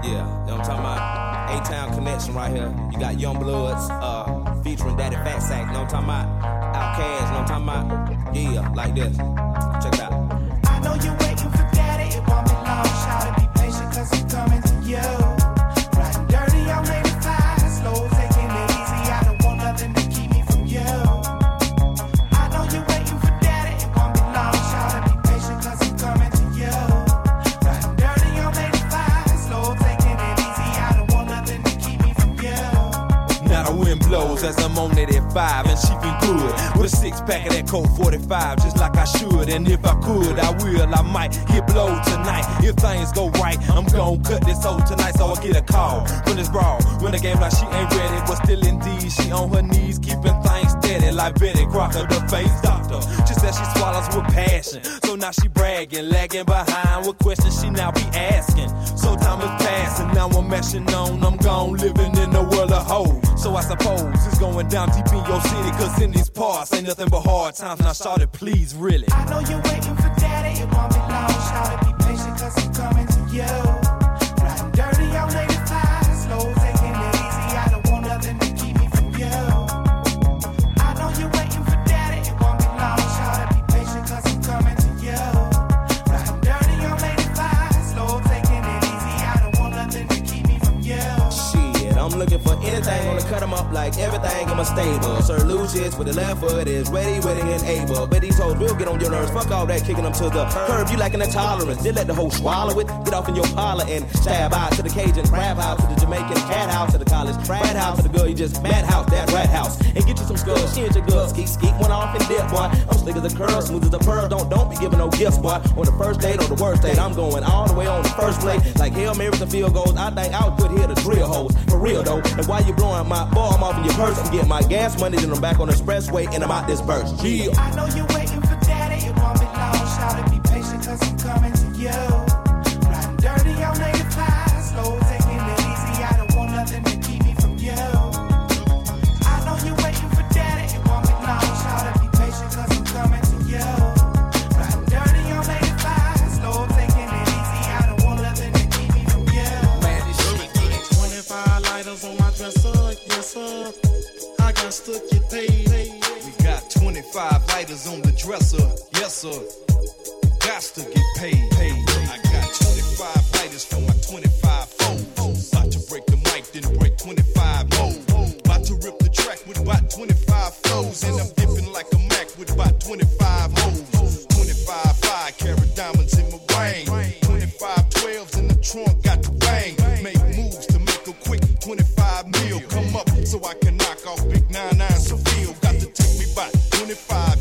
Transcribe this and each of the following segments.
Yeah, you know what I'm talking about? A-Town connection right here. You got Young Bloods uh, featuring Daddy Fat Sack, you know what I'm talking about? Outkast, you know what I'm talking about? Yeah, like this. Check it out. I know you're waiting for daddy, wind as I'm on it at five, and she been good with a six pack of that Colt 45, just like I should. And if I could, I will. I might get blowed tonight if things go right. I'm gonna cut this hoe tonight, so I get a call from this brawl. When the game like she ain't ready, but still indeed she on her knees, keeping things steady like Betty Crocker, the face Just as she swallows with passion, so now she bragging, lagging behind with questions she now be asking. So time is passing, now I'm mashing on. I'm gone living in the world of hoes. So I suppose it's going down deep in your city, cause in these parts ain't nothing but hard times. Now start it, please, really. I know you're waiting for daddy, it won't be long. Shout be patient, cause I'm coming to you. Like everything in my stable. Sir Lucious with the left foot is ready, ready, and able. But these hoes will get on your nerves. Fuck all that, kicking them to the curb. You lacking the tolerance. Then let the hoe swallow it. Get off in your parlor and stab out to the Cajun crab house, to the Jamaican cat house, to the college frat house, to the girl you just mad house, that rat house. And get you some skulls. She ain't your girl. Skeet, skeet, one off and dip, boy. I'm slick as a curl, smooth as a pearl. Don't, don't be giving no gifts, boy. On the first date or the worst date, I'm going all the way on the first plate. Like Hail Marys and field goals. I think I would put here to drill holes. For real though. And while you blowing my ball, I'm off in your purse. I'm getting my gas money, then I'm back on the expressway, and I'm out this burst. Yeah. I know you're waiting for daddy, it won't be long. Shout be patient, cause I'm coming to you. I got to get. We got 25 lighters on the dresser, yes sir. Got to get paid. I got 25 lighters for my 25 foes. About to break the mic, then break 25 more. About to rip the track with about 25 flows. And I'm dipping like a Mac with about 25 hoes. 25 5 carat diamonds in my ring. 25 12s in the trunk, 25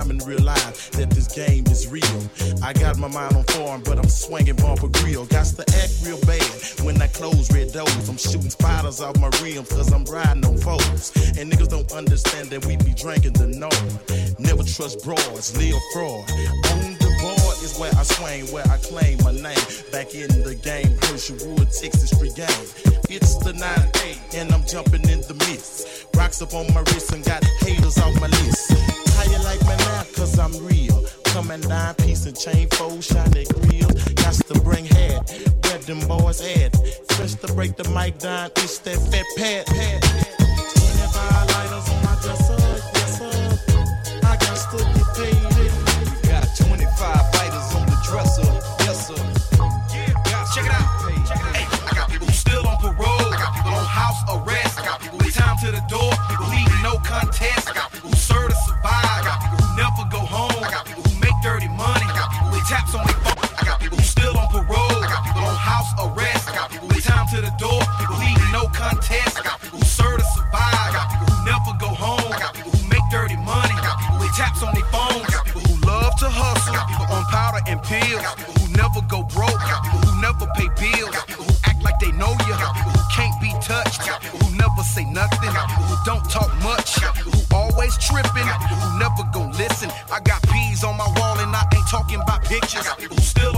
time and realize that this game is real. I got my mind on form, but I'm swinging bumper grill. Got to act real bad when I close red doors. I'm shooting spiders off my rims cause I'm riding on foes. And niggas don't understand that we be drinking the norm. Never trust broads, live fraud. On the board is where I swing, where I claim my name. Back in the game, Hersheywood, Texas Street game. It's the 9-8, and I'm jumping in the mist. Rocks up on my wrist and got haters off my list. How you like me now? Cause I'm real. Coming down, piece and chain, fold, shot at. Got to bring head, where them boys at. Fresh to break the mic down, it's that Fat Pat. pad. 25 lighters on my dresser, I got people who serve to survive. I got people who never go home. I got people who make dirty money. I got people with taps on their phones. I got people who love to hustle. I got people on powder and pills. I got people who never go broke. I got people who never pay bills. I got people who act like they know you. I got people who can't be touched. I got people who never say nothing. I got people who don't talk much. I got people who always tripping. I got people who never go listen. I got peas on my wall and I ain't talking about pictures. I got people who still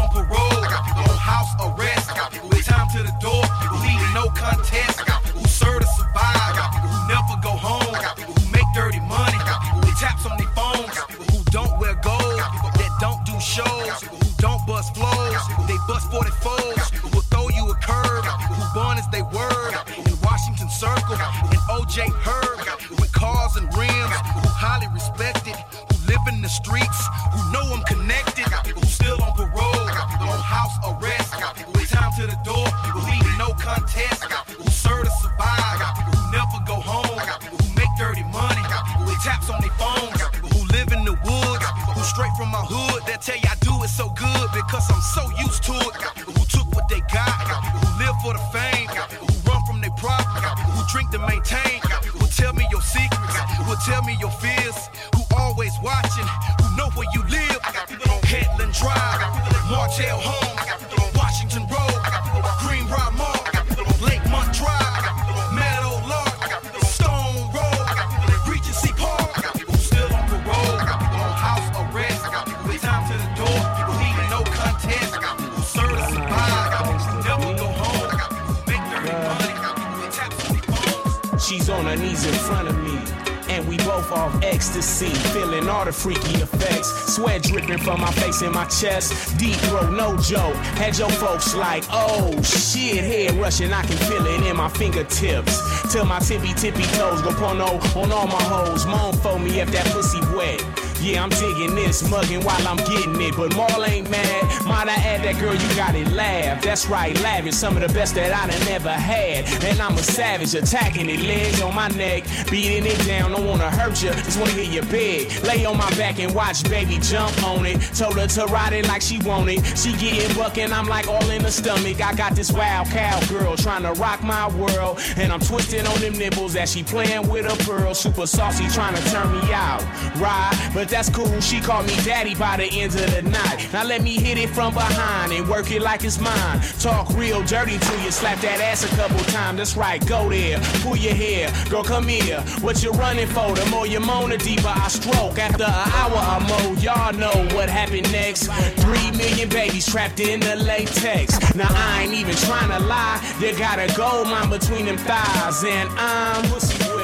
freaky effects. Sweat dripping from my face and my chest. Deep throat, no joke. Had your folks like, oh shit, head rushing, I can feel it in my fingertips. Till my tippy tippy toes go porno on all my hoes. Moan for me if that pussy wet. Yeah, I'm digging this, mugging while I'm getting it. But Maul ain't mad. Might I add that girl, you got it laugh. That's right, lavish. Some of the best that I done ever had. And I'm a savage, attacking it, legs on my neck, beating it down. Don't wanna hurt you, just wanna hear you beg. Lay on my back and watch baby jump on it. Told her to ride it like she wanted. She getting bucking, I'm like all in the stomach. I got this wild cowgirl trying to rock my world. And I'm twisting on them nipples as she playing with a pearl. Super saucy, trying to turn me out. Right, but that's cool. She called me daddy by the end of the night. Now let me hit it from behind and work it like it's mine. Talk real dirty to you, slap that ass a couple times. That's right, go there, pull your hair, girl, come here. What you running for? The more you moan, the deeper I stroke. After an hour or more, y'all know what happened next. Three million babies trapped in the latex. Now I ain't even trying to lie. You got a gold mine between them thighs, and I'm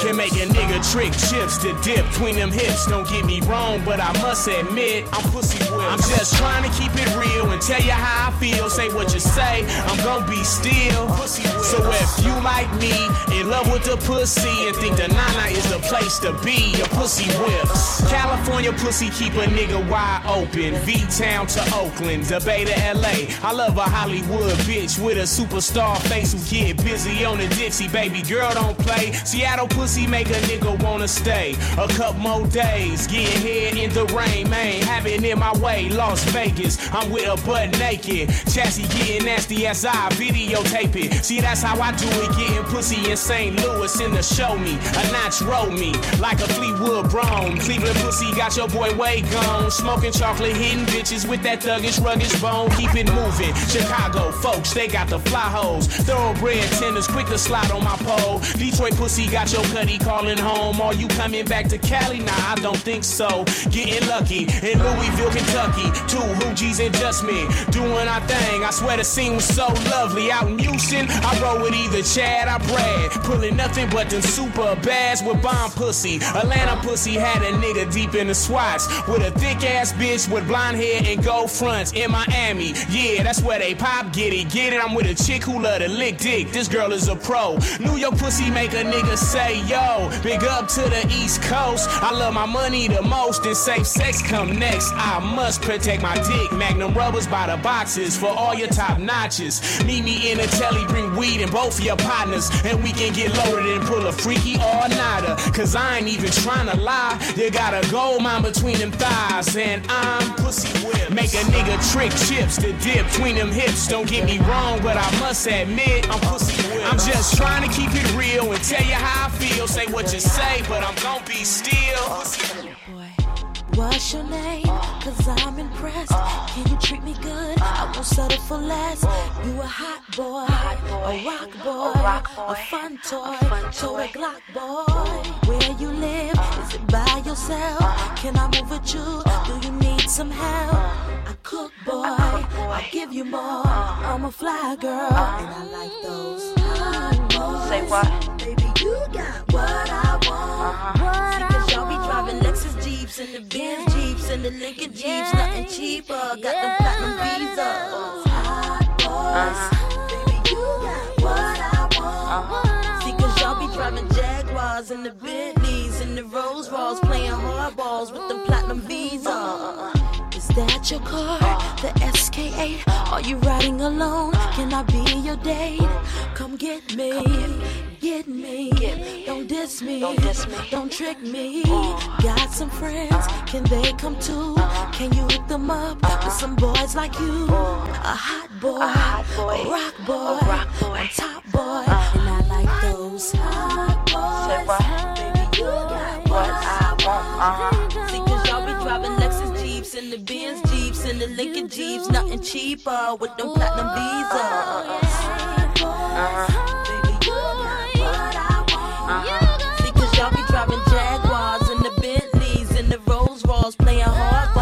can make a nigga trick chips to dip between them hips. Don't get me wrong, but I must admit I'm pussy. I'm just trying to keep it real and tell you how I feel. Say what you say, I'm gonna be still. So if you like me, in love with the pussy, and think the Nana is the place to be, your pussy whips. California pussy keep a nigga wide open. V Town to Oakland, the Bay to LA. I love a Hollywood bitch with a superstar face who get busy on the Dixie. Baby girl don't play. Seattle pussy make a nigga wanna stay. A couple more days, getting head in the rain, man. Having it my way, Las Vegas. I'm with a butt naked. Chassis getting nasty as I videotape it. See, that's how I do it. Getting pussy in St. Louis in the show me. A notch roll me like a Fleetwood Brown. Cleveland pussy got your boy way gone. Smoking chocolate, hitting bitches with that thuggish, ruggish bone. Keep it moving. Chicago folks, they got the fly hoes. Thoroughbred tenders, quick to slide on my pole. Detroit pussy got your cutty calling home. Are you coming back to Cali? Nah, I don't think so. Getting lucky in Louisville, Kentucky. Two hoogies and just me doing our thing. I swear the scene was so lovely. Out in Houston, I roll with either Chad or Brad. Pulling nothing but them super bads with bomb pussy. Atlanta pussy had a nigga deep in the swats with a thick ass bitch with blonde hair and gold fronts in Miami. Yeah, that's where they pop get it. Get it, I'm with a chick who love to lick dick. This girl is a pro. New York pussy make a nigga say yo. Big up to the East Coast. I love my money the most and safe sex come next. I must protect my dick. Magnum rubbers by the boxes for all your top notches. Meet me in a telly, bring weed and both of your partners. And we can get loaded and pull a freaky all nighter. Cause I ain't even trying to lie. You got a gold mine between them thighs. And I'm pussy whip. Make a nigga trick chips to dip between them hips. Don't get me wrong, but I must admit, I'm pussy whip. I'm just trying to keep it real and tell you how I feel. Say what you say, but I'm gonna be still. What's your name? Cause I'm impressed. Can you treat me good? I won't settle for less. You a hot boy, a rock boy, a fun toy, total Glock boy. Where you live? Is it by yourself? Can I move with you? Do you need some help? I cook, boy. I give you more. I'm a fly girl, and I like those. Say what? Baby, you got what I want. Uh-huh. What I Jeeps and the Benz Jeeps and the Lincoln Jeeps, nothing cheaper. Got them platinum visas. Hot boys. Baby, you got what I want. See, cause y'all be driving Jaguars and the Bentleys and the Rolls Royce, playing hardballs with them platinum visas. Is that your car? The SK8? Are you riding alone? Can I be your date? Come get me. Get me. Don't diss me. Don't diss me. Don't trick me. Uh. Got some friends. Can they come too? Can you hook them up uh. with some boys like you? Uh. A hot boy. hot boy. A rock boy. A rock boy. A top boy. And I like those hot boys. Baby, you got What I want, and the Benz Jeeps and the Lincoln Jeeps, nothing cheaper with them platinum visas. Uh-huh. Baby, you got what I want. Uh-huh. See, cause y'all be driving Jaguars and the Bentleys and the Rolls Royce, playing hardball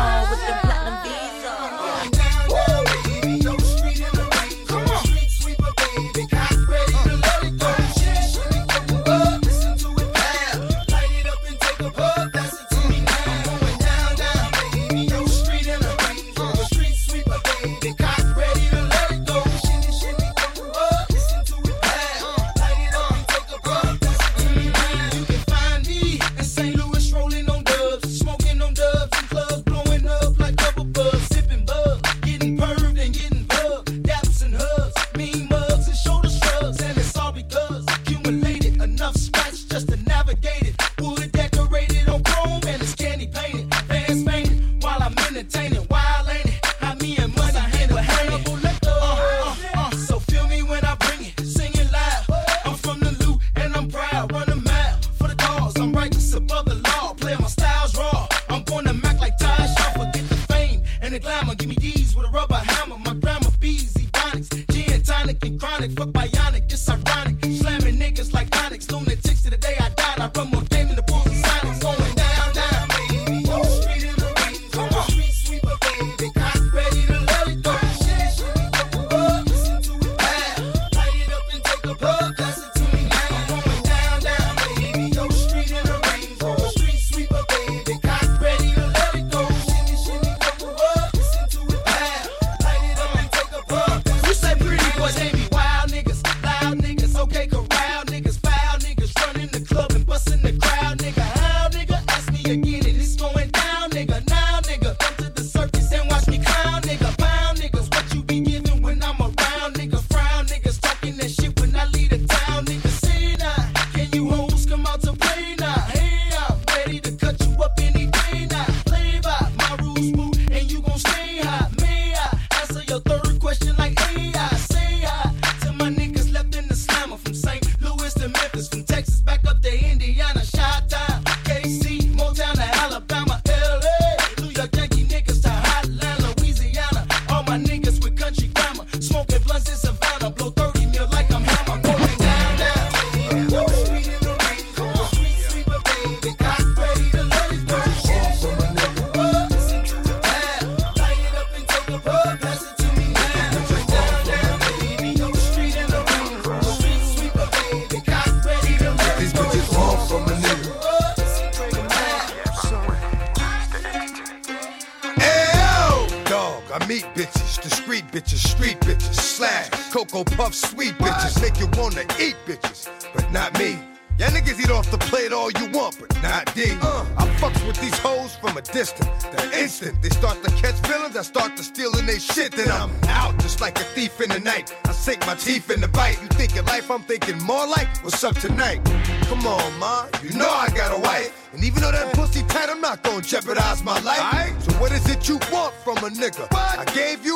Cocoa Puff, sweet bitches, make you wanna eat bitches, but not me. Y'all niggas eat off the plate all you want, but not D. Uh, I fucks with these hoes from a distance. The instant they start to catch feelings, I start to stealing they shit. Then I'm out just like a thief in the night. I sink my teeth in the bite. You thinking life, I'm thinking more like what's up tonight. Come on, ma, you know I got a wife. And even though that pussy tight, I'm not gonna jeopardize my life. So what is it you want from a nigga? I gave you,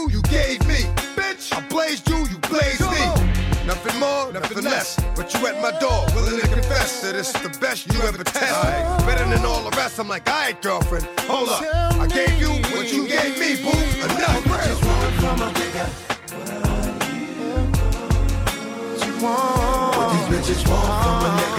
at my door, willing to confess that it's the best you ever test. Better than all the rest. I'm like, alright, girlfriend, hold up. I gave you what you gave me, boo. Enough. What these bitches want from a nigga.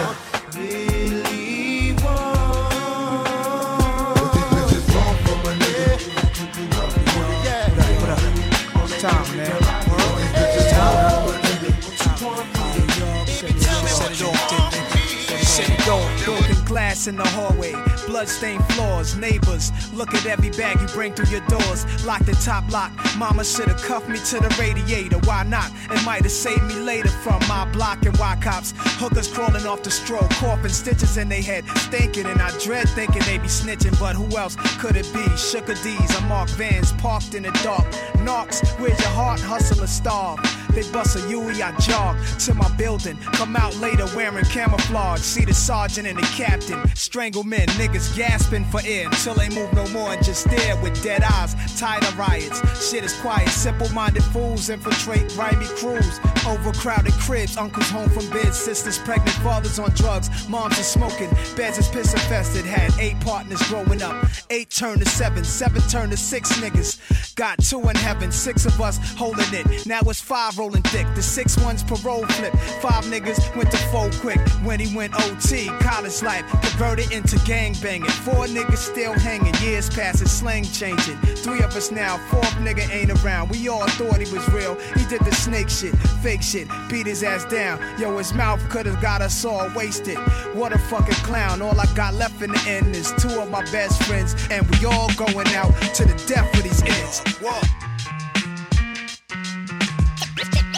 Glass in the hallway, bloodstained floors, neighbors. Look at every bag you bring through your doors. Lock the top lock. Mama should've cuffed me to the radiator. Why not? It might have saved me later from my block and why cops. Hookers crawling off the stroke, coughing stitches in their head, stinking. And I dread thinking they be snitching, but who else could it be? Sugar D's, I mark vans parked in the dark. Knocks, where's your heart? Hustle or starve. They bust a Yui, I jog to my building. Come out later wearing camouflage. See the sergeant and the captain. Strangle men, niggas gasping for air until they move no more and just stare with dead eyes. Tired of riots. Shit is quiet. Simple minded fools infiltrate grimy crews. Overcrowded cribs. Uncles home from bed. Sisters pregnant. Fathers on drugs. Moms are smoking. Beds is piss infested. Had eight partners growing up. Eight turned to seven. Seven turned to six niggas. Got two in heaven. Six of us holding it. Now it's five rolling thick. The six ones parole flip. Five niggas went to four quick when he went OT. College life converted into gang banging. Four niggas still hanging. Years passing, slang changing. Three of us now. Fourth nigga ain't around. We all thought he was real. He did the snake shit, fake shit, beat his ass down. Yo, his mouth could've got us all wasted. What a fucking clown. All I got left in the end is two of my best friends, and we all going out to the death of these ends.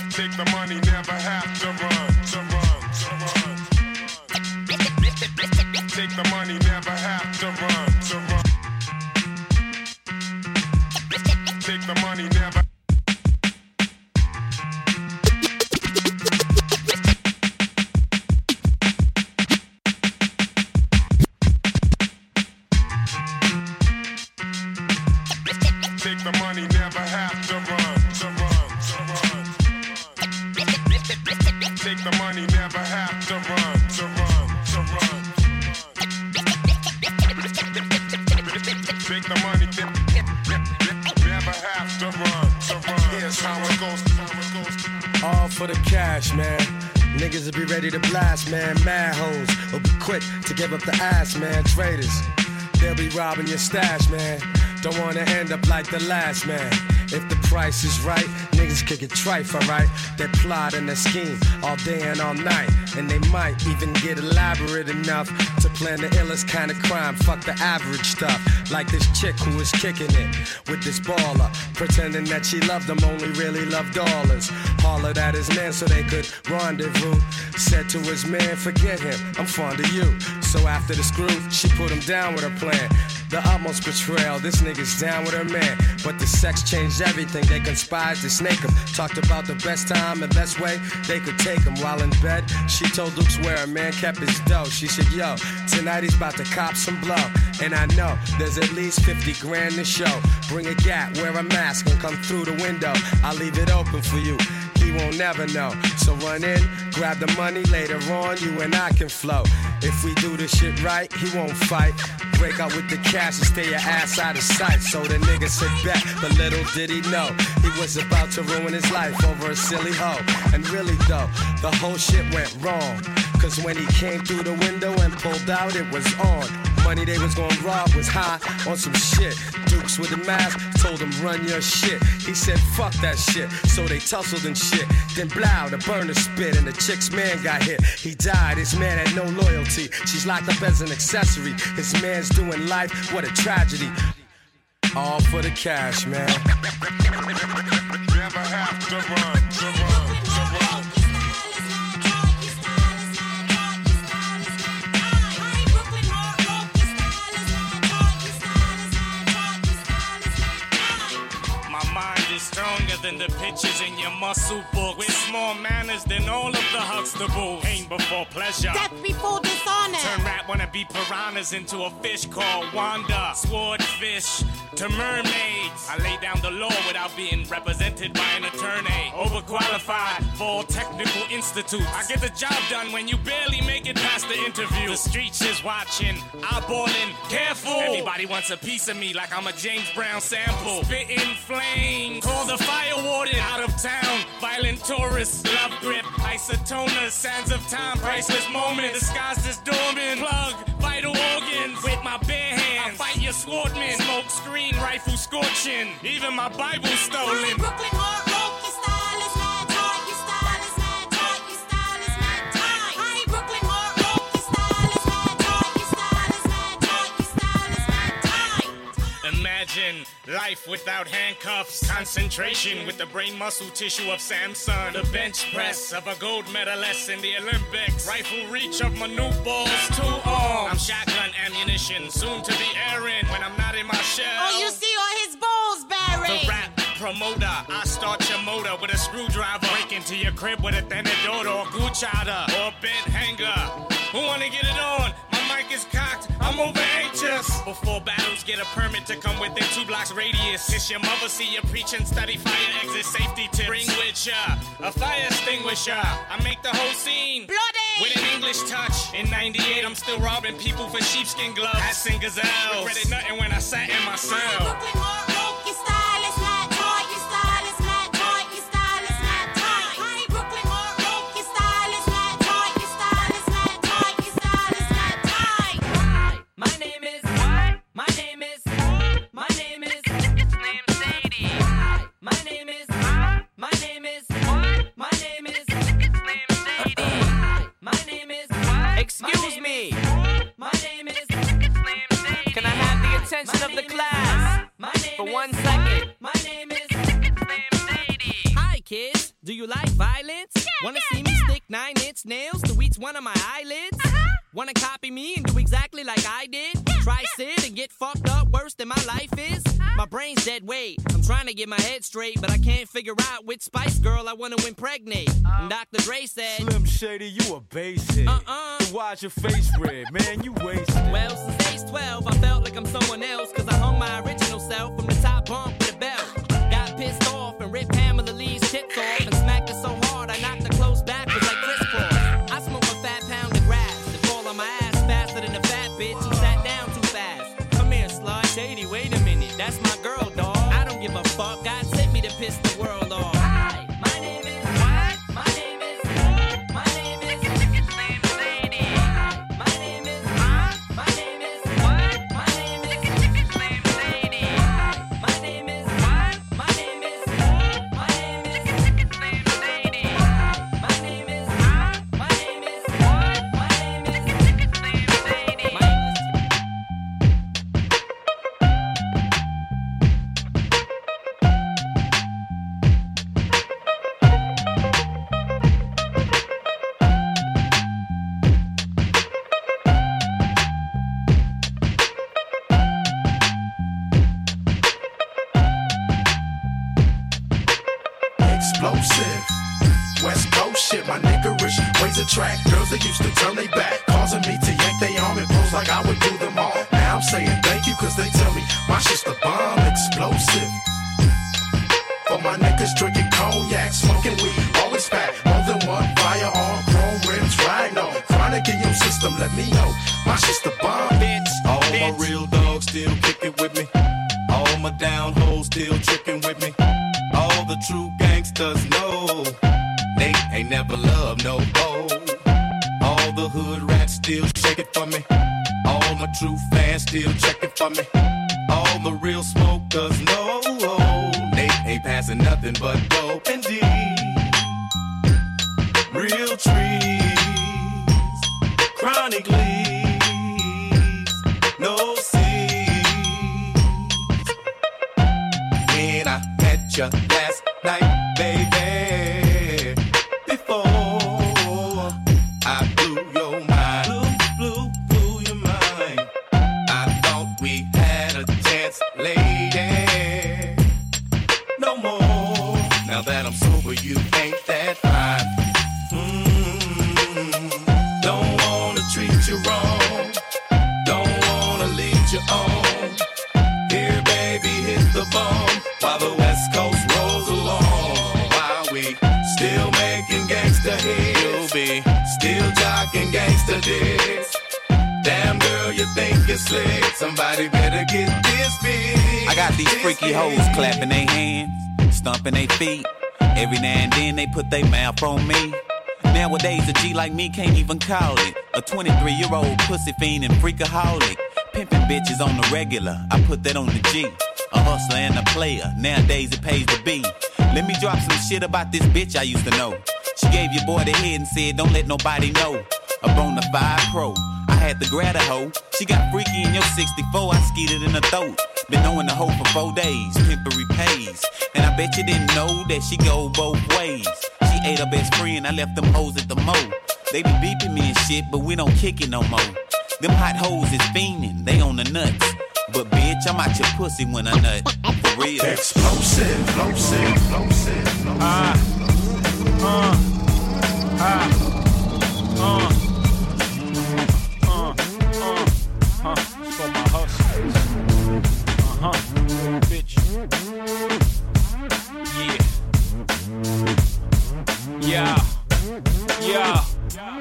Take the money, never have to run, to run, to run. Take the money, never have to run, to run. Take the money, never. Cash, man. Niggas will be ready to blast, man. Mad hoes will be quick to give up the ass, man. Traitors, they'll be robbing your stash, man. Don't wanna end up like the last man. If the price is right, niggas kick it trife, alright? They plot and they scheme all day and all night. And they might even get elaborate enough to plan the illest kind of crime. Fuck the average stuff. Like this chick who was kicking it with this baller. Pretending that she loved him, only really loved dollars. Hollered at his man so they could rendezvous. Said to his man, forget him, I'm fond of you. So after the screw, she put him down with her plan. The utmost betrayal, this nigga's down with her man. But the sex changed everything, they conspired to snake him. Talked about the best time and best way they could take him. While in bed, she told Dukes where a man kept his dough. She said, Yo, tonight he's about to cop some blow. And I know there's at least 50 grand to show. Bring a gat, wear a mask, and come through the window. I'll leave it open for you. He won't never know. So run in, grab the money. Later on, you and I can flow. If we do this shit right, he won't fight. Break out with the cash and stay your ass out of sight. So the nigga said bet, but little did he know he was about to ruin his life over a silly hoe. And really though, the whole shit went wrong. Cause when he came through the window and pulled out, it was on. Money they was gonna rob was high on some shit. Dukes with a mask told him run your shit. He said fuck that shit. So they tussled and shit. Then blow, the burner spit and the chick's man got hit. He died, his man had no loyalty. She's locked up as an accessory. His man's doing life, what a tragedy. All for the cash, man. Never have to run, to run. Than the pictures in your muscle book. With more manners than all of the Huxtables. Pain before pleasure. Death before dishonor. Turn rap wannabe piranhas into a fish called Wanda. Swordfish to mermaids. I lay down the law without being represented by an attorney. Overqualified for technical institute. I get the job done when you barely make it past the interview. The streets is watching, eyeballing, careful. Everybody wants a piece of me like I'm a James Brown sample. Spitting flames. Call the fire warden out of town. Violent tourists, love grip, isotoners, sands of time, priceless moments. Disguised as doorman, plug vital organs with my bare hands. I fight your swordman, smoke screen, rifle scorching. Even my Bible stolen. Brooklyn or life without handcuffs. Concentration with the brain muscle tissue of Samson. The bench press of a gold medalist in the Olympics. Rifle reach of my new balls, two arms. I'm shotgun ammunition, soon to be airing when I'm not in my shell. Oh, you see all his balls, Barry. The rap promoter, I start your motor with a screwdriver. Break into your crib with a tenedor or cuchara or a bent hanger. Who wanna get it on? Mic is cocked, I'm over anxious. Before battles, get a permit to come within two blocks radius. Kiss your mother, see you preach and study fire exit safety tips. Bring with ya a fire extinguisher. I make the whole scene bloody with an English touch. In '98, I'm still robbing people for sheepskin gloves. Passing gazelles. Regretted nothing when I sat in my cell. Excuse me. My name is It's Slim Shady. Can I have the attention of the class for one second? My name is It's Slim Shady. Hi, kids. Do you like violence? Wanna see me stick nine inch nails to each one of my eyelids? Uh-huh. Wanna copy me and do exactly like I did? Try sit and get fucked up worse than my life is? My brain's dead weight. I'm trying to get my head straight, but I can't figure out which Spice Girl I wanna impregnate. Uh. And Dr. Dre said, Slim Shady, you a basic. Uh-uh. So why's your face red, man? You wasted. Well, since age 12, I felt like I'm someone else, cause I hung my original self from the top bunk pussy fiend and freakaholic. Pimping bitches on the regular, I put that on the G. A hustler and a player, nowadays it pays to be. Let me drop some shit about this bitch I used to know. She gave your boy the head and said, Don't let nobody know. A bona fide pro. I had to grab a hoe. She got freaky in your 64, I skeeted in her throat. Been knowing the hoe for four days, pimpery pays. And I bet you didn't know that she go both ways. She ate her best friend, I left them hoes at the mo. They be beeping me and shit, but we don't kick it no more. Them hot hoes is fiending, they on the nuts. But bitch, I'm out your pussy when I nut. For real. Explosive, explosive, explosive. Ah. Uh. Ah. Uh. Uh.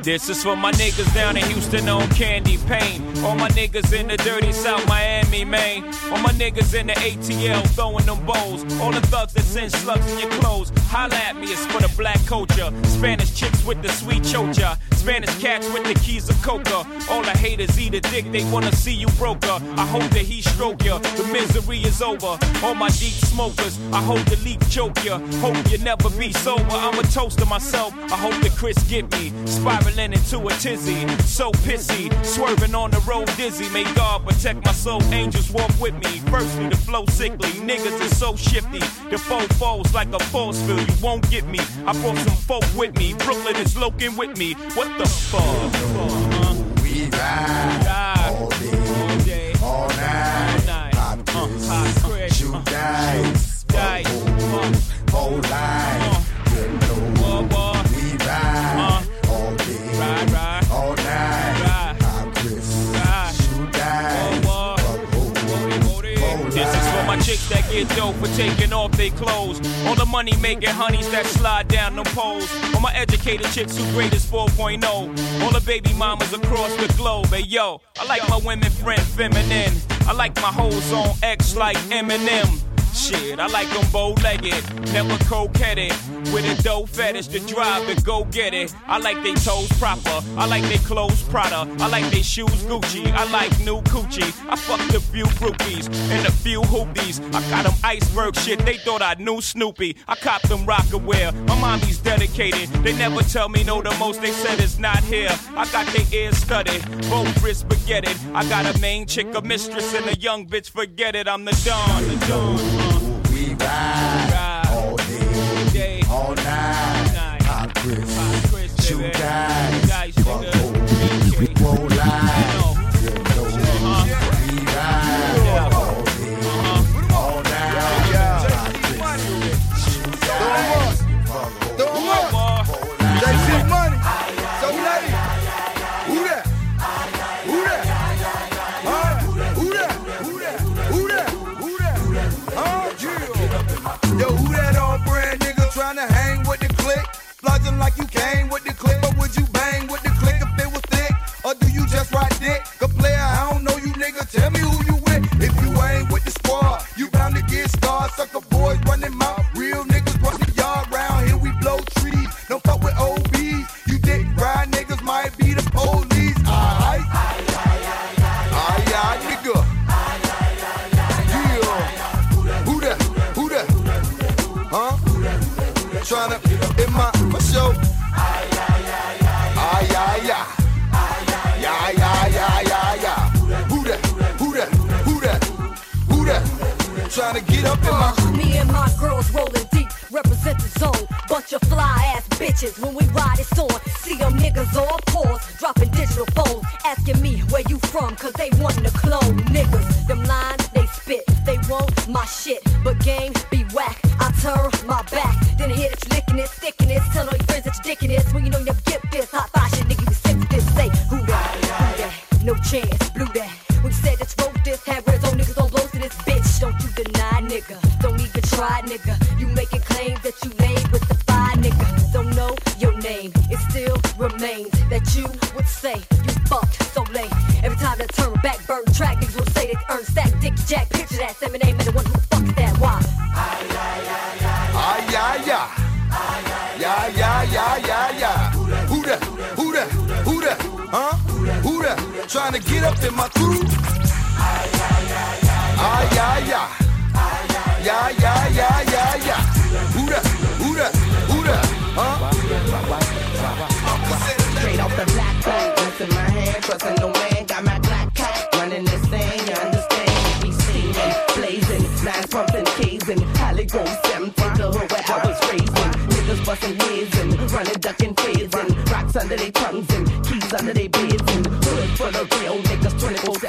This is for my niggas down in Houston on Candy Pain. All my niggas in the dirty South Miami, Maine. All my niggas in the ATL throwing them bowls. All the thugs that send slugs in your clothes. Holla at me, it's for the black culture. Spanish chicks with the sweet chocha. Spanish cats with the keys of coca. All the haters eat a dick, they wanna see you broker. I hope that he stroke ya. The misery is over. All my deep smokers, I hope the leak choke ya. Hope you never be sober. I'm a toast to myself. I hope that Chris get me. Spiraling into a tizzy. So pissy. Swerving on the road dizzy. May God protect my soul. Angels walk with me. Firstly, the flow sickly. Niggas is so shifty. The foe falls like a force field. You won't get me. I brought some folk with me. Brooklyn is loking with me. What the fuck? We ride all day, all night. Pop quiz, shoot dice, dice, whole life. This is for my chicks that get dope for taking off their clothes. All the money making honeys that slide down them poles. All my educated chicks who grade is 4.0. All the baby mamas across the globe. Hey yo, I like my women friend feminine. I like my hoes on X like Eminem. Shit, I like them bow-legged, never coquetted. With a dough fetish to drive and go get it. I like they toes proper, I like they clothes Prada, I like they shoes Gucci, I like new coochie. I fucked a few groupies and a few hoopies. I got them iceberg shit, they thought I knew Snoopy. I copped them Rocawear, my mommy's dedicated. They never tell me no, the most they said is not here. I got their ears studded, both wrists spaghetti. I got a main chick, a mistress, and a young bitch, forget it, I'm the Don, the Don. Ride. All day, all night. Pop quiz, shoot dice, fuck whole, like you came bitches when we ride it's on. See them niggas all pause, dropping digital phones. Asking me where you from, cause they wantin' to clone niggas. Them lines they spit, they want my shit. But game be whack, I turn my back. Then hit it, you licking it, sticking it. Tell all your friends that you're dicking this. When you know you track, niggas will say they earn stack, dick, jack. Picture that, say my name and the one who fucks that. Why? Ah, yeah, yeah. Yeah, yeah, yeah, yeah, yeah. Who that? Who that? Who that? Huh? Who that? Trying to get up in my crew? Ah, yeah, yeah. Yeah, yeah, yeah, yeah, yeah. Who that? Who that? Who that? Huh? Straight off the black plate, what's in my hand, trusting no under their tongues and keys under their beds and hood full of real niggas, 24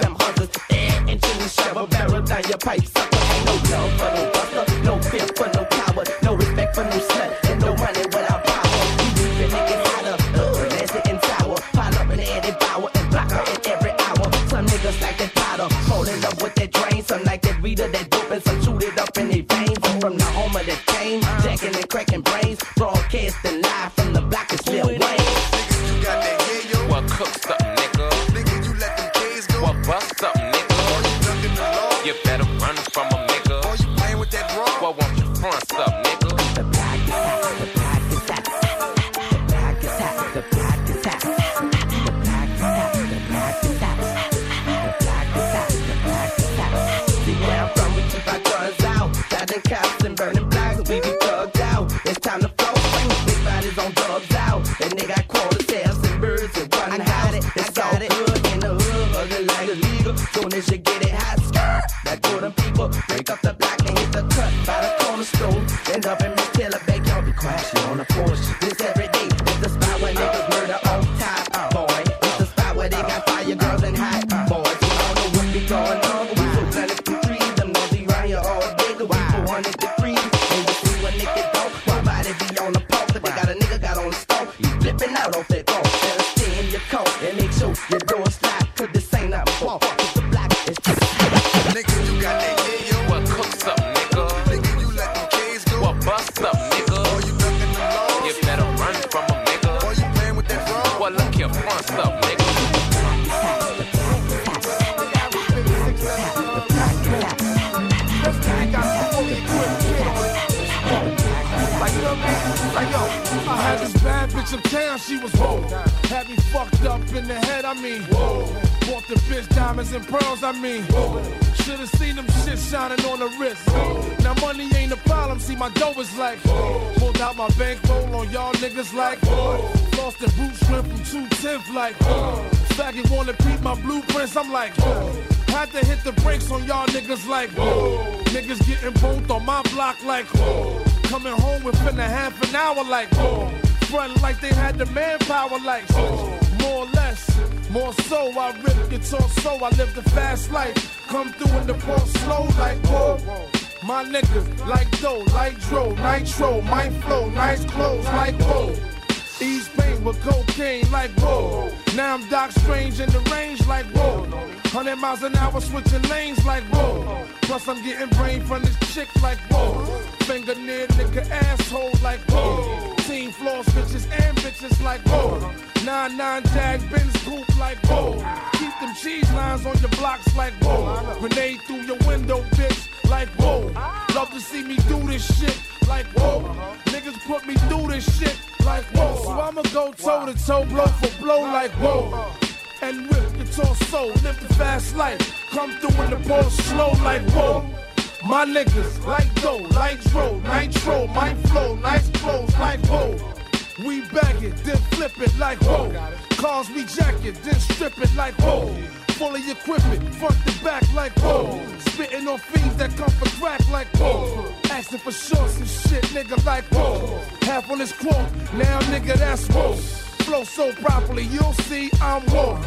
seen them shit shining on the wrist. Now money ain't a problem, see my dough is like, pulled out my bankroll on y'all niggas like, lost the boot strip from 210th like, faggot wanna peep my blueprints, I'm like, had to hit the brakes on y'all niggas like, niggas getting both on my block like, coming home within a half an hour like, front like they had the manpower like, more or less. More so, I rip guitar so I live the fast life. Come through in the ball slow like whoa. My niggas like dough, like dro, nitro, my flow, nice clothes like whoa. East Pain with cocaine like whoa. Now I'm Doc Strange in the range like whoa. 100 miles an hour switching lanes like whoa. Plus I'm getting brain from this chick like whoa. Finger near nigga asshole like whoa. Team floors bitches and bitches like whoa. Nine nine jag Benz coupe like whoa. Keep them cheese lines on your blocks like whoa. Grenade through your window, bitch, like whoa. Love to see me do this shit like whoa. Niggas put me through this shit like whoa. So I'ma go toe to toe, blow for blow like whoa. And rip guitar soul, live the fast life. Come through in the ball slow like whoa. My niggas like dough, like dro, nitro, my flow, nice clothes like whoa. We bag it, then flip it like whoa. Cars we jack it, then strip it like whoa. Fully equipment, front to back like whoa. Spitting on fiends that come for crack like whoa. Asking for shorts and shit, nigga like whoa. Half on this quote, now nigga that's whoa. Flow so properly, you'll see I'm whoa.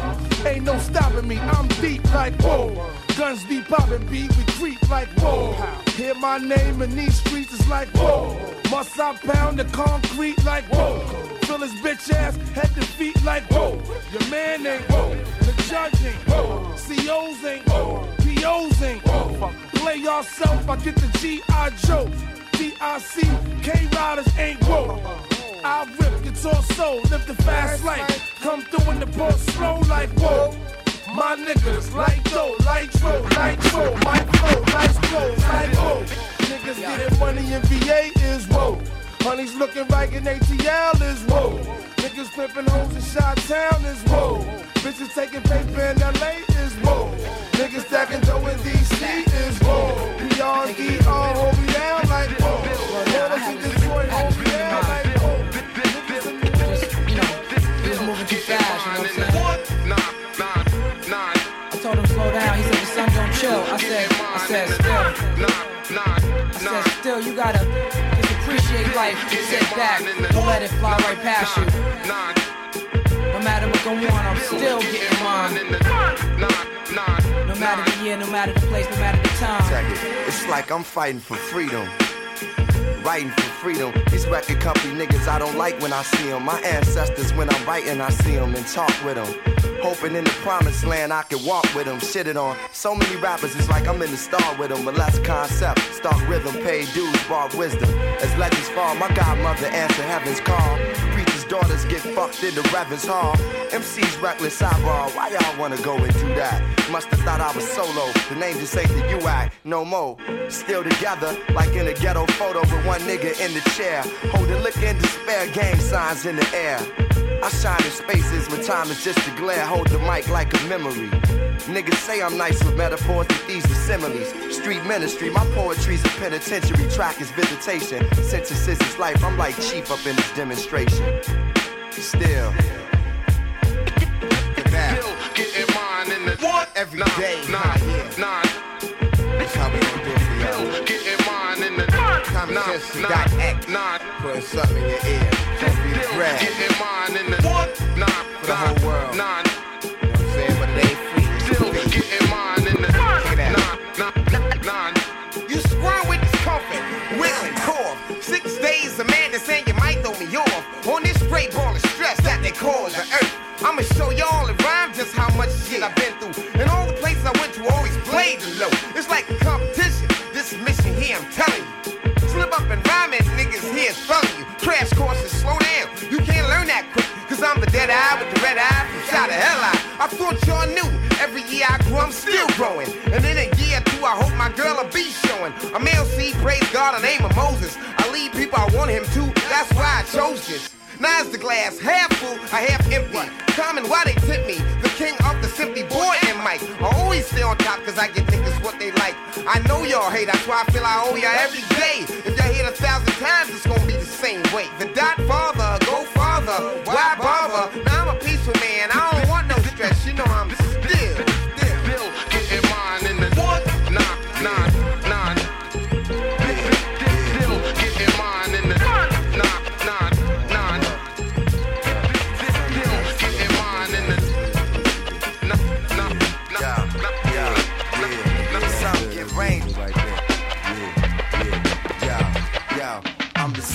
Ain't no stopping me, I'm deep like whoa. Guns be popping, beat, we creep like whoa. Hear my name in these streets, it's like whoa. Must I pound the concrete like whoa? Fill his bitch ass head to feet like whoa. Your man ain't whoa. The judge ain't whoa. COs ain't whoa. POs ain't whoa. play yourself, I get the G.I. Joe. D.I.C. K-Riders ain't whoa. I rip guitar soul, live the fast life. Come through in the boat slow like whoa. My niggas, like dough, like tro, like tro, my flow, nice clothes, like whoa. Niggas getting money in VA is whoa. Honey's looking right in ATL is whoa. Niggas flipping hoes in Chi-Town is whoa. Bitches taking paper in LA is whoa. Niggas stacking dough in DC is whoa. PRD all hold me down like whoa. Waters in Detroit hold me down like whoa. He was moving too fast, you know what I'm saying? I told him slow down. He said the sun don't chill. I said, I said still. I said still, you gotta just life. Sit back, don't let it fly right past you. No matter what go on, I'm still getting mine. No matter the year, no matter the place, no matter the time. It's like I'm fighting for freedom. Writing for freedom. These record company niggas I don't like when I see them. My ancestors, when I'm writing, I see them and talk with them. Hoping in the promised land I can walk with them. Shitted on. So many rappers, it's like I'm in the star with them. But less concept. Start rhythm, pay dues, bar wisdom. As legends fall, my godmother answer heaven's call. Daughters get fucked in the Reverend's Hall. MC's reckless eyeball. Why y'all wanna go and do that? Must have thought I was solo. The name just ain't the UAC. No more. Still together, like in a ghetto photo with one nigga in the chair. Holding liquor and despair, gang signs in the air. I shine in spaces when time is just a glare. Hold the mic like a memory. Niggas say I'm nice with metaphors, but these are similes. Street ministry, my poetry's a penitentiary. Track is visitation. Synthesis is life. I'm like chief up in this demonstration. Still. Still getting mine in the what? Every day. Nine, nine. That's how we gon' do it. Still getting mine in the Common nine, sense nine, dot X. nine. Putting something in your ear. Don't be Still brag. getting mine in the what? Nine, For the whole world. Nine. I'ma show y'all in rhyme just how much shit I've been through. And all the places I went to always played the low. It's like a competition. This mission here, I'm telling you. Slip up and rhyme niggas here telling you. Crash courses, slow down. You can't learn that quick. Cause I'm the dead eye with the red eye from shot of hell eye. I thought y'all knew. Every year I grow, I'm still growing. And in a year or two, I hope my girl will be showing. I'm LC, praise God, the name of Moses. I lead people I want him to. That's why I chose this. Is the glass half full, or half empty. Common, why they tip me? The king of the simply boy and Mike. I always stay on top cause I get niggas what they like. I know y'all hate, that's why I feel I owe y'all every day. If y'all hit a thousand times, it's gonna be the same way. The dot father, go farther, why bother? Now I'm a peaceful man, I don't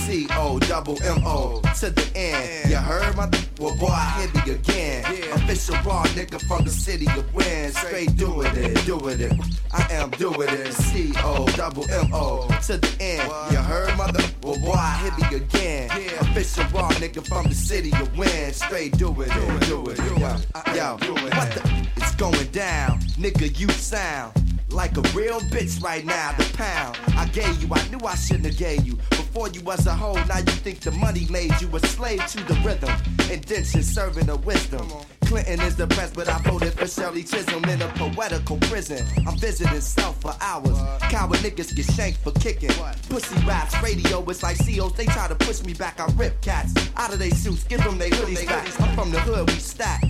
C O double M O to the end. You heard my well, boy, I hit me again. Official raw nigga from the city of wind. Straight doing it, doing it. I am doing it. C O double M O to the end. You heard my mother? Well, boy, I hit me again. Official raw nigga from the city of wind. Straight doing it, doing it. Yo, yo, what the? It's going down, nigga. You sound like a real bitch right now. The pound I gave you, I knew I shouldn't have gave you. Before you was a hoe, now you think the money made you a slave to the rhythm. Indention serving a wisdom. Clinton is the best, but I voted for Shirley Chisholm in a poetical prison. I'm visiting South for hours. Coward niggas get shanked for kicking. Pussy raps, radio, it's like COs. They try to push me back. I rip cats out of they suits, give them they hoodies back. I'm from the hood, we stack.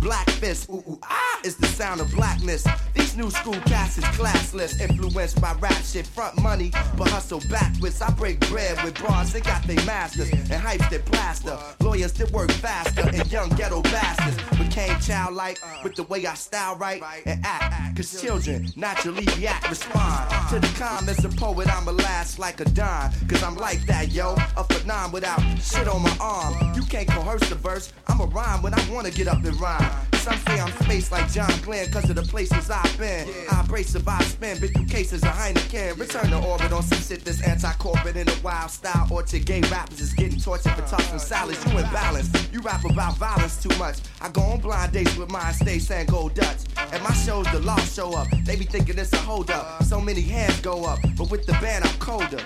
Black fist, ooh, ooh, ah, is the sound of blackness. These new school cats is classless, influenced by rap shit, front money, but hustle backwards. I break bread with bras, they got they masters, and hypes that plaster. Lawyers that work faster, and young ghetto bastards became childlike with the way I style right and act. Cause children naturally react, respond to the calm as a poet. I'm a last like a dime, cause I'm like that, yo. A phenom without shit on my arm. You can't coerce the verse, I'm a rhyme when I wanna get up and rhyme. Some say I'm spaced like John Glenn cause of the places I've been. I embrace survive, spin, been through cases of Heineken. Return to orbit on some shit that's anti-corporate in a wild style. Or to gay rappers is getting tortured for tossing uh, salads. You imbalance. You rap about violence too much. I go on blind dates with mine, stay saying go Dutch. At my shows, the law show up. They be thinking it's a hold up. So many hands go up, but with the band I'm colder.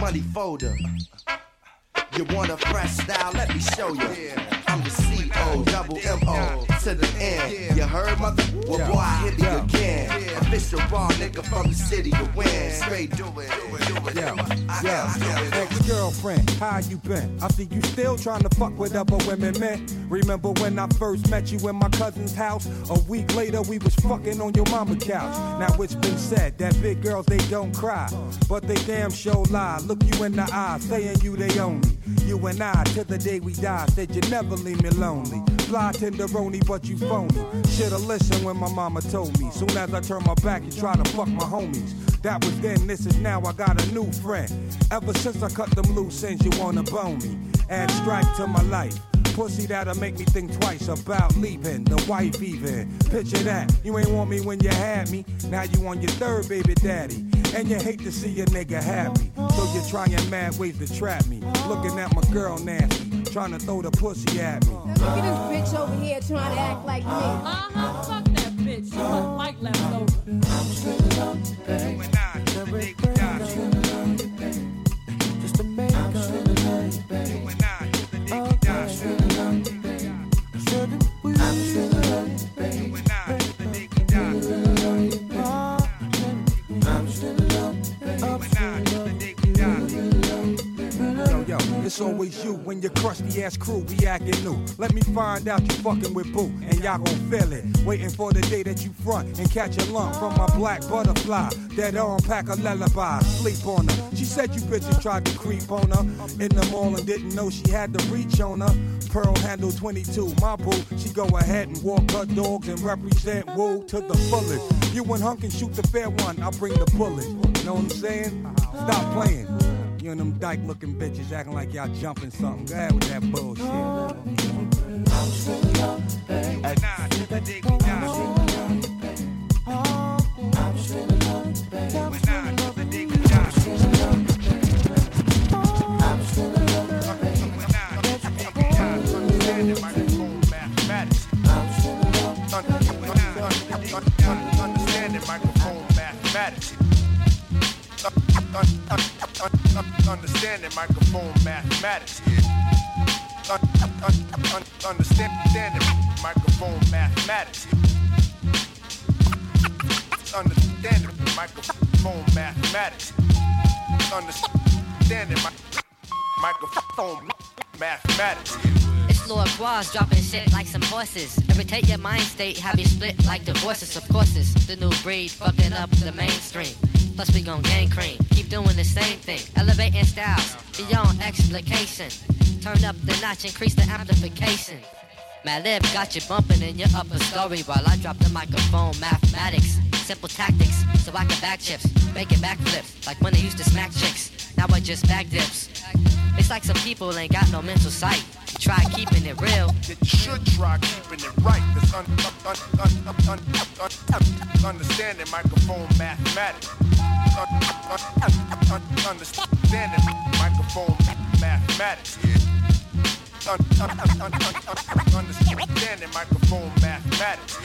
Money folder. You want a fresh style? Let me show you. I'm the C-O, double M-O, to the end. You heard, mother? Well, boy, I hit me again. Official raw nigga from the city to win. Straight do it, do it, do it. Yeah, yeah. Ex-girlfriend, how you been? I see you still trying to fuck with other women, man. Remember when I first met you in my cousin's house? A week later, we was fucking on your mama couch. Now it's been said that big girls they don't cry, but they damn sure lie. Look you in the eye, saying you they own me. You and I, till the day we die, said you never leave me lonely. Fly tenderoni, but you phony. Shoulda listened when my mama told me. Soon as I turn my back, you try to fuck my homies. That was then, this is now. I got a new friend. Ever since I cut them loose ends, you wanna bone me. Add strike to my life. Pussy that'll make me think twice about leaving the wife even. Picture that, you ain't want me when you had me. Now you on your third baby daddy. And you hate to see a nigga happy. So you're trying mad ways to trap me. Looking at my girl nasty, trying to throw the pussy at me. Look at this bitch over here trying to act like me. Uh-huh, fuck that bitch. She must like leftover. Yo, yo, it's always you when your crusty ass crew be acting new. Let me find out you fucking with Boo, and y'all gon' feel it. Waiting for the day that you front and catch a lump from my black butterfly. That arm pack a lullaby, sleep on her. She said you bitches tried to creep on her in the mall and didn't know she had the reach on her. Pearl handle 22, my boo. She go ahead and walk her dogs and represent Woo to the fullest. You and Hunk can shoot the fair one, I'll bring the bullet. You know what I'm saying? Stop playing. You and them dyke looking bitches acting like y'all jumping something. Go ahead with that bullshit. Understanding Understanding microphone mathematics. Understanding microphone mathematics. Understanding microphone mathematics. Understanding mi- microphone mathematics. It's Lord Quas dropping shit like some horses. Irritate your mind state, have you split like divorces. Of course, it's the new breed fucking up the mainstream. Plus, we gon' gang cream. Keep doing the same thing. Elevating styles beyond explication. Turn up the notch, increase the amplification. Madlib got you bumping in your upper story while I drop the microphone. Mathematics, simple tactics, so I can back chips, making backflips like when they used to smack chicks. Now I just back dips. It's like some people ain't got no mental sight. Try keeping it real. you should try keeping it right. That's un- un- un- un- un- un- un- understanding microphone mathematics. Un- un- un- un- Understanding microphone mathematics. Un- un- un- un- un- Understanding microphone mathematics.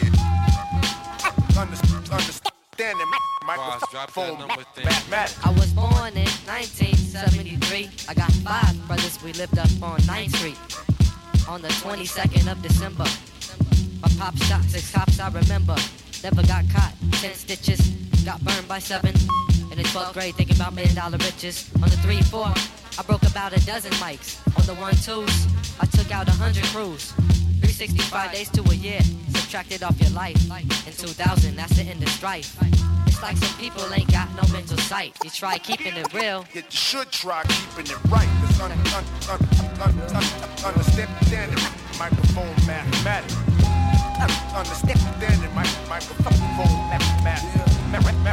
Under- Understanding microphone mathematics. I was born in 1973. I got five brothers, we lived up on 9th Street. On the 22nd of December, my pop shot six cops I remember. Never got caught, 10 stitches, got burned by seven. In the 12th grade, thinking about million dollar riches. On the 3 4, I broke about a dozen mics. On the 1 2s, I took out a 100 crews. 365 days to a year, subtracted off your life. In 2000, that's the end of strife. It's like some people ain't got no mental sight. You try keeping it real. You should try keeping it right. That's un- un- un- un- un- understanding microphone mathematics. Un- Understanding mi- microphone mathematics. Ma- ma-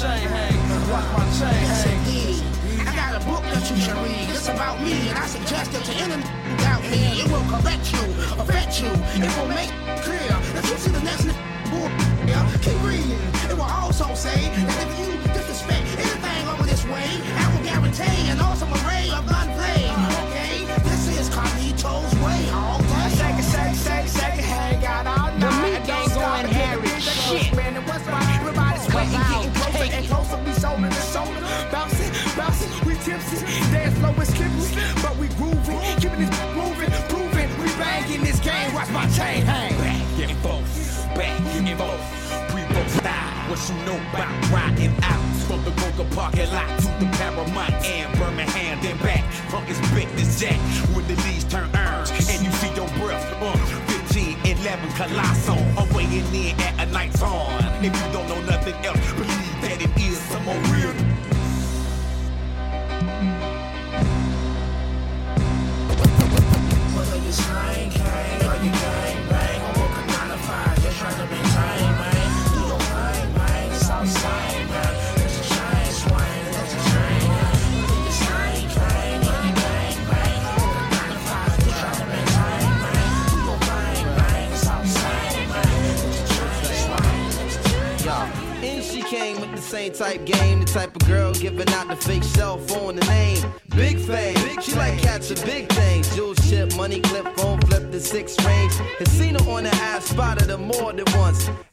chain hang. Watch my chain hang. I got a book that you should read. It's about me, and I suggest it to anyone who doubt me, it will correct you, affect you. It will make clear that you see the next bull. Yeah, keep reading. It will also say that if you disrespect anything over this way, I will guarantee an awesome array of gunplay. Chain hang. Back and forth, back and forth. We both style. What you know about rocking out from the Boca parking lot to the Paramount and Birmingham, then back. Punk is big as Jack when the leaves turn orange and you see your breath. Uh, 15, 11, Colosso. I'm weighing in at a night's on. If you don't know nothing else, believe that it is some more real. You slang, gang, or you gang same type game, the type of girl giving out the fake cell phone, the name. Big fame, she like catching big things. Jewel ship, money clip, phone flip, the six range. Her on the ass, spotted her more than once.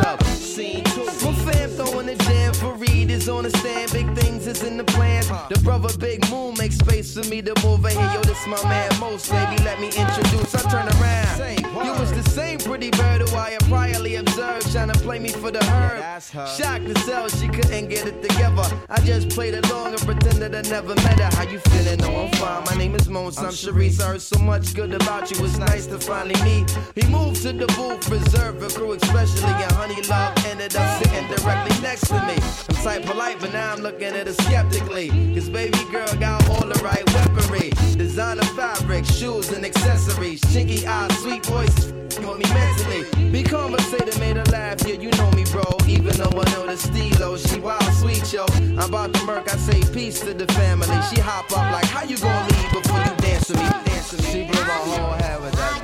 up. Scene two. My fam throwing the jam for Reed is on the stand. Big things is in the plans. The brother Big Moon makes space for me to move in here. Yo, this my man Mos, baby. Let me introduce. I turn around. You was the same pretty bird who I had priorly observed, trying to play me for the herb. Shocked to sell, she couldn't get it together. I just played along and pretended I never met her. How you feeling? No, I'm fine. My name is Mos. I'm Sharice. I heard so much good about you. It's nice to finally meet. He moved to the booth, reserved for crew, especially and Honey Love ended up sitting directly next to me. I'm type polite, but now I'm looking at her skeptically. Cause baby girl got all the right weaponry. Designer fabric, shoes and accessories. Chinky eyes, sweet voice, with me mentally. Be conversated, made her laugh. Yeah, you know me, bro. Even though I know the stilo, oh, she wild sweet, yo. I'm about to murk, I say peace to the family. She hop up like, how you gonna leave before you dance with me? Dance with me. She blew my whole head with that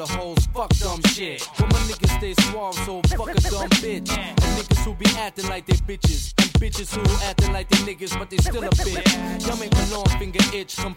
the whole fuck dumb shit. But my niggas stay suave, so fuck a dumb bitch. And niggas who be acting like they bitches. And bitches who acting like they niggas, but they still a bitch. Y'all make my long finger itch, come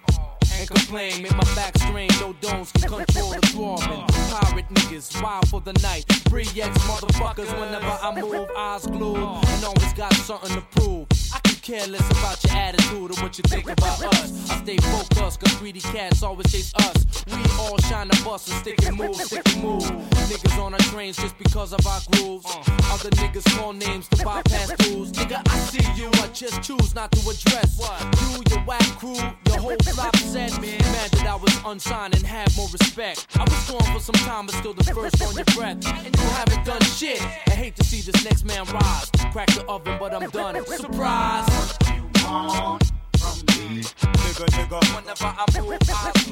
and complain. Make my back strain, no domes can control the throbbing. Pirate niggas, wild for the night. Free X motherfuckers whenever I move, eyes glued. And always got something to prove. I can care less about your attitude or what you think about us. I stay focused, cause greedy cats always chase us. We all shine the bus and stick and move, stick and move. Niggas on our trains just because of our grooves. Other niggas call names to bypass rules. Nigga, I see you, I just choose not to address. You, your whack crew, your whole flop set. Mad that I was unsigned and had more respect. I was gone for some time, but still the first on your breath. And you haven't done shit. I hate to see this next man rise. Crack the oven, but I'm done. Surprise! Nigga, nigga. Whenever I move. I pop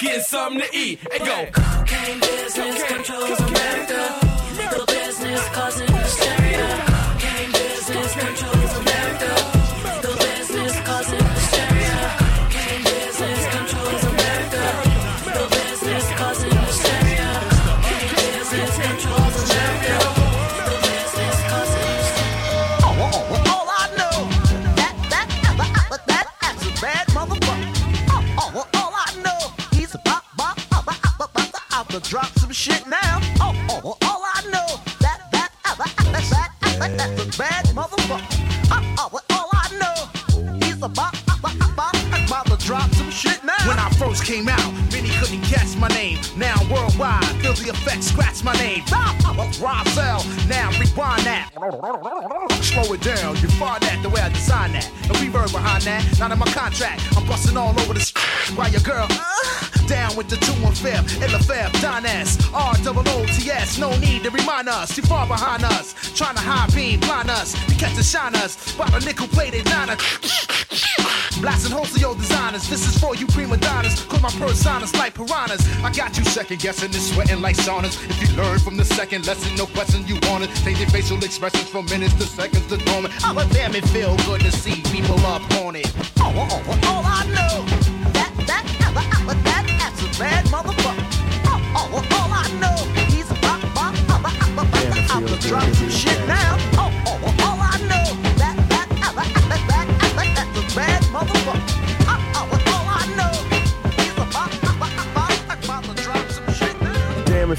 getting something to eat. And go. Cocaine business controls America. Not in my contract. I'm busting all over the while your girl uh, down with the two and fifth, in the fifth, Don S, R double O T S. No need to remind us, too far behind us. Trying to high beam, blind us, we catch and shine us. By the nickel plated niner. Blasting wholesale designers, this is for you prima donnas. Cause my personas like piranhas. I got you second guessing and sweating like saunas. If you learn from the second lesson, no question you want it. Take your facial expressions from minutes to seconds to moment. Oh, damn, it feel good to see people up on it. Oh, oh, oh, all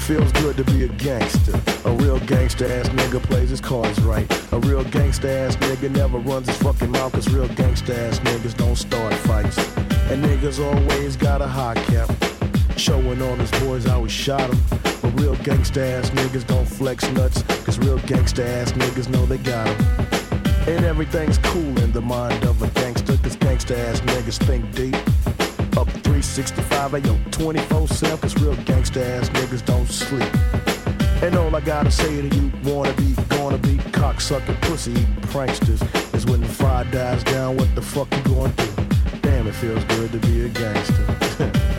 feels good to be a gangster. A real gangster ass nigga plays his cards right. A real gangster ass nigga never runs his fucking mouth, cause real gangster ass niggas don't start fights. And niggas always got a high cap. Showing all his boys how he shot him. But real gangsta ass niggas don't flex nuts. Cause real gangsta ass niggas know they got him. And everything's cool in the mind of a gangster. Cause gangsta ass niggas think deep. Up 365, ayo, 24 7. Cause real gangsta ass niggas don't sleep. And all I gotta say to you, wanna be, gonna be, cocksucking pussy pranksters, is when the fire dies down, what the fuck you gonna do? Damn, it feels good to be a gangster.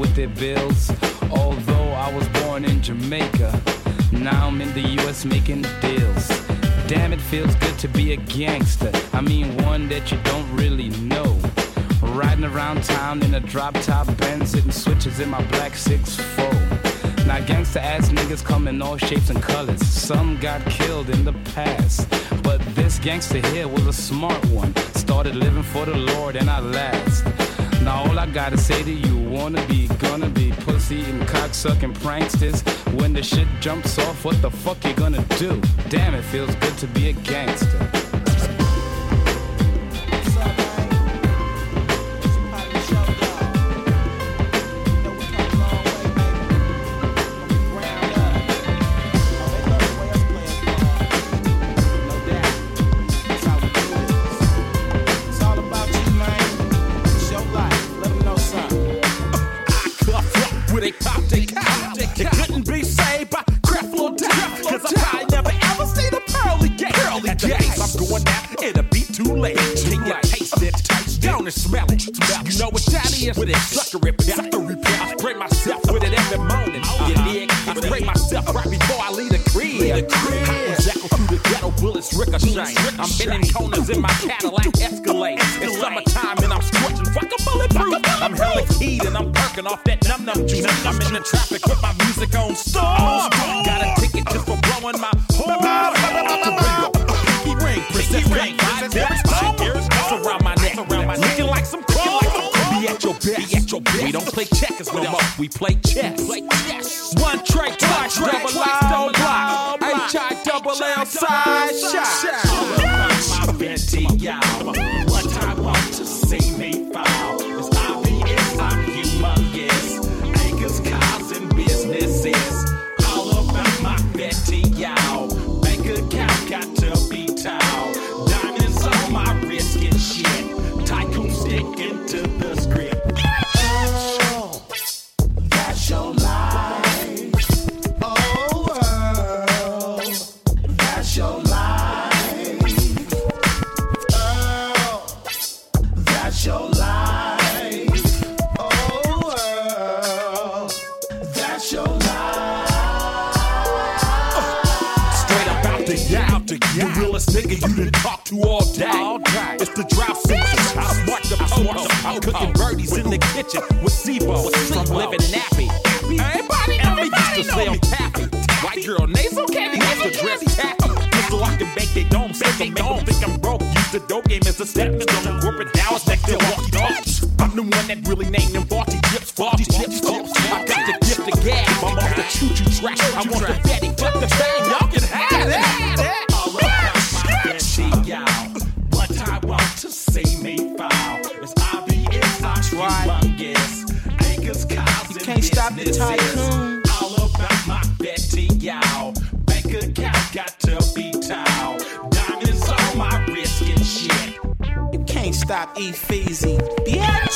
with their bills. Although I was born in Jamaica, now I'm in the US making deals. Damn, it feels good to be a gangster. I mean, one that you don't really know. Riding around town in a drop top Benz, hitting switches in my black 6'4. Now, gangster ass niggas come in all shapes and colors. Some got killed in the past. But this gangster here was a smart one. Started living for the Lord and I last. Now all I gotta say to you, wanna be, gonna be pussy and cocksucking pranksters. When the shit jumps off, what the fuck you gonna do? Damn, it feels good to be a gangster. With it suckery pep. I spray myself with it every morning. You dig? I spray myself right before I leave the crib. As echo through the ghetto, bullets ricochet. I'm bending corners in my Cadillac Escalade. It's summertime and I'm scorching fucking bulletproof. I'm hella keyed and I'm perking off that num num juice. I'm in the traffic don't play checkers no more, we play chess. Play chess. One tray, twice, double L block, H I double L side shot. It's the drought. I smart the popo. I'm cooking birdies in the kitchen with SIBO. From living nappy. Everybody ever used to say I'm tappy. White girl nasal candy used to dress tacky. Just so I can bake they dome, say they don't think I'm broke. Use the dope game as a stepping stone. Corporate Dallas next to walkie talkies. I'm the one that really named them faulty chips, faulty chips. I got the gift of gab. I'm off the choo choo track. I want the Betty. flip the fame. All about my Betty, y'all. Bank account got to be tall. Diamonds on my and shit. You can't stop Easy, bitch.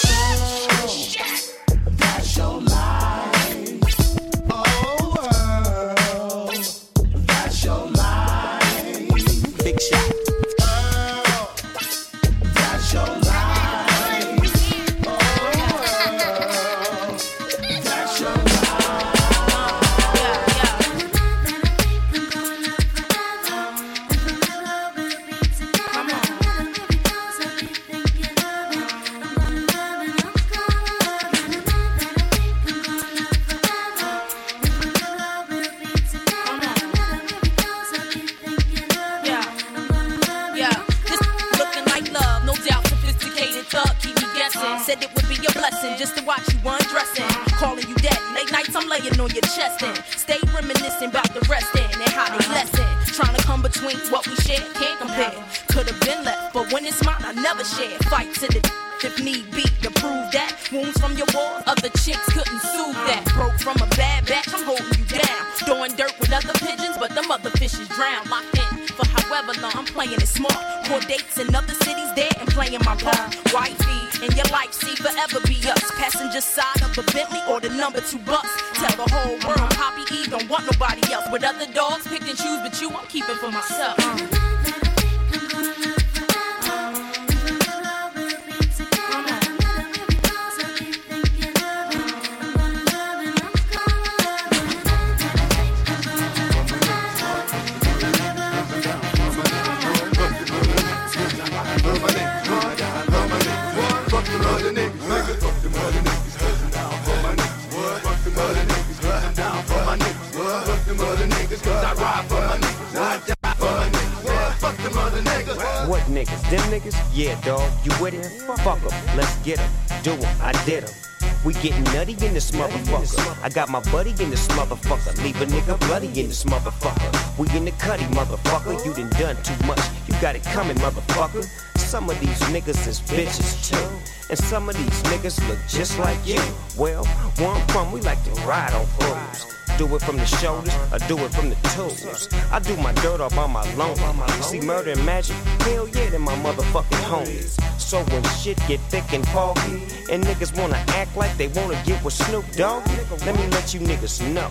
I got my buddy in this motherfucker. Leave a nigga bloody in this motherfucker. We in the cutty, motherfucker. You done done too much. You got it coming, motherfucker. Some of these niggas is bitches too. And some of these niggas look just like you. Well, where I'm from, we like to ride on fools. Do it from the shoulders, I do it from the toes. I do my dirt all by my loan. C-Murder and Magic? Hell yeah, they my motherfucking homies. So when shit get thick and foggy, and niggas wanna act like they wanna get with Snoop Dogg, let me let you niggas know.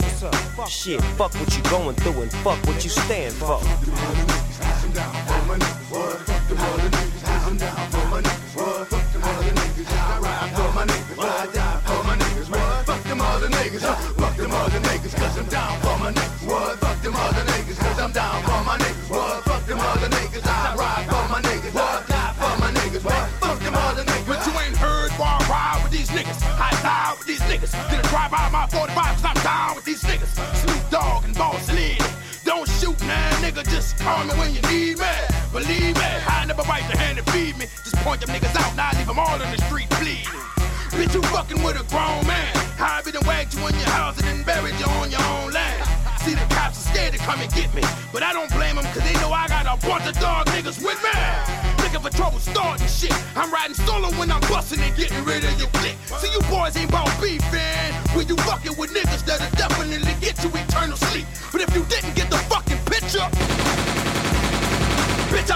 Shit, fuck what you going through and fuck what you stand for. Nigga. Just call me when you need me. Believe me, I never bite the hand and feed me. Just point them niggas out, now I leave them all in the street bleeding. Bitch, you fucking with a grown man. I be done wagged you in your house and then buried you on your own land. See, the cops are scared to come and get me. But I don't blame them, cause they know I got a bunch of dog niggas with me. Looking for trouble starting shit. I'm riding solo when I'm busting and getting rid of your clique. See, you boys ain't about beefing. When you fucking with niggas that'll definitely get you eternal sleep. But if you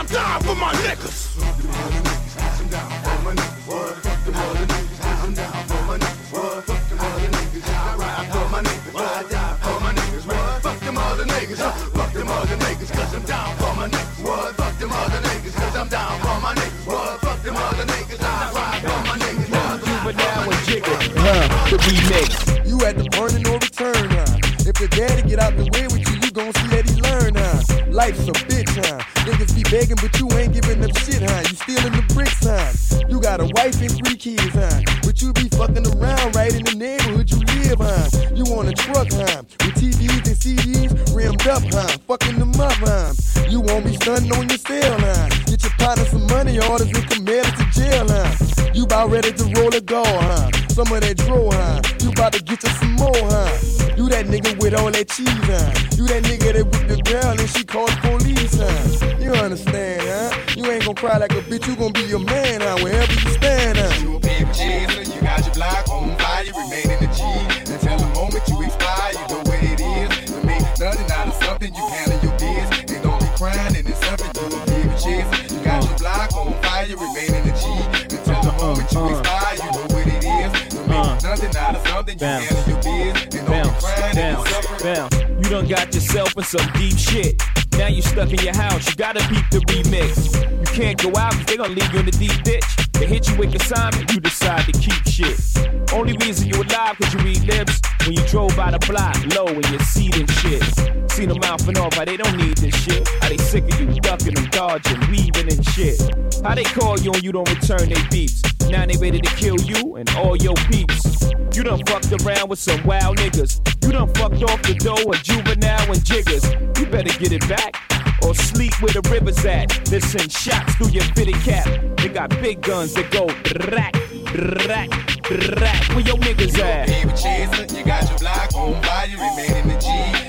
I'm down for my niggas. Fuck them other niggas, huh? Fuck them other niggas, I ride for my niggas. Die for my niggas. What? Fuck the mother niggas. The mother niggas. I'm down for my niggas. What? Fuck them other niggas, I'm down for my niggas. What? Fuck them other niggas, I ride for my niggas. Juvenile and Jigga. huh? The remix. You at the burning or return, huh? If your daddy get out the way with you, you gon' see that he learn, huh? Life's a bitch, huh? Niggas be begging, but you ain't giving them shit, huh? You stealing the bricks, huh? You got a wife and three kids, huh? But you be fucking around right in the neighborhood you live, huh? You want a truck, huh? With TVs and CDs rimmed up, huh? Fucking them up, huh? You won't be stunting on your cell, huh? Get your partner some money orders and committed to jail, huh? You about ready to roll a goal, huh? Some of that draw, huh? You about to get you some more, huh? You that nigga with all that cheese, huh? You that nigga that with the girl and she called police, huh? You understand, huh? You ain't gonna cry like a bitch, you gonna be your man, huh? Wherever you stand, huh? You a baby chaser, you got your block on fire, you remain in the G. Until the moment you expire, you know what it is. To make nothing out of something, you handle your biz. And don't be crying, and it's something you a baby chaser. You got your block on fire, you remain in the G. Until the moment you you know what it is. To make nothing out of something, you handle your biz. And don't be crying, and Down, it's something. down. You done got yourself in some deep shit. Now you stuck in your house, you gotta peep the remix. You can't go out, cause they gonna leave you in the deep ditch. They hit you with consignment, you decide to keep shit. Only reason you alive cause you read lips when you drove by the block low in your seat and shit. See them mouthing off, how they don't need this shit. How they sick of you ducking and dodging, weaving and shit. How they call you and you don't return they beeps. Now they ready to kill you and all your peeps. You done fucked around with some wild niggas. You done fucked off the dough of juvenile and Jigga's. You better get it back or sleep where the river's at. Listen, shots through your fitted cap. They got big guns that go rack, rack, rack. Where your niggas at? You got your block on fire, you remain in the G.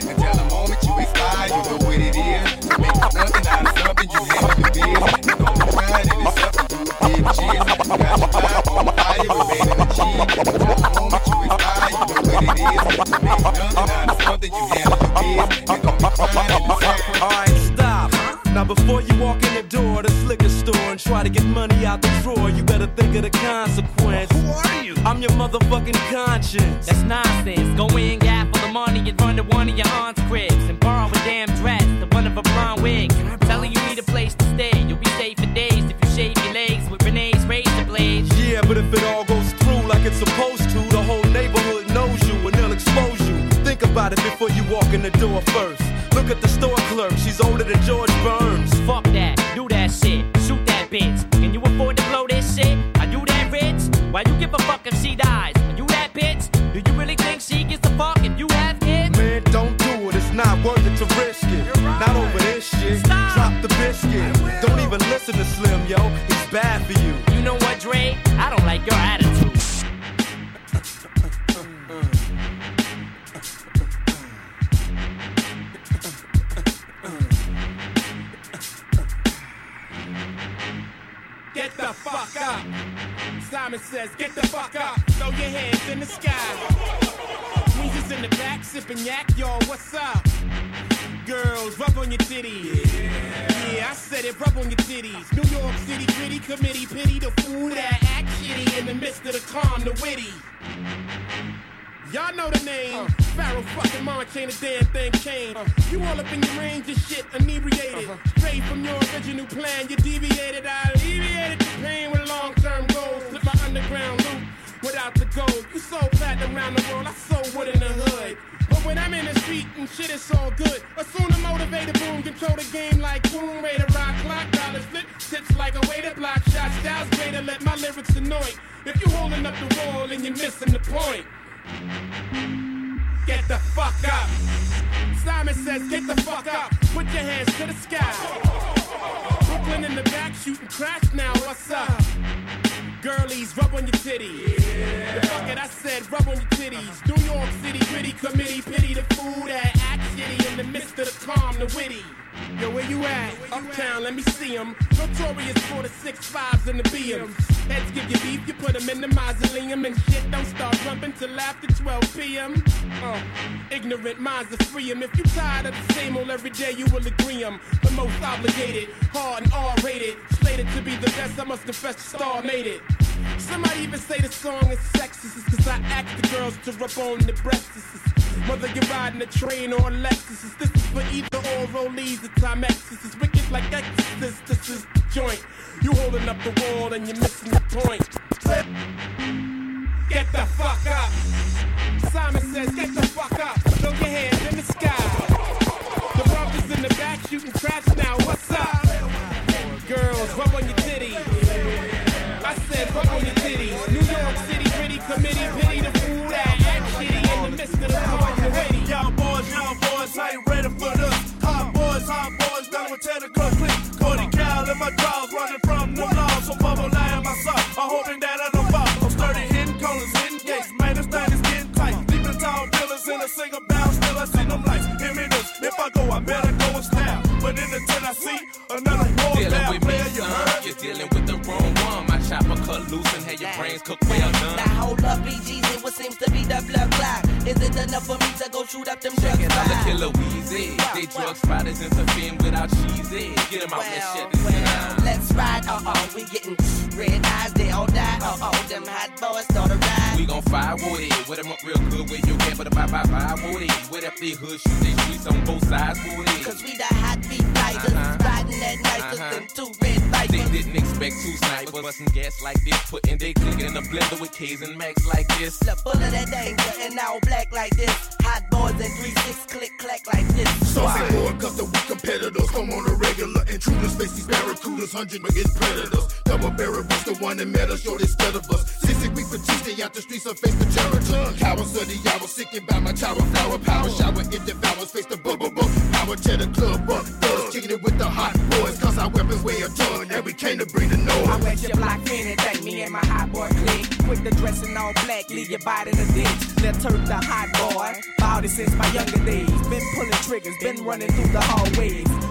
Until the moment you expire, you know what it is. To make nothing out of something, you handle your biz. And don't be crying, and it's something you a baby chaser. You got your block on fire, you remain in the G. Until the moment you expire, you know what it is. To make nothing out of something, you handle your biz. Now before you walk in the door this liquor store and try to get money out the drawer, you better think of the consequence. Who are you? I'm your motherfucking conscience. That's nonsense. Go in, gap for the money, and run to one of your aunt's cribs and borrow a damn dress, the one of a blonde wig. Supposed to, the whole neighborhood knows you and they'll expose you. Think about it before you walk in the door first. Look at the store clerk, she's older than George Burns. Fuck that, do that shit, shoot that bitch. Can you afford to blow this shit? Are you that rich? Why you give a fuck if she dies? Are you that bitch? Do you really think she gets a fuck if you have kids? Man, don't do it, it's not worth it to risk it. Not over this shit. Stop. Drop the biscuit. Don't even listen to Slim, yo. He's bad for you. You know what, Dre? I don't like your attitude. Get the fuck up. Simon says, get the fuck up. Throw your hands in the sky. Weezer's in the back, sipping yak, y'all, what's up? Girls, rub on your titties. Yeah. I said it, rub on your titties. New York City gritty committee, pity the fool that act shitty in the midst of the calm, the witty. Y'all know the name. Pharoahe fucking Monch ain't a damn thing changed. You all up in your range of shit, inebriated. Uh-huh. Straight from your original plan, you deviated. I alleviated the pain with long term goals. Slip my underground loop without the gold. You so platinum around the world, I so wood in the hood. But when I'm in the street and shit, it's all good. Assume the motivator boom, control the game like boom, way to rock, clock, dollars flip, tips like a way to block shots. Styles greater, let my lyrics annoy. If you holding up the wall and you're missing the point. Get the fuck up. Simon says, get the fuck up. Put your hands to the sky. Brooklyn in the back shooting crash now. What's up? Girlies, rub on your titties. The fuck it, I said, rub on your titties. New York City gritty committee, pity the fool that act shitty in the midst of the calm, the witty. Yo, where you at? Uptown, let me see see 'em. Notorious for the six fives and the BMs. Heads give you beef, you put 'em in the mausoleum. And shit don't start rumping till after 12 p.m. Uh, ignorant minds are free 'em. If you tired of the same old every day, you will agree 'em. The most obligated, hard and R-rated. Slated to be the best, I must confess the star made it. Somebody even say the song is sexist, it's cause I ask the girls to rub on the breasts. Whether you're riding a train or a Lexus, this is for either or rollies or Timex. This is wicked like Exorcist, this is the joint. You holding up the wall and you're missing the point. Get get the fuck up. Simon says, get the fuck up. Throw your hands in the sky. The brothers in the back shooting traps now. What's up? Girls, rub on your Is it enough for me to go shoot up them drugs? Another killer wheezy. They drug spotters interfering without cheesy. Get them out that shit. This is Let's ride, uh oh, we getting red eyes, they all die, uh oh, them hot boys start to ride. We gon' fire with it. With them up real good with your can, but a bye bye bye with it. With up the hood, shoot they streets on both sides with it. Cause we the hot beat fighters, riding that night, Uh-huh. them two red They didn't expect two snipers busting gas like this, putting they click in a blender with K's and Max like this. Look, full of that danger and all black like this. Hot boys and three six click clack like this. Saucy boy, cause the weak competitors come on a regular. Intruders face these barracudas, hundred against predators. Double barrel was the one that met us, short instead of us. Six week for stay out the streets and face the terror. Cowards of the hour, sickened by my tower flower power shower. If devours face the bubble book, power to the club up. Thugs kicking it with the hot boys, cause our weapons weigh a ton, and we came to bring the noise. I wet your block anything, me and my hot boy click. Quick the dressing all black, leave your body in the ditch. Let's turn the hot boy. Bought it since my younger days. Been pulling triggers, been running through the hallways.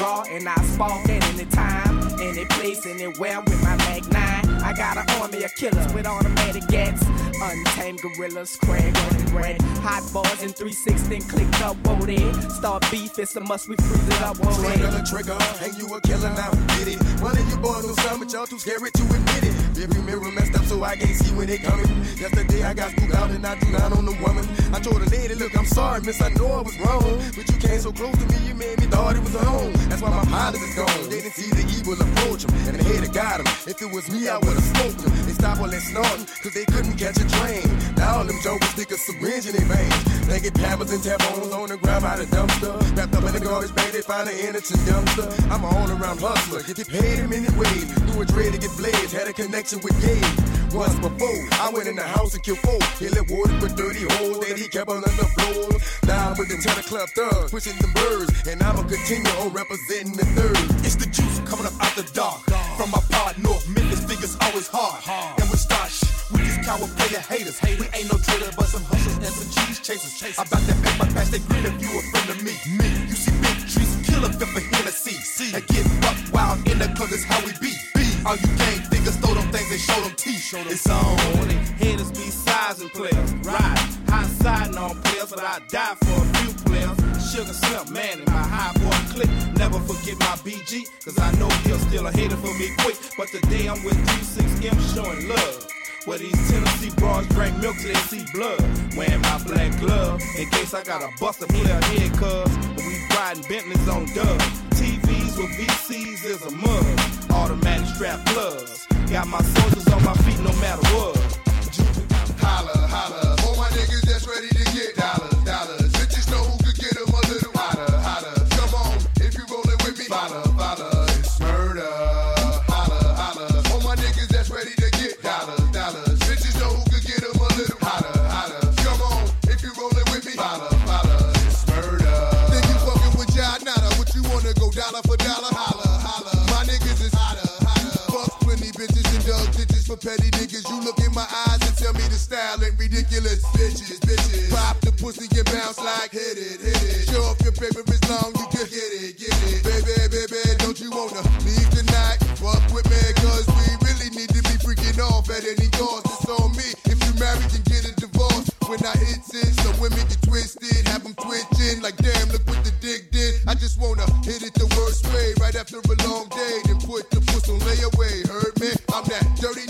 Raw and I spark at any time, any place, anywhere with my Mac 9. I got an army of killers with automatic gats. Untamed gorillas, Craig and red. Hot boys in 316 clicked up over there. Start beef, it's a must, we freeze it up Trigger, there. trigger, and you a killer now. Get it? One of you boys know something, but y'all too scared to admit it. Every mirror messed up, so I can't see when they coming. Yesterday I got spooked out and I drew down on the woman. I told the lady, look, I'm sorry, miss, I know I was wrong. But you came so close to me, you made me thought it was a home. That's why my pilot is gone. They didn't see the evil approach him, and the hater got him. If it was me, I would've smoked him. They stopped all that snorting, cause they couldn't catch a train. Now all them jokers stick a syringe in their veins. They get pampers and tampons on the ground by the dumpster. Wrapped up in a garbage bag, they find an innocent youngster. I'm an all-around hustler, get paid in many ways. Do a trade to get blades, had a connection with Gabe. Once before, I went in the house and killed four. He let water with dirty holes that he kept on the floor. Now I'm with the Tenor Club thugs, pushing the birds, and I'ma continue on representing the third. It's the juice coming up out the dark. From my part north, Memphis figures always hard. And we start shit. We just coward player haters. Hey, we ain't no traitor, but some hustlers and some cheese chasers. About that paper past, they grin if you a friend of me. Me, you see big trees, kill a for Hennessy. And get buck wild in the club, that's how we be. All you gang niggas things and show them teeth. It's on. Haters be sizing players, right? High siding on players, but I die for a few players. Sugar Slim, man, in my high boy click. Never forget my BG, cause I know he'll still a hater for me quick. But today I'm with 36M showing love. Where these Tennessee broads drank milk till they see blood. Wearing my black glove in case I got a buster flare head, cuz. We riding Bentleys on dub. TVs with VCs is a mug. Automatic strap plugs. Got my soldiers on my feet no matter what. For petty niggas. You look in my eyes and tell me the style ain't ridiculous. Bitches, bitches. Pop the pussy and bounce like hit it, hit it. Show off your paper is long, you can get it, get it. Baby, baby, don't you wanna leave tonight? Fuck with me, cause we really need to be freaking off at any cost. It's on me. If you married, then get a divorce. When I hit it, some women get twisted, have them twitching. Like, damn, look what the dick did. I just wanna hit it the worst way. Right after a long day, then put the puss on layaway. Heard me? I'm that dirty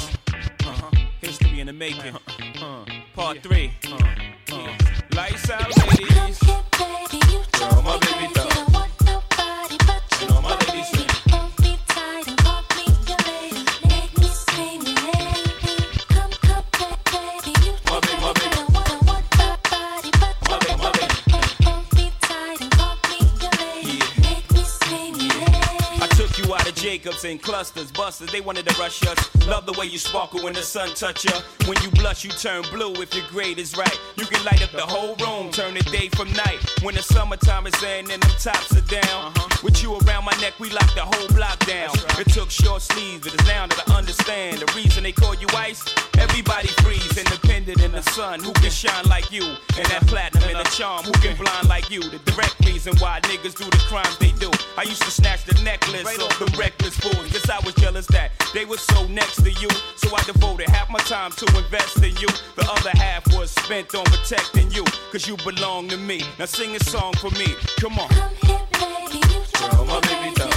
History in the making. Part three. Lights out, ladies. Yo, my baby doll. Out of Jacobs and clusters, busters. They wanted to rush us. Love the way you sparkle when the sun touch you. When you blush, you turn blue. If your grade is right, you can light up the whole room, turn the day from night. When the summertime is in and them tops are down, uh-huh. with you around my neck, we lock the whole block down. It took short sleeves, but it's now that I understand the reason they call you ice. Everybody freeze, independent in the sun. Who can shine like you? And that platinum and the charm. Who can blind like you? The direct reason why niggas do the crimes they do. I used to snatch the necklace off the reckless fools. Guess I was jealous that they were so next to you. So I devoted half my time to invest in you. The other half was spent on protecting you. Cause you belong to me. Now sing a song for me. Come on. Yo, my baby doll. You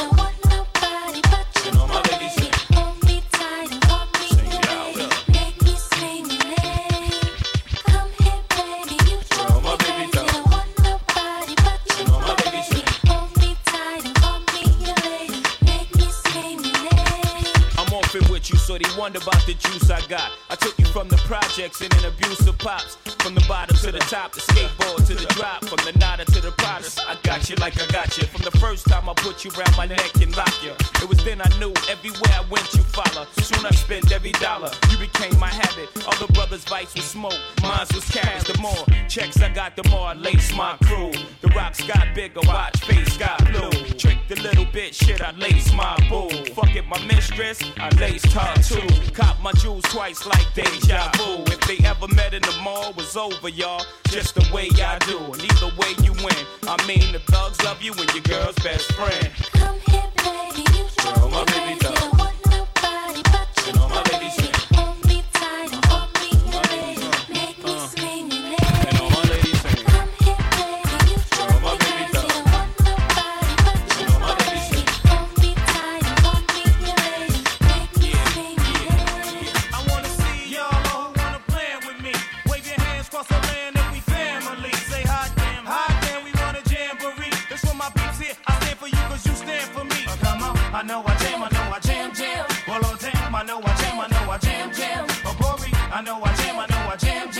wonder about the juice I got. I took you from the projects and an abusive pops. From the bottom to the top, the skateboard to the drop. From the nada to the props, I got you like I got you. From the first time I put you around my neck and lock you. It was then I knew everywhere I went you follow. Soon I spent every dollar. You became my habit. Other brothers' vice was smoke, mine was cash. The more checks I got, the more I lace my crew. The rocks got bigger, watch face got blue. Trick the little bit, shit, I lace my boo. Fuck it, my mistress, I laced her too. Cop my jewels twice like deja vu. If they ever met in the mall, was over, y'all. Just the way I do. And either way you win. I mean, the thugs love you and your girl's best friend. Yo, my baby. You know my lady sing. You I know I jam, I know I jam,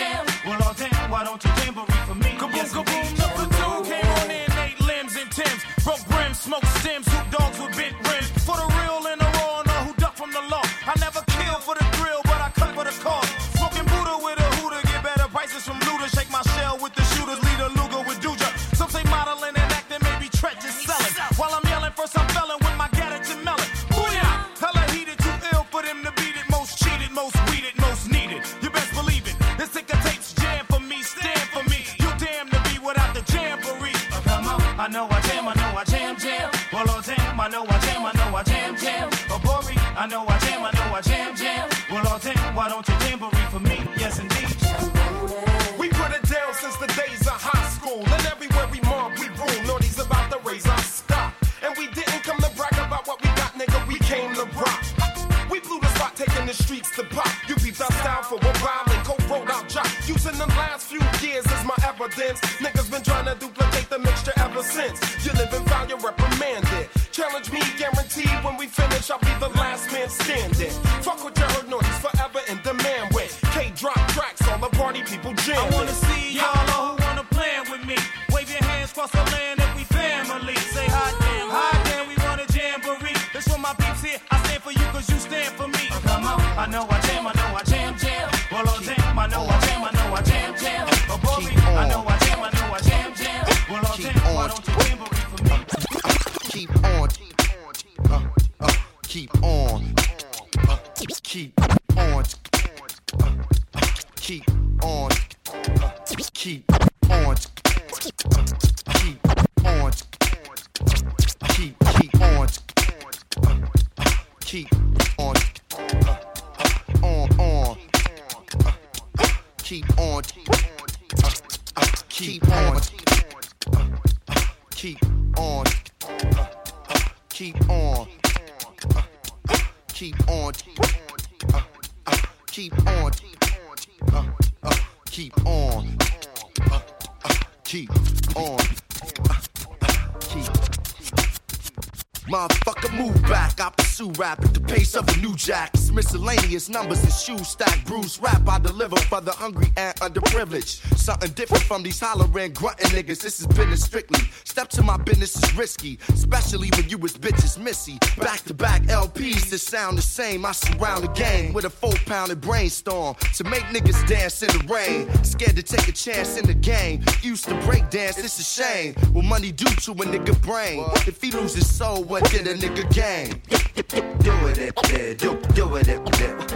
miscellaneous numbers and shoes stack. Bruce rap I deliver for the hungry and underprivileged. Something different from these hollering, grunting niggas. This is business strictly. Step to my business is risky, especially when you was bitches missy. Back to back LPs that sound the same. I surround the game with a four pounded brainstorm to make niggas dance in the rain. Scared to take a chance in the game. Used to break dance, it's a shame. What money do to a nigga brain? If he lose his soul, what did a nigga gain? Do it, eh, it, do, do it, eh, it, it.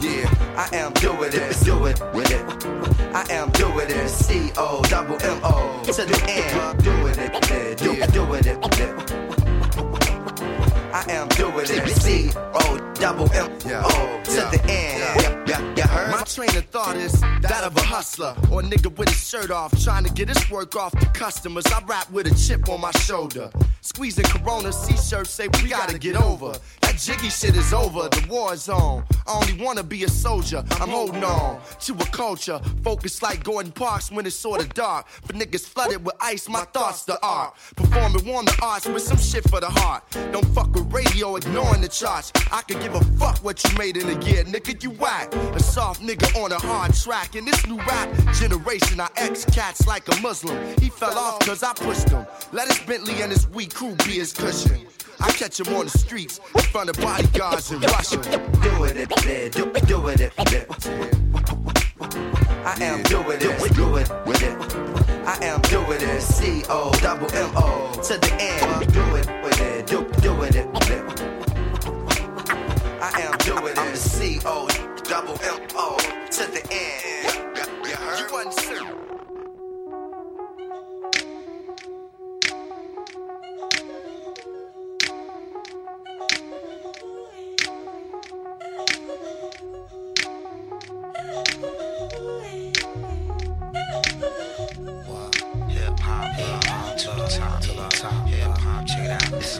Yeah, I am doing eh, it, do it with it. I am doing it, C O double M O to the end. Doing it, it, do, do it, it, it. I am doing it, C O double M O to the end. Yeah, yeah, heard? My train of thought is that of a hustler or a nigga with his shirt off, trying to get his work off to customers. I rap with a chip on my shoulder. Squeezing Corona C-shirts say we gotta get over. Jiggy shit is over, the war is on. I only wanna be a soldier, I'm holding on to a culture. Focused like Gordon Parks when it's sorta dark. For niggas flooded with ice, my thoughts the art. Performing warm the arts with some shit for the heart. Don't fuck with radio, ignoring the charts. I could give a fuck what you made in a year, nigga, you whack. A soft nigga on a hard track. In this new rap generation, I ex cats like a Muslim. He fell off cause I pushed him. Let his Bentley and his weak crew be his cushion. I catch him on the streets in front of bodyguards in Russia. Do it, it, it, do, do it, it, it. I am doing it, do it with it. I am doing it, C O double M O to the end. Do it with it, do, do it, it, it. I am doing it, C O double M O to the end. You? Hip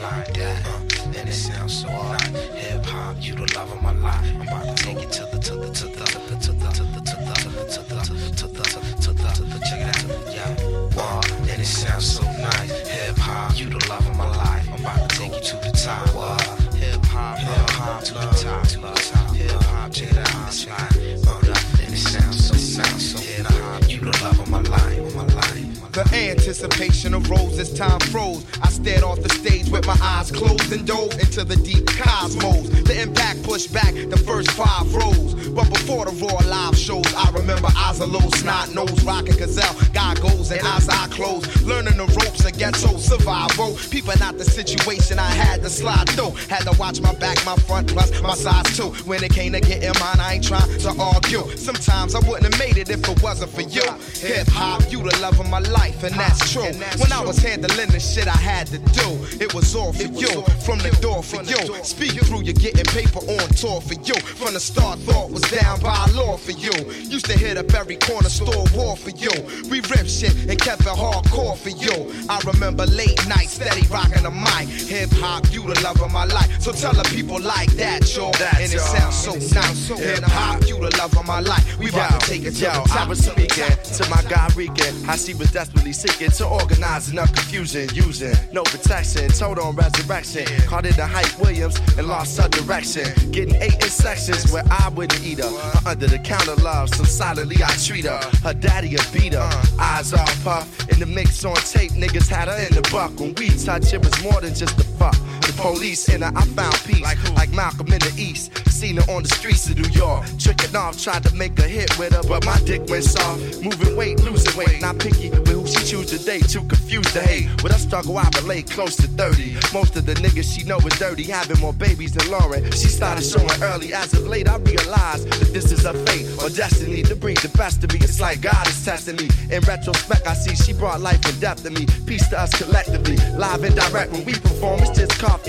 out, that. Uh, and it sounds so nice. Hip hop, you the love of my life. I'm about to take it to the, to the, to the, to the, to the, to the, to the, to the, to the, to the, to the, check it out, yeah. Wow, and it sounds so nice. Hip hop, you the love of my life. I'm about to take you to the top. Wow. Hip hop, hip hop, to the top, to the top. Hip hop, check it out, it's word up, and it sounds so, so. Hip hop, you the love of my life, my life. The anticipation arose as time froze. I stared off the stage with my eyes closed and dove into the deep cosmos. The impact pushed back the first five rows. But before the raw live shows, I remember I was a little snot nose, rocking gazelle, goggles and eyes eye closed. Learning the ropes of ghetto survival. Peeping out the situation, I had to slide through. Had to watch my back, my front, plus my size too. When it came to getting mine, I ain't trying to argue. Sometimes I wouldn't have made it if it wasn't for you. Hip hop, you the love of my life, and that's true. When I was handling the shit I had to do, it was all for you. From the door for you. Speak through, you're getting paper on tour for you. From the start, thought was down by law for you. Used to hit up every corner store war for you. We ripped shit and kept it hardcore for you. I remember late nights, steady rocking the mic. Hip hop, you the love of my life. So tell the people like that, yo. And it sounds so nice. So hip hop, you the love of my life. We about to take it to Yo, the top. I was speaking to my guy Regan. How she was desperately seeking to organizing up confusion, using no protection, told on resurrection. Caught in the hype Williams and lost her direction. Getting eight in sections where I wouldn't eat her. Her under the counter love, so silently I treat her. Her daddy a beater, eyes all puff. In the mix on tape, niggas had her in the buck. When we touch, it was more than just a fuck. Police in her, I found peace. Like, Malcolm in the East. Seen her on the streets of New York. Tricking off, tried to make a hit with her, but my dick went soft. Moving weight, losing weight. Not picky with who she choose today. Too confused to hate. With her struggle, I relate close to 30. Most of the niggas she know is dirty, having more babies than Lauryn. She started showing early. As of late, I realized that this is her fate or destiny to bring the best of me. It's like God is testing me. In retrospect, I see she brought life and death to me. Peace to us collectively. Live and direct when we perform, it's just coffee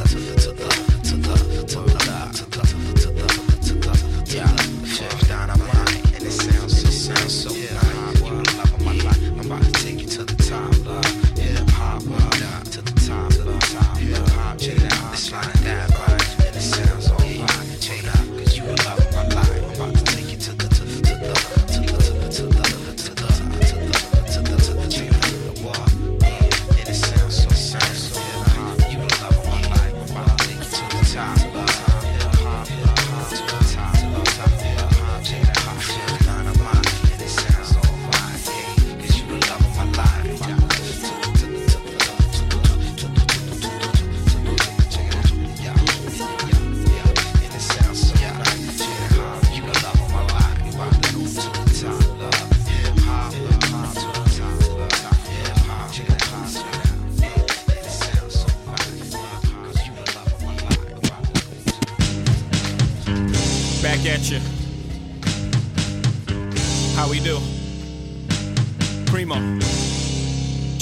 cosas.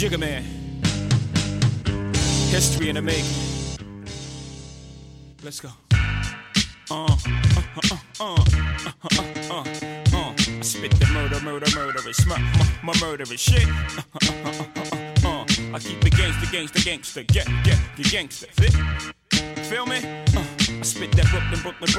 Jigga Man. History in the making. Let's go. Uh, uh, uh, uh, uh, uh, uh, uh. I spit the murder, murder, murderous, my, my, my murderous shit. Uh, uh, uh, uh, uh, uh. I keep the gangster, gangster, gangster, get, get, the gangster. Fit? Feel me? Uh, I spit that Brooklyn, Brooklyn,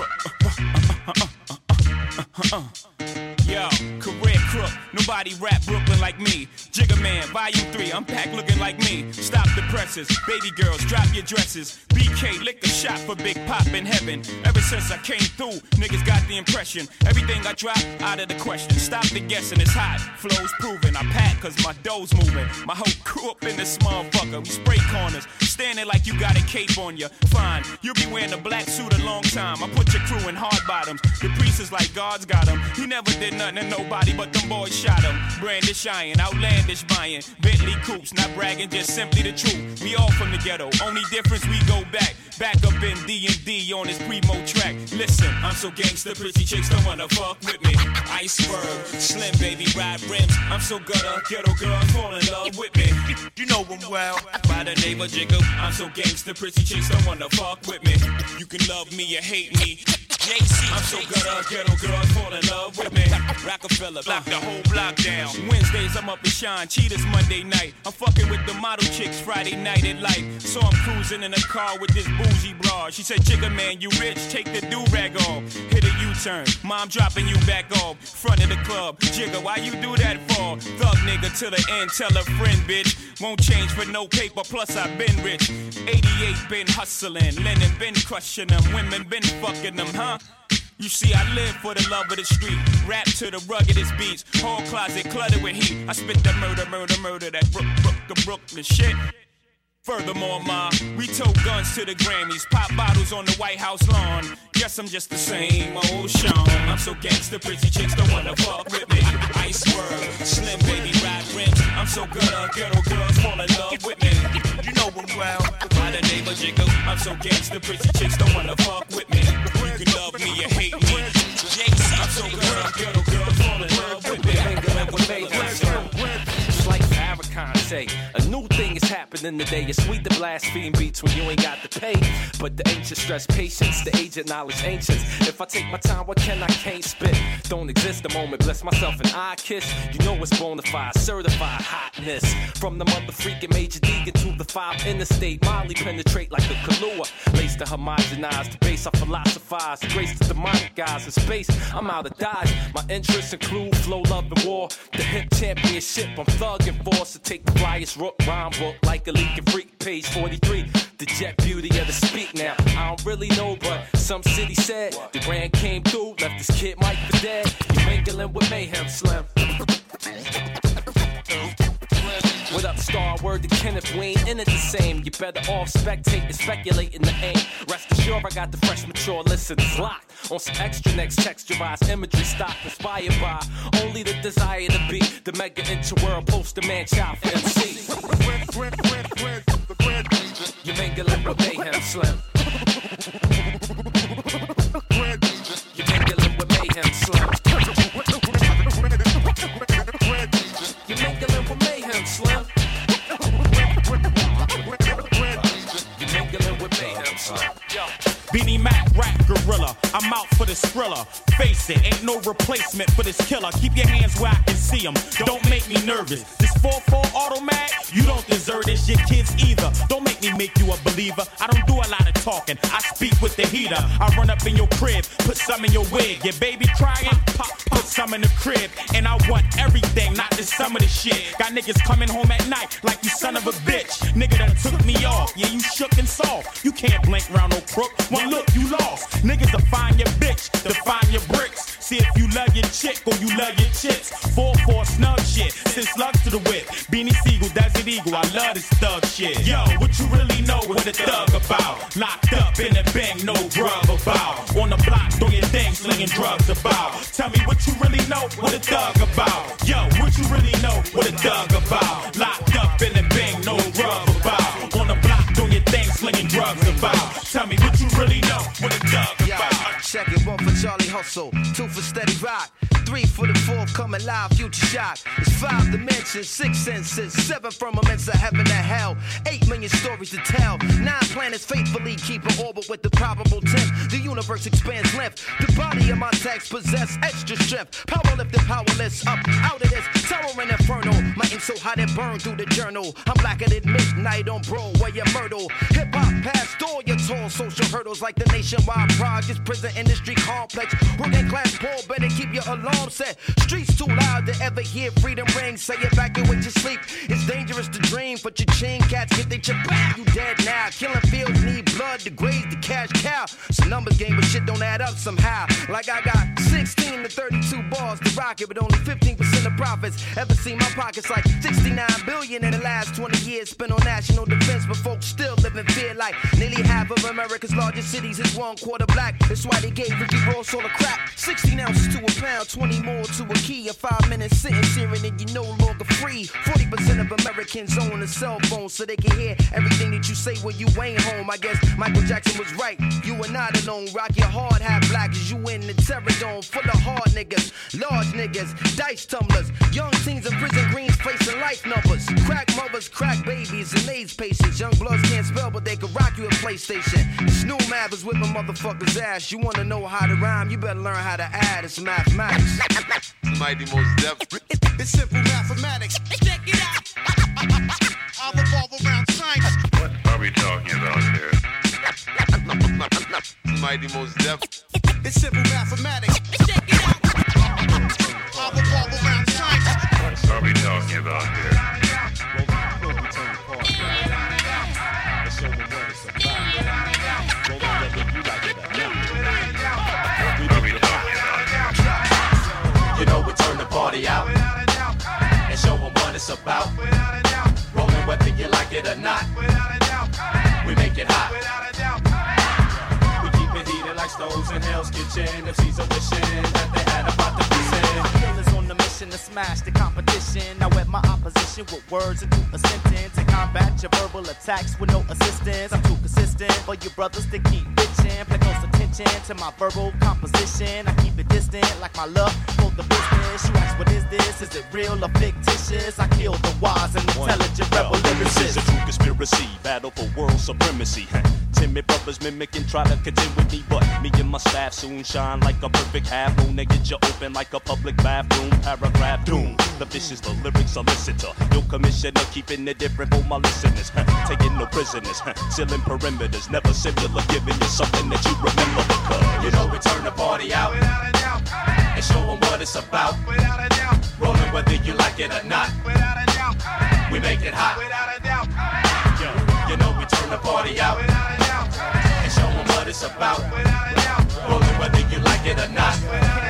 Brooklyn. Yo, career crook, nobody rap Brooklyn like me. Jigga Man, volume 3, I'm packed looking like me. Stop the presses, baby girls, drop your dresses. BK, lick a shot for Big Pop in heaven. Ever since I came through, niggas got the impression. Everything I drop, out of the question. Stop the guessing, it's hot, flows proven. I pack cause my dough's moving. My whole crew up in this motherfucker. We spray corners, standing like you got a cape on you. Fine, you'll be wearing a black suit a long time. I put your crew in hard bottoms. The priest is like God's got him. He never did nothing to nobody, but them boys shot him. Brandish iron, outlandish buying. Bentley coops, not bragging, just simply the truth. We all from the ghetto, only difference we go back. Back up in D&D on this primo track. Listen, I'm so gangster, pretty chicks don't wanna fuck with me. Iceberg, slim baby, ride rims. I'm so gutter, ghetto girl, fall in love with me. You know him well. By the name of Jigga, I'm so gangster, pretty chicks don't wanna fuck with me. You can love me or hate me. JC, I'm so gutter, ghetto girl, fall in love with me. Rockefeller, lock the whole block down. Wednesdays, I'm up in Shine, Cheetahs Monday night. I'm fucking with the model chicks Friday night at light. So I'm cruising in a car with this bougie broad. She said, Jigga man, you rich, take the do-rag off. Hit a U-turn, mom dropping you back off. Front of the club, Jigga, why you do that for? Thug nigga to the end, tell a friend, bitch. Won't change for no paper, plus I've been rich. 88 been hustling, Lennon been crushing them, women been fucking them, huh? You see, I live for the love of the street. Rap to the ruggedest beats. Whole closet cluttered with heat. I spit that murder, murder, murder, that Brook, Brook, Brooklyn shit. Furthermore, ma, we tote guns to the Grammys, pop bottles on the White House lawn. Guess I'm just the same old Sean. I'm so gangster, pretty chicks don't wanna fuck with me. Ice world, slim baby, ride rims. I'm so gutter, ghetto girls fall in love with me. You know him well. By the name of Jigga, I'm so gangster, pretty chicks don't wanna fuck with me could love me or hate me. Jake's I'm so good, I'm good, I'm good. Fall in love with me. Just like Farrakhan say a new thing is happening today. It's sweet to blaspheme beats when you ain't got to pay. But the ancient stress patience, the aged knowledge ancients. If I take my time, what can I can't spit? Don't exist the moment, bless myself and I kiss. You know it's bona fide, certified hotness. From the mother freaking Major Deegan to the five interstate, Molly penetrate like a Kahlua. Lace to homogenize, the base I philosophize, grace to demonic guys in space. I'm out of dodge. My interests include flow, love, and war. The hip championship, I'm thugging for. So take the flyest rhyme book, like a leaking freak. Page 43, the jet beauty of the speak now. I don't really know, but some city said the grand came through, left this kid Mike for dead. You mingling with mayhem, Slim. What up, star? Word to Kenneth, we ain't in it the same. You better off spectating, speculating the aim. Rest assured, I got the fresh, mature listeners locked on some extra next texturized imagery stock inspired by only the desire to be the mega interworld poster man child for MC. You mingling with mayhem, Slim. You mingling with mayhem, Slim. Beanie Mac, rap gorilla. I'm out for the thriller. Face it, ain't no replacement for this killer. Keep your hands where I can see them. Don't make me nervous. This 4-4 automat, you don't deserve this. Your kids either. Don't make me make you a believer. I don't do a lot of talking. I speak with the heater. I run up in your crib, put some in your wig. Your baby crying, pop, put some in the crib. And I want everything, not just some of the shit. Got niggas coming home at night like you son of a bitch. Nigga done took me off. Yeah, you shook and soft. You can't blink round no crook. One look, you lost. Niggas will find your bitch, define your bricks. See if you love your chick or you love your chicks. 4-4 snug shit, send slugs to the whip. Beanie Sigel, Desert Eagle, I love this thug shit. Yo, what you really know what a thug about? Locked up in a bank, no grub about. On the block, doing your thing, slinging drugs about. Tell me what you really know what a thug about. Yo, what you really know what a thug about? Locked up in a bank, no grub about. On the block, doing your thing, slinging drugs about. Tell me what you really know what a thug about. Check it, one for Charlie Hustle, two for Steady Rock, three for the fourth coming live, future shock. It's five dimensions, six senses, seven firmaments of heaven and hell, eight million stories to tell. Nine planets faithfully keep an orbit with the probable tenth. The universe expands length. The body of my text possess extra strength. Power lifted, powerless, up out of this and inferno. My ink so hot it burned through the journal. I'm blacker than midnight on Broadway and Myrtle. Hip hop past all your tall social hurdles like the nationwide projects, prison industry complex. Working class poor, better keep your alarm set. Streets too loud to ever hear freedom ring. Say evacuate your sleep. It's dangerous to dream, but your chain cats get they chip back. You dead now. Killing fields need blood to graze the cash cow. It's a numbers game, but shit don't add up somehow. Like I got 16 to 32 bars to rock it, but only 15% of profits. Ever seen my pockets like 69 billion in the last 20 years spent on national defense, but folks still live in fear like nearly half of America's largest cities is one quarter black. That's why they gave Ricky Ross all the crap. 16 ounces to a pound, 20 more to a key. A five minute sentence hearing and you no longer free. 40% of Americans own a cell phone so they can hear everything that you say when you ain't home. I guess Michael Jackson was right. You are not alone. Rock your hard hat black as you in the terror dome. Full of hard niggas, large niggas, dice tumblers. Young teens in prison greens facing life numbers. Crack mothers, crack babies, and AIDS patients. Young bloods can't spell, but they can rock you a PlayStation. Snoo Mav is whipping motherfuckers' ass. You wanna know how to rhyme? You better learn how to add. It's mathematics. Mighty Mos Def. It's simple mathematics. Check it out. I'll revolve around science. What are we talking about here? Mighty Mos Def. It's simple mathematics. Check it out. I'll revolve around science. What are we talking about here? You party out and show them what it's about. Rolling whether you like it or not. We make it hot. We keep it heated like stoves in Hell's Kitchen. MCs are wishing that they had a pot to piss in. Mission to smash the competition. I wet my opposition with words into a sentence and combat your verbal attacks with no assistance. I'm too consistent for you brothers to keep bitching. Pay close attention to my verbal composition. I keep it distant like my love for the business. You ask, what is this? Is it real or fictitious? I kill the wise and intelligent rebel This is a true conspiracy, battle for world supremacy. Timid brothers mimic and try to contend with me, but me and my staff soon shine like a perfect half moon. They get you open like a public bathroom. Paragraph doom. The vicious, the lyrics solicitor. Your commissioner keeping it different for my listeners. Taking no prisoners, sealing perimeters, never similar, giving you something that you remember. Because You know we turn the party out and show them what it's about. Rolling whether you like it or not. We make it hot. Without a doubt. You know, we turn the party out and show 'em what it's about. Rolling whether you like it or not.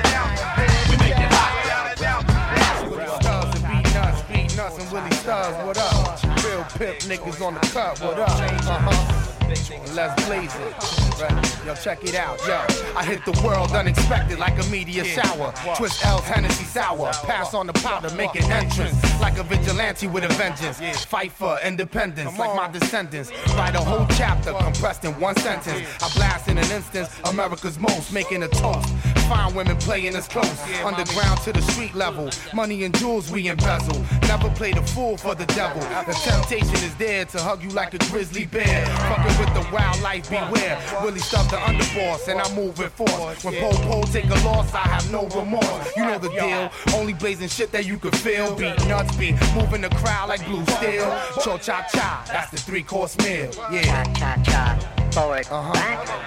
And Willie Stubbs, what up? Real pimp niggas on the cut, what up? Uh-huh. Let's blaze it. Right. Yo, check it out, yo. I hit the world unexpected like a meteor shower. Twist L's Hennessy sour. Pass on the powder, make an entrance. Like a vigilante with a vengeance. Fight for independence like my descendants. Write a whole chapter compressed in one sentence. I blast in an instance, America's most, making a toast. Fine women playing us close. Underground to the street level. Money and jewels we embezzle. Never play the fool for the devil. The temptation is there to hug you like a grizzly bear. Fucking with the wildlife, beware. Willie stuff the underboss, and I move with force. When Po Po take a loss, I have no remorse. You know the deal. Only blazing shit that you could feel. Beat nuts, be moving the crowd like blue steel. Cho cha cha, that's the three course meal. Yeah. Cha cha cha. Forward. Uh huh.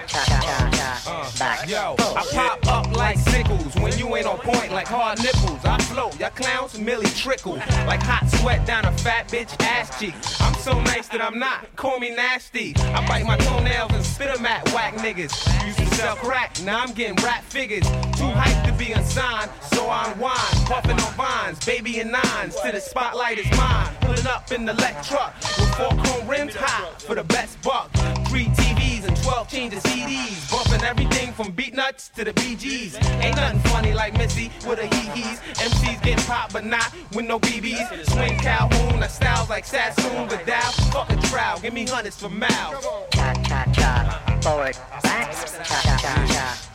Cha cha cha. Back. Yo, I pop up like sickles when you ain't on point like hard nipples. I flow, y'all clowns merely trickle like hot sweat down a fat bitch ass cheek. I'm so nice that I'm not, call me nasty. I bite my toenails and spit 'em at whack niggas. Used to sell crack, now I'm getting rap figures. Too hyped to be unsigned, so I unwind. Puffing on vines, baby and nines, till the spotlight is mine. Pulling up in the Leck truck with four chrome rims high for the best buck. Three TVs and 12 chains of CDs. Bumping everything from Beatnuts to the BGs. Ain't nothing funny like Missy with her hee-hees. MCs getting popped, but not with no BBs. Swing Calhoun, that styles like Sassoon, but Dow. Fuck a trowel, give me hundreds for Mal. Cha cha cha. Forward. Back. Cha cha cha.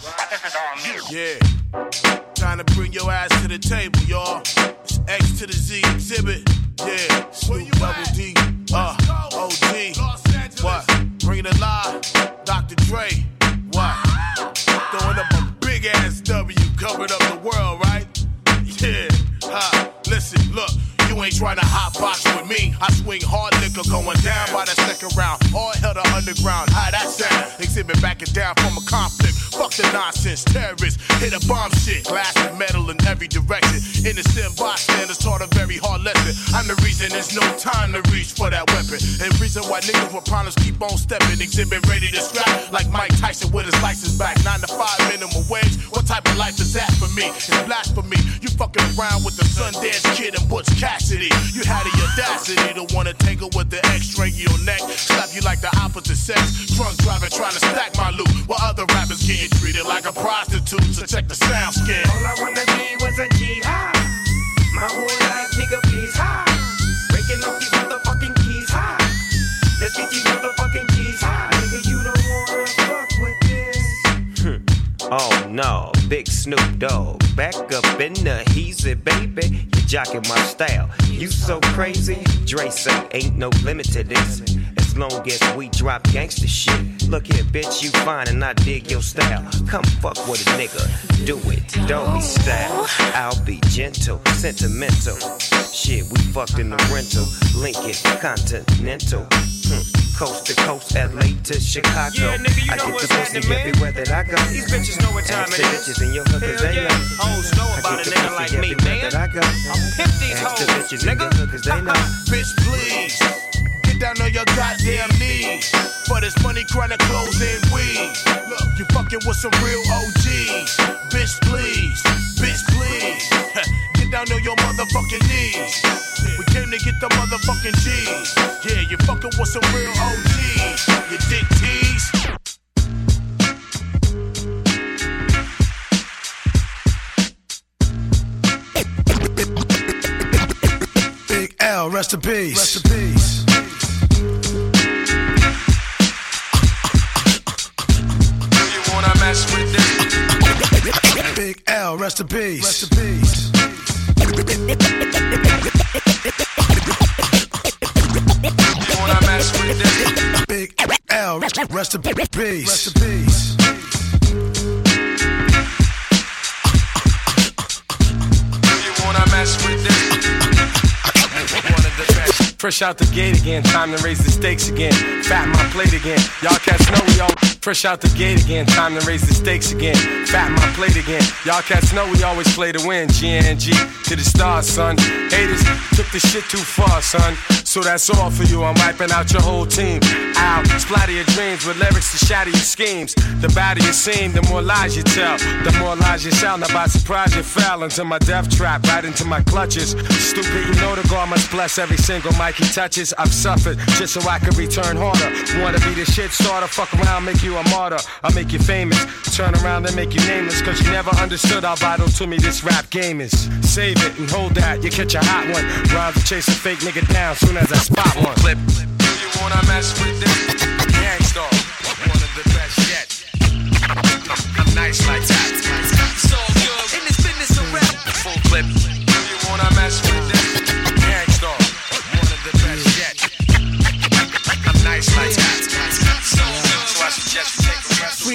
Yeah. Time to bring your ass to the table, y'all. It's X to the Z Xzibit. Yeah. Snoop Double D. Uh, OG. It alive. Dr. Dre. What? Throwing up a big ass W, covered up the world, right? Yeah. Ha. Listen, look. You ain't trying to hot box with me. I swing hard liquor going down by the second round. All hell to underground. How that sound? Xzibit backing down from a conflict. Fuck the nonsense. Terrorists hit a bomb shit. Glass and metal in every direction. Innocent bystanders taught a very hard lesson. I'm the reason there's no time to reach for that weapon. And reason why niggas with problems keep on stepping. Xzibit ready to scrap like Mike Tyson with his license back. Nine to five minimum wage. Type of life is that for me? It's blasphemy. You fucking around with the Sundance Kid and Butch Cassidy. You had the audacity to wanna tangle with the X-ray your neck. Slap you like the opposite sex. Drunk driving trying to stack my loot. While other rappers getting treated like a prostitute. So check the sound skin. All I wanna be was a G high. My whole life, nigga, please high. Breaking off these motherfucking keys. Let's get these motherfucking Oh no, big Snoop Dogg. Back up in the heezy, baby. You jocking my style. You so crazy. Dre say ain't no limit to this. As long as we drop gangster shit. Look here, bitch, you fine and I dig your style. Come fuck with a nigga. Do it, don't be style. I'll be gentle, sentimental. Shit, we fucked in the rental. Lincoln, Continental. Hmm. Coast to coast, LA to Chicago. Yeah, nigga, you I know get the pussy man. everywhere that I go. These bitches know what time Ask it the bitches in your hookers, Hell they yeah. know. Hoes know I about a the nigga like me, man. that I go. I'm pimp these Ask the hoes, bitches in nigga. your hookers, they know. Bitch, please. Get down on your goddamn knees. For this money, chronic clothes and weed. Look, you fucking with some real OGs. Bitch, please. Bitch, please. Get down on your motherfucking knees. We came to get the motherfucking G's. Yeah, you fucking with some real OGs. You dick tease. Big L, rest in peace. Rest in peace. You wanna mess with this? Big L, rest in peace. Rest in peace. Big L, rest in peace. Rest in peace. You wanna mess with this? Fresh out the gate again, time to raise the stakes again. Fat my plate again. Y'all cats know we all Fresh out the gate again, time to raise the stakes again. Fat my plate again. Y'all cats know we always play to win. GNG to the stars, son. Haters took the shit too far, son. So that's all for you. I'm wiping out your whole team. Ow, splatter your dreams with lyrics to shatter your schemes. The badder you seem, the more lies you tell. The more lies you sound. Now by surprise you fell into my death trap, right into my clutches. Stupid, you know the God must bless every single mic he touches. I've suffered just so I can return harder. Wanna be the shit starter? Fuck around, make you a martyr. I'll make you famous. Turn around and make you nameless. Cause you never understood how vital to me this rap game is. Save it and hold that, you catch a hot one. Rhymes to chase a fake nigga down soon as I spot one. Clip. Do you wanna mess with this? Gang Starr, one of the best yet. I'm nice like that. It's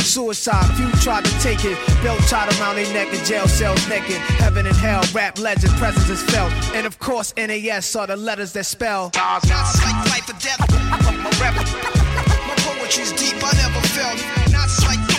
Suicide, few tried to take it. Belt tied around their neck in jail cells naked. Heaven and hell, rap legend, presence is felt. And of course, NAS are the letters that spell. Not like life or death. My rap, my poetry's deep. I never felt. Not like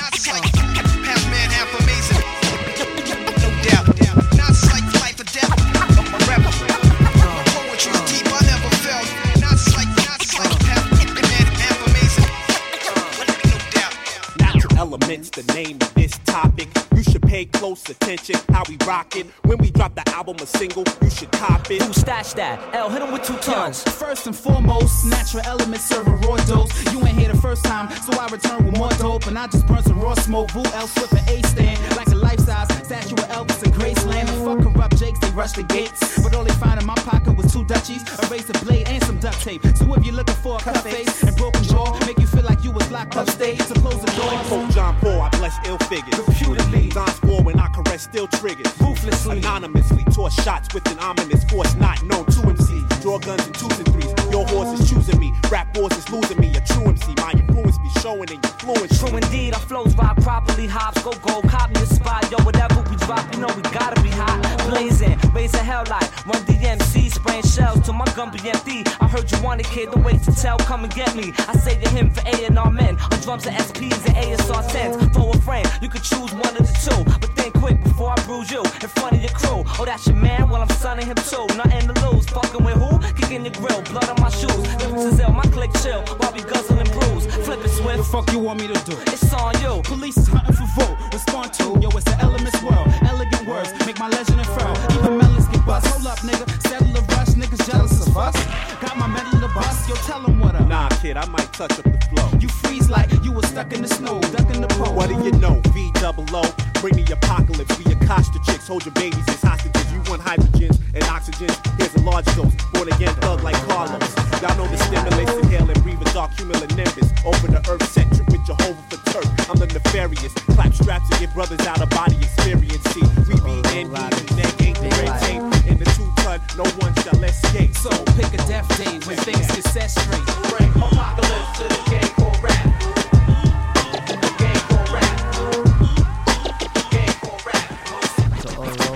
Natural elements, the name of this topic. You should pay close attention how we rock it. When we drop the album a single, you should cop it. Who stash that? L, hit him with two tons. First and foremost, natural elements serving raw dose. You ain't here the first time, so I return with more dope. And I just burn some raw smoke. Vu L Swift and A stand. Like a life size statue of Elvis and Graceland. And fuck corrupt Jakes, they rush the gates. But all they find in my pocket was two Dutchies, a razor blade, and some duct tape. So if you're looking for a cut face and broken jaw, make you feel like you was locked upstage. So close the door. Quote John Paul, I bless ill figures. Reputedly. Don score when I caress still triggers. Ruthlessly. Anonymously toss shots with an ominous force not known to MCs. Draw guns in twos and threes. Your horse is choosing me. Rap wars is losing me. A true MC. My influence be showing in your fluence. True indeed, our flows vibe properly. Hops go gold, cop me a spot. Yo, whatever we drop, you know we gotta be hot. Blazing, raising hell like Run-DMC, spraying shells till my gun be empty. I heard you wanted kid, don't wait to tell, come and get me. I say to him for A and R men, on drums and SPs and ASR 10s. For a frame, you could choose one of the two, but think quick before I bruise you in front of your crew. Oh, that's your man? Well, I'm sunning him too. Nothing to lose, fucking with who? Kicking the grill, blood on my shoes. Lyrics is ill, my click chill while we guzzling brews. Flip it swift. The fuck you want me to do? It's on you. Police is hunting for vote. Respond to, yo, it's the elements world. Elegant words make my legend unfurl. Even melons get bust. Hold up, nigga. Settle the rush. Niggas jealous of us. Got my medal in the bus. Yo, tell them what up. Nah, kid, I might touch up the flow. You freeze like you were stuck in the snow, duck in the pole. What do you know? V double O. Bring the apocalypse. We accost the chicks. Hold your babies as hostages. You want hydrogens and oxygens. Here's a large dose. Born again thug like Carlos. Y'all know the stimulates, inhale and breathe a dark cumulonimbus. Over the earth centric with Jehovah for turf. I'm the nefarious. Clap straps to get brothers out of body experience. See, we be in neck ain't the red tape. In the two ton, no one shall escape. So pick a death day when things get set straight. Bring apocalypse to the gang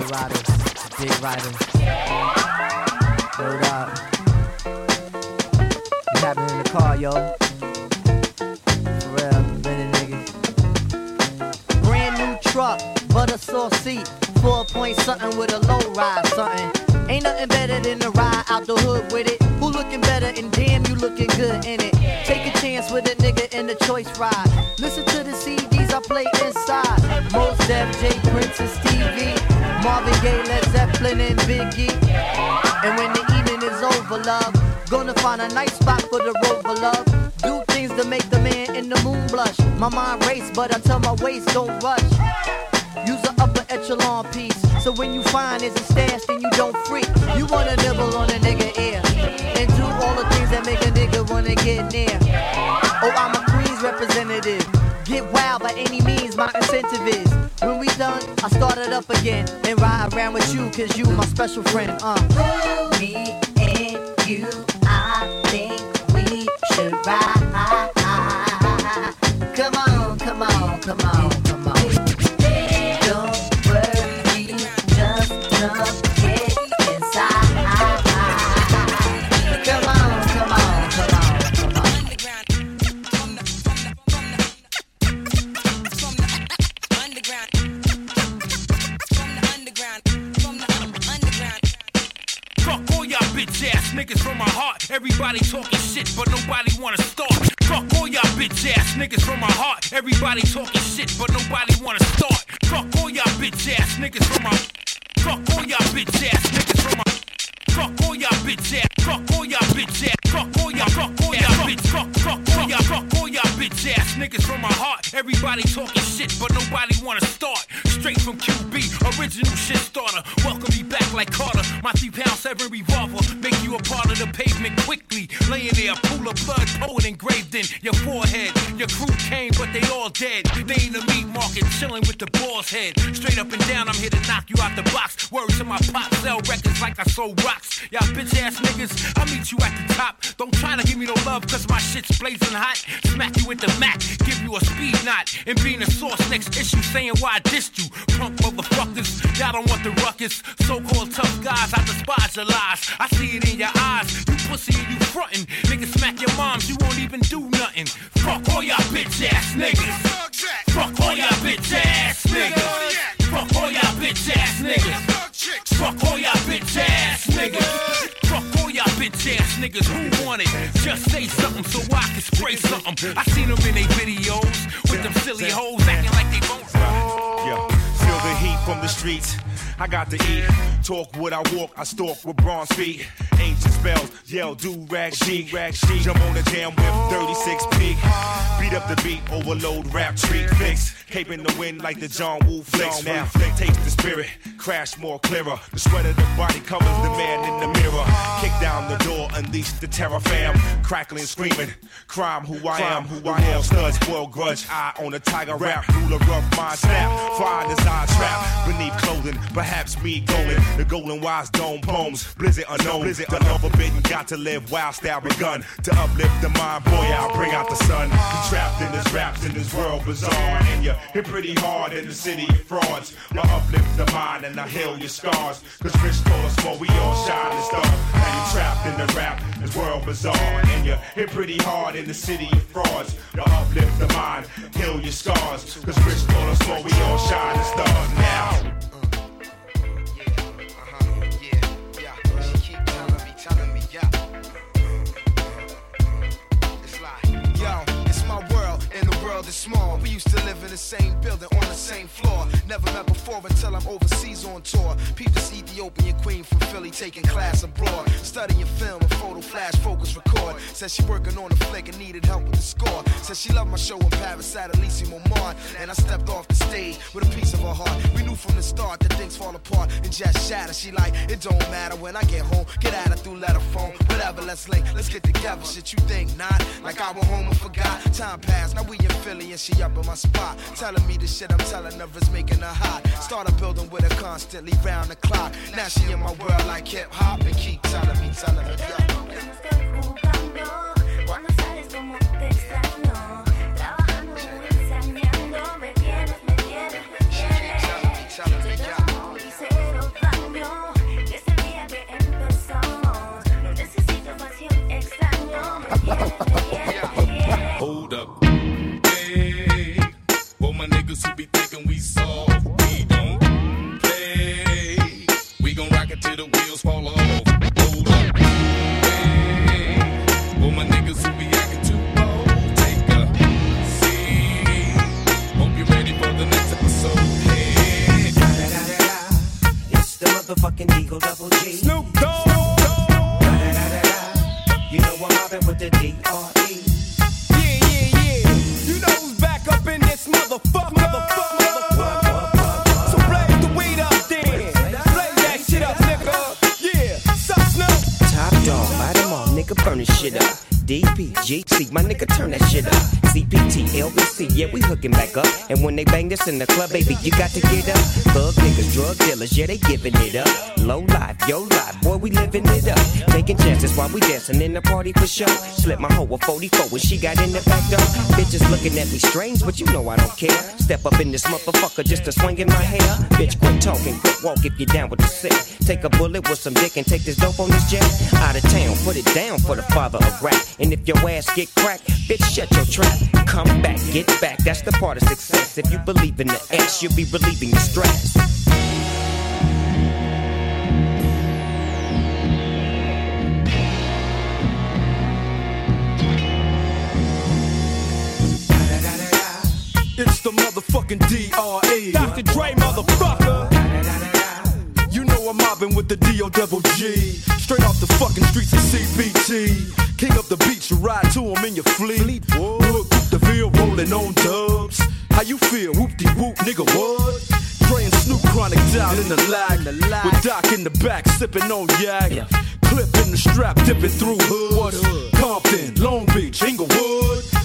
riders, big riders. Word up. What happened in the car, yo? For real, been a nigga. Brand new truck, butter sauce seat. Four point something with a low ride something. Ain't nothing better than to ride out the hood with it. Who looking better and damn you looking good in it. Take a chance with a nigga in the choice ride. Listen to the CDs I play inside. Mos Def J Prince and. Marvin Gaye, Led Zeppelin and Biggie. And when the evening is over, love, gonna find a nice spot for the rover, love. Do things to make the man in the moon blush. My mind race, but I tell my waist don't rush. Use the upper echelon piece. So when you find it's a stash, then you don't freak. You wanna nibble on a nigga ear and do all the things that make a nigga wanna get near. Oh, I'm a any my incentive is. When we done, I start it up again and ride around with you, cause you my special friend. Uh. Me and you, I think we should ride. Come on, come on, come on. Everybody talking shit, but nobody wanna start. Fuck all y'all bitch ass niggas from my heart. Everybody talking shit, but nobody wanna start. Fuck all y'all bitch ass niggas from my. Fuck all y'all bitch ass niggas from my. Fuck all y'all bitch ass. Fuck all y'all bitch ass. Fuck all y'all. Fuck all y'all bitch. Fuck fuck all oh, y'all. Fuck all oh, y'all bitch ass niggas from my heart. Everybody talking shit, but nobody wanna start. Straight from QB, original shit starter. Welcome me back like Carter. My three pound seven revolver make you a part of the pavement quickly. Laying there, pool of blood, poet engraved in your forehead. Your crew came, but they all dead. They in the meat market, chilling with the boss head. Straight up and down, I'm here to knock you out the box. Words to my pop, sell records like I sold rocks. Y'all bitch ass niggas, I meet you at the top. Don't try to give me no love, cause my shit's blazing hot. Smack you with the Mac, give you a speed knot. And being a source next issue, saying why I dissed you. Punk motherfuckers, y'all don't want the ruckus. So called tough guys, I despise your lies. I see it in your eyes. You pussy and you frontin'. Niggas smack your moms, you won't even do nothing. Fuck all y'all bitch ass niggas. Fuck all y'all bitch ass niggas. Fuck all y'all bitch ass niggas. Fuck all y'all bitch ass niggas. Fuck all y'all bitch ass niggas. Who want it? Just say something so I can spray something. I seen them in they videos with them silly hoes acting like they won't. Yo, feel the heat from the streets. I got to eat. Talk what I walk, I stalk with bronze feet. Ancient spells, yell, do rag chic, rag chic. Jump on the jam with 36 peak. Beat up the beat, overload rap treat fix. Cape in the wind like the John Woo flicks. Now, taste the spirit, crash more clearer. The sweat of the body covers the man in the mirror. Kick down the door, unleash the terror fam. Crackling, screaming, crime who I am, who I am. Studs, spoil grudge, eye on a tiger rap. Ruler rough mind snap, fire desire trap. Beneath clothing, perhaps me going. The golden wise dome poems, blizzard unknown. Blizzard the unforbidden, got to live wild style begun. To uplift the mind, boy, I'll bring out the sun. You trapped in this raps in this world bizarre. And you hit pretty hard in the city of frauds. I uplift the mind and I heal your scars. Cause rich told us more, we all stars. And you trapped in the rap, this world bizarre. And you hit pretty hard in the city of frauds. I uplift the mind, heal your scars. Cause rich us more, we all shining stars. Now. Small. We used to live in the same building on the same floor. Never met before until I'm overseas on tour. Peep this Ethiopian queen from Philly taking class abroad. Studying film and photo flash focus record. Said she working on a flick and needed help with the score. Said she loved my show in Paris at Elysée Montmartre. And I stepped off the stage with a piece of her heart. We knew from the start that things fall apart and just shatter. She like, it don't matter when I get home. Get at her through letter phone. Whatever, let's link, let's get together. Shit you think not? Like I went home and forgot. Time passed, now we in Philly and she up in my spot. Telling me the shit I'm telling her is making her hot. Started building with her constantly round the clock. Now she in my world like hip hop and keep telling me, telling me, yo. DPGC, my nigga, turn that shit up. CPT, LBC, yeah, we hooking back up. And when they bang this in the club, baby, you got to get up. Thug niggas, drug dealers, yeah, they giving it up. Low life, yo life, boy, we living it up. Taking chances while we dancing in the party for sure. Slip my hoe a 44 when she got in the back door. Bitches looking at me strange, but you know I don't care. Step up in this motherfucker just to swing in my hair. Bitch, quit talking, quit walk if you're down with the sick. Take a bullet with some dick and take this dope on this jet. Out of town, put it down for the father of rap. And if your ass get cracked, bitch, shut your trap. Come back, get back, that's the part of success. If you believe in the ass, you'll be relieving your stress. It's the motherfucking DRE. Dr. Dre, motherfucker. You know I'm mobbing with the D.O. double G. Straight off the fucking streets of CPT. King up the beach, you ride to him in your fleet. Look, the Ville rolling on dubs. How you feel? Whoop de whoop, nigga, what? And Snoop Chronic down in the lag. With Doc in the back, sipping on yak. Clip in the strap, dipping through hoods. Compton, Long Beach, Inglewood.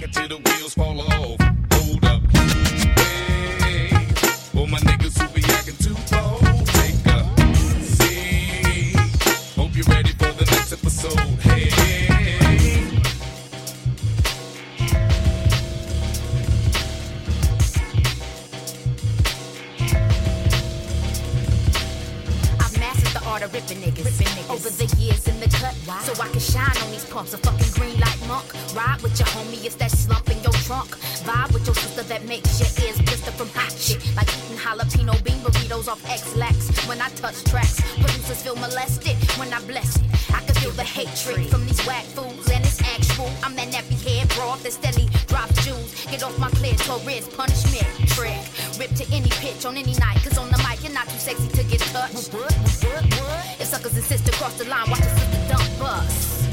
rock it till the wheels fall off. Hold up. Hey, for my niggas who be acting too bold, take a seat. Hope you're ready for the next episode. Hey. I've mastered the art of ripping niggas. Over the years in the cut, so I can shine on these pumps. A fucking green light monk. Ride with your homie, it's that slump in your trunk. Vibe with your sister that makes your ears blister from hot shit. Like eating jalapeno bean burritos off X-Lax. When I touch tracks, producers feel molested when I bless it. I can feel the hatred from these whack fools, and it's actual. I'm that nappy head broad that steadily drops jewels. Get off my clear Torres punishment trick. Rip to any pitch on any night, cause on the mic you're not too sexy to get touched. If suckers insist to cross the line, watch the sister dump bus.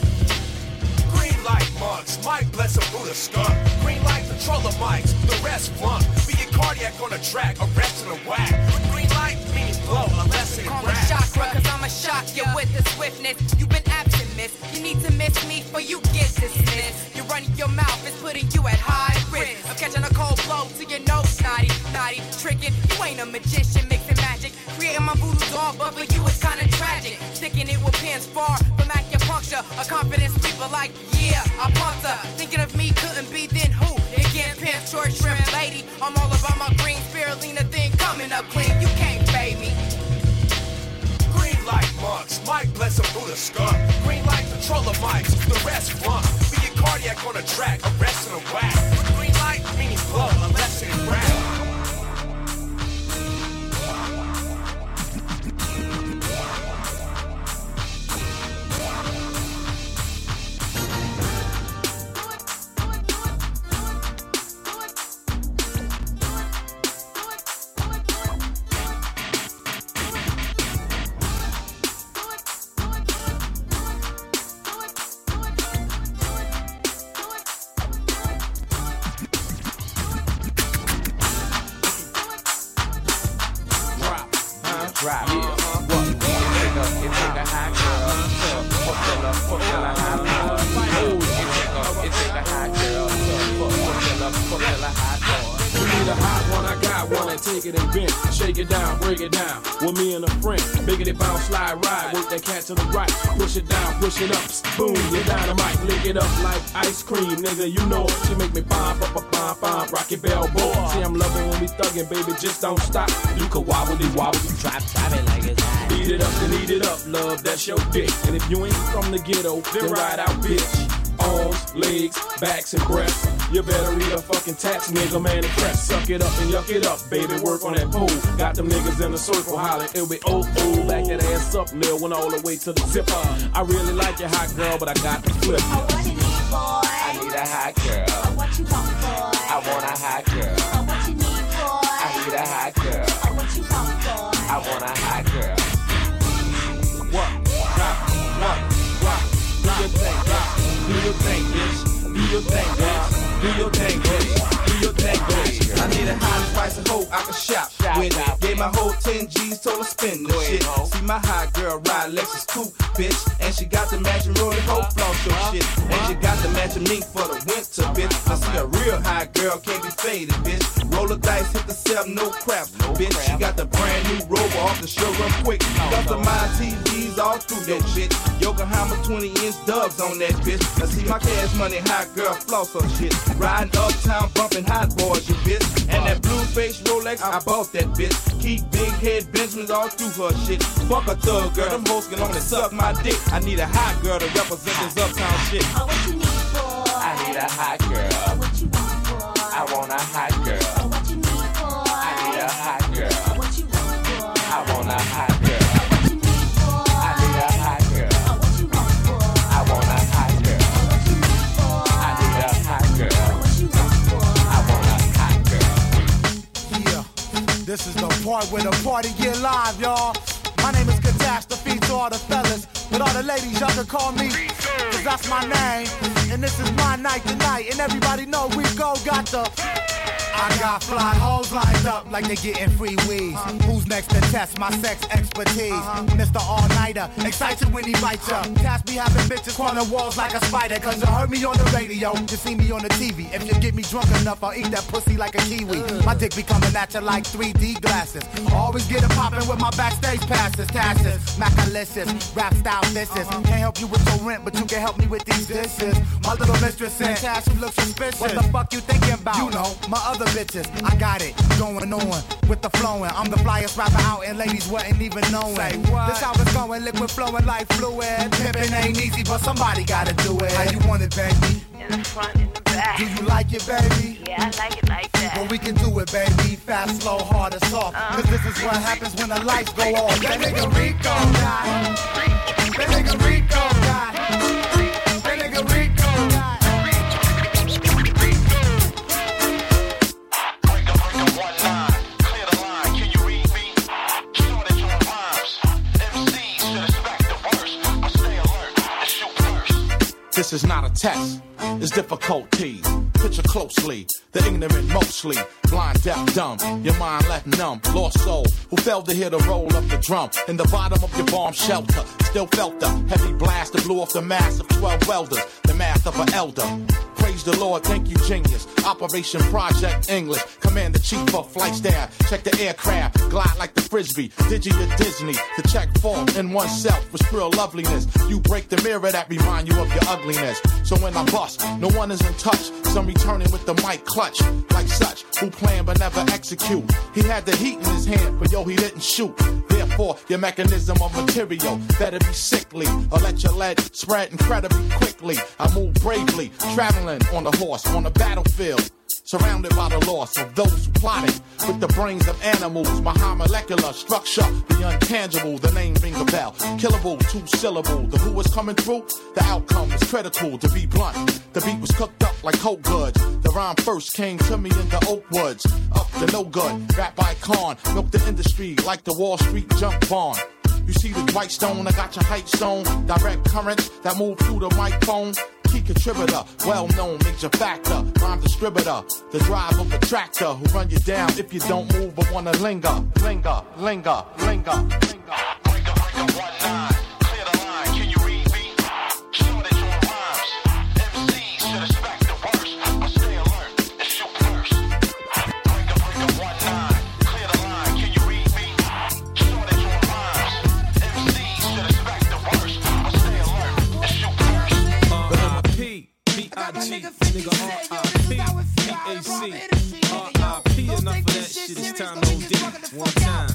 Green light monks, Mike bless a Buddha skunk. Green light controller mics, the rest flunk. We get cardiac on the track, arrest in a whack. Green light meaning blow, unless it Call me chakra, cause I'ma shock you with the swiftness. You've been absent, miss. You need to miss me for you get dismissed. You're running your mouth, it's putting you at high risk of catching a cold blow to your nose, naughty, naughty, tricking. You ain't a magician, mixing magic. Creating my voodoo doll, but for you it's kinda tragic. Sticking it with pins far from acupuncture. A confident sleeper like, yeah, I pumped her. Thinking of me couldn't be, then who? Again, pimp, short shrimp lady. I'm all about my green spirulina thing coming up clean. You can't fade me. Green light monks, Mike bless a Buddha skunk. Green light controller mics, the rest flunk. Get cardiac on the track, arrest in a whack. Green light meaning blow, unless it rap. Drop. Yeah. What? It take a, it a hot girl to fulfill a, fulfill a hot boy. Oh, it take a, it take a hot girl to fulfill a, fulfill a hot boy. You need a hot one, I got one and take it and bend. Shake it down, break it down. With me and a friend. Biggity bounce, slide, ride. Work that cat to the right. Push it down, push it up. Boom, you dynamite. Lick it up like ice cream, nigga. You know. She make me pop, pop, pop, pop, pop. Rocky Bell boy. See, I'm loving when we thuggin', baby. Just don't stop. You can wobbly wobbly. Drop, drop it like it's hot. Eat it up and eat it up, love. That's your dick. And if you ain't from the ghetto, then ride out, bitch. Arms, legs, backs, and breasts. You better read a fucking tax, nigga, man, and press. Suck it up and yuck it up, baby. Work on that pole. Got them niggas in the circle hollering, it'll be oh oh. Back that ass up, Lil, went all the way to the zipper. I really like your hot girl, but I got to flip. I need a hot girl. What you want, boy? I want a hot girl. Your thing, bitch. Do your thing, bitch. Do your thing, bitch. Your. I need a high price of hope I can shop with it. Gave my whole 10 G's, told her spend the shit. See my high girl ride Lexus coupe, bitch. And she got the matching rolling hope floss your shit. And she got the matching mink for the winter, bitch. I see a real high girl, can't be faded, bitch. Roll the dice, hit the seven, no craps, bitch. She got the brand new rover off the show real quick. Customized TVs all through that shit. Yokohama 20 inch dubs on that bitch. I see my cash money, high girl floss her shit. Riding uptown, bumping hot boys, you bitch. And that blue face Rolex, I bought that bitch. Keep big head Benjamins all through her shit. Fuck a thug girl, them hoes can only suck my dick. I need a hot girl to represent this uptown shit. I need a hot girl. I want a hot girl. This is the part where the party get live, y'all. My name is Catastrophe to all the fellas, but all the ladies, y'all can call me, cause that's my name. And this is my night tonight, and everybody know we go got the. I got fly hoes lined up like they getting free weeds. Who's next to test my sex expertise? Mr. All Nighter, excited when he bites ya. Cast me having bitches corner walls like a spider. Cause you heard me on the radio, you see me on the TV. If you get me drunk enough, I'll eat that pussy like a kiwi. My dick be coming at you like 3D glasses. Always get it poppin' with my backstage passes, tasses, macalicious, rap style misses. Can't help you with your rent, but you can help me with these dishes. My little mistress in cash, you look suspicious. What the fuck you thinking about? You know, my other bitches. I got it going on with the flowing. I'm the flyest rapper out, and ladies wasn't even knowing. This how it's going, liquid flowing like fluid. Pimpin' ain't easy, but somebody gotta do it. How you want it, baby? In the front, in the back. Do you like it, baby? Yeah, I like it like that. Well, we can do it, baby. Fast, slow, hard, or soft. Uh-huh. Cause this is what happens when the lights go off. That nigga Rico got That nigga Rico got This is not a test, it's difficulties. Picture closely, the ignorant mostly, blind, deaf, dumb. Your mind left numb, lost soul, who failed to hear the roll of the drum. In the bottom of your bomb shelter, still felt the heavy blast that blew off the mass of 12 welders, the math of an elder. Praise the Lord, thank you, genius. Operation Project English, Commander Chief of Flight Staff. Check the aircraft, glide like the frisbee. Digi to Disney, to check form in oneself with real loveliness. You break the mirror that remind you of your ugliness. So when I bust, no one is in touch. Some returning with the mic clutch, like such, who plan but never execute. He had the heat in his hand, but yo, he didn't shoot. Therefore, your mechanism of material better be sickly, or let your lead spread incredibly quickly. I move bravely, traveling on a horse on a battlefield. Surrounded by the loss of those who plotted with the brains of animals. My high molecular structure, the intangible, the name ring a bell. Killable, two syllable. The who was coming through, the outcome was critical to be blunt. The beat was cooked up like coke goods. The rhyme first came to me in the oak woods. Up the no good, rap icon. Milk the industry like the Wall Street jump bond. You see the white stone, I got your height stone. Direct currents that move through the microphone. Key contributor, well known major factor. Rhyme distributor, the drive of a tractor who run you down if you don't move but wanna linger. Linger, linger, linger, linger. But Uh, uh, uh, P, B-I-G, nigga R-I-P, P-A-C, R-I-P, enough of that shit, it's time OD, one time.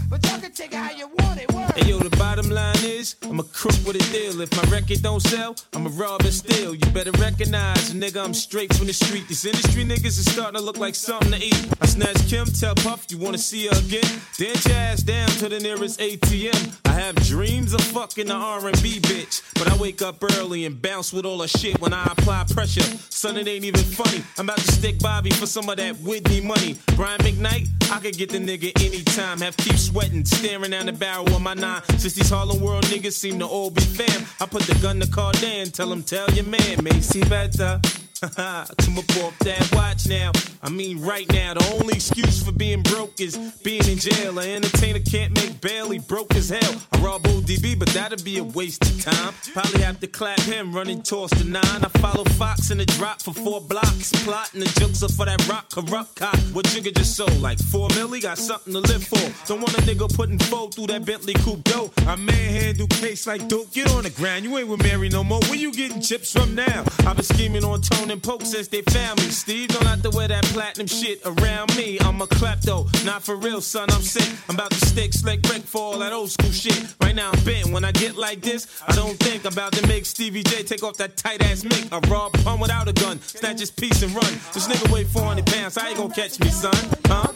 Hey yo, Bottom line is, I'm a crook with a deal. If my record don't sell, I'm a robber still. steal. You better recognize, nigga, I'm straight from the street. These industry niggas is starting to look like something to eat. I snatch Kim, tell Puff, you wanna see her again? Dance your ass down to the nearest ATM. I have dreams of fucking the R&B bitch, but I wake up early and bounce with all her shit when I apply pressure. Son, it ain't even funny. I'm about to stick Bobby for some of that Whitney money. Brian McKnight, I could get the nigga anytime. Have keep sweating, staring down the barrel of my 960 Harlem World niggas seem to all be fam, I put the gun to Cardan, tell him tell your man, Mase better. Come my off that watch now. I mean, right now, the only excuse for being broke is being in jail. An entertainer can't make he broke as hell. I rob ODB, but that'd be a waste of time. Probably have to clap him, running toss to nine. I follow Fox in the drop for four blocks. Plotting the jokes up for that rock corrupt cop. What Jigga just sold? Like four milli, got something to live for. Don't want a nigga putting four through that Bentley coupe dough. I manhandle Case like dope. Get on the ground, you ain't with Mary no more. Where you getting chips from now? I've been scheming on Tone and Poke since they found me. Steve don't have to wear that platinum shit around me. I'm a klepto, not for real, son. I'm sick. I'm about to stick Slick Rick for all that old school shit. Right now I'm bent. When I get like this, I don't think I'm about to make Stevie J take off that tight ass mic. I rob Pun without a gun, snatch his piece and run. This nigga weigh 400 pounds. How you gonna catch me, son? Huh?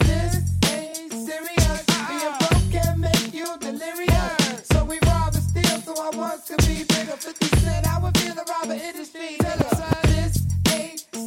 serious. Being broke can make you delirious. So we rob and steal, so I want to be bigger. 50 cent, I would feel the robber industry. Nigga, this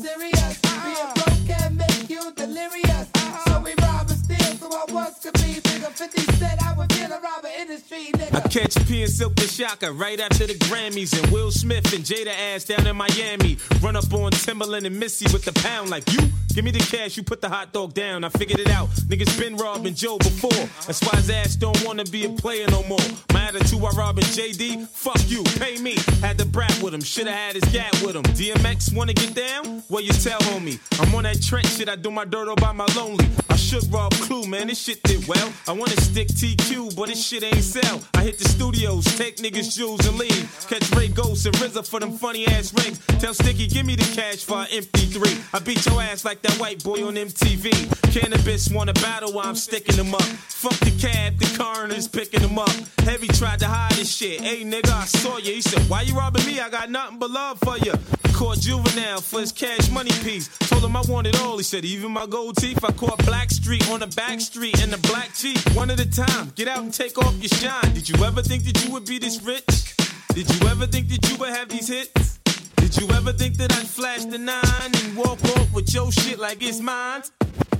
serious. Being broke can make you delirious. So we rob and steal, so I want to be bigger. 50 cent, I would feel the robber industry. Nigga. I catch P and Silkk the Shocker right after the Grammys and Will Smith and Jada ass down in Miami. Run up on Timbaland and Missy with the pound like you. Give me the cash, you put the hot dog down. I figured it out. Niggas been robbing Joe before. That's why his ass don't wanna be a player no more. My attitude while robbing JD, fuck you, pay me. Had the brat with him, shoulda had his gat with him. DMX wanna get down? Well, you tell homie. I'm on that Trent shit, I do my dirt all by my lonely. I should rob Clue, man, this shit did well. I wanna stick TQ, but this shit ain't sell. I hit the studios, take niggas' jewels and leave. Catch Ray Ghost and RZA for them funny ass rings. Tell Sticky, give me the cash for an MP3. I beat your ass like that white boy on MTV. Canibus wanna battle while I'm sticking them up. Fuck the cab, the coroner's picking them up. Heavy tried to hide his shit. Hey nigga, I saw you. He said, Why you robbing me? I got nothing but love for you. Caught Juvenile for his cash money piece. Told him I wanted all. He said, Even my gold teeth. I caught Blackstreet on the back street in the black Jeep. One at a time. Get out and take off your shine. Did you ever think that you would be this rich? Did you ever think that you would have these hits? Did you ever think that I'd flash the nine and walk off with your shit like it's mine?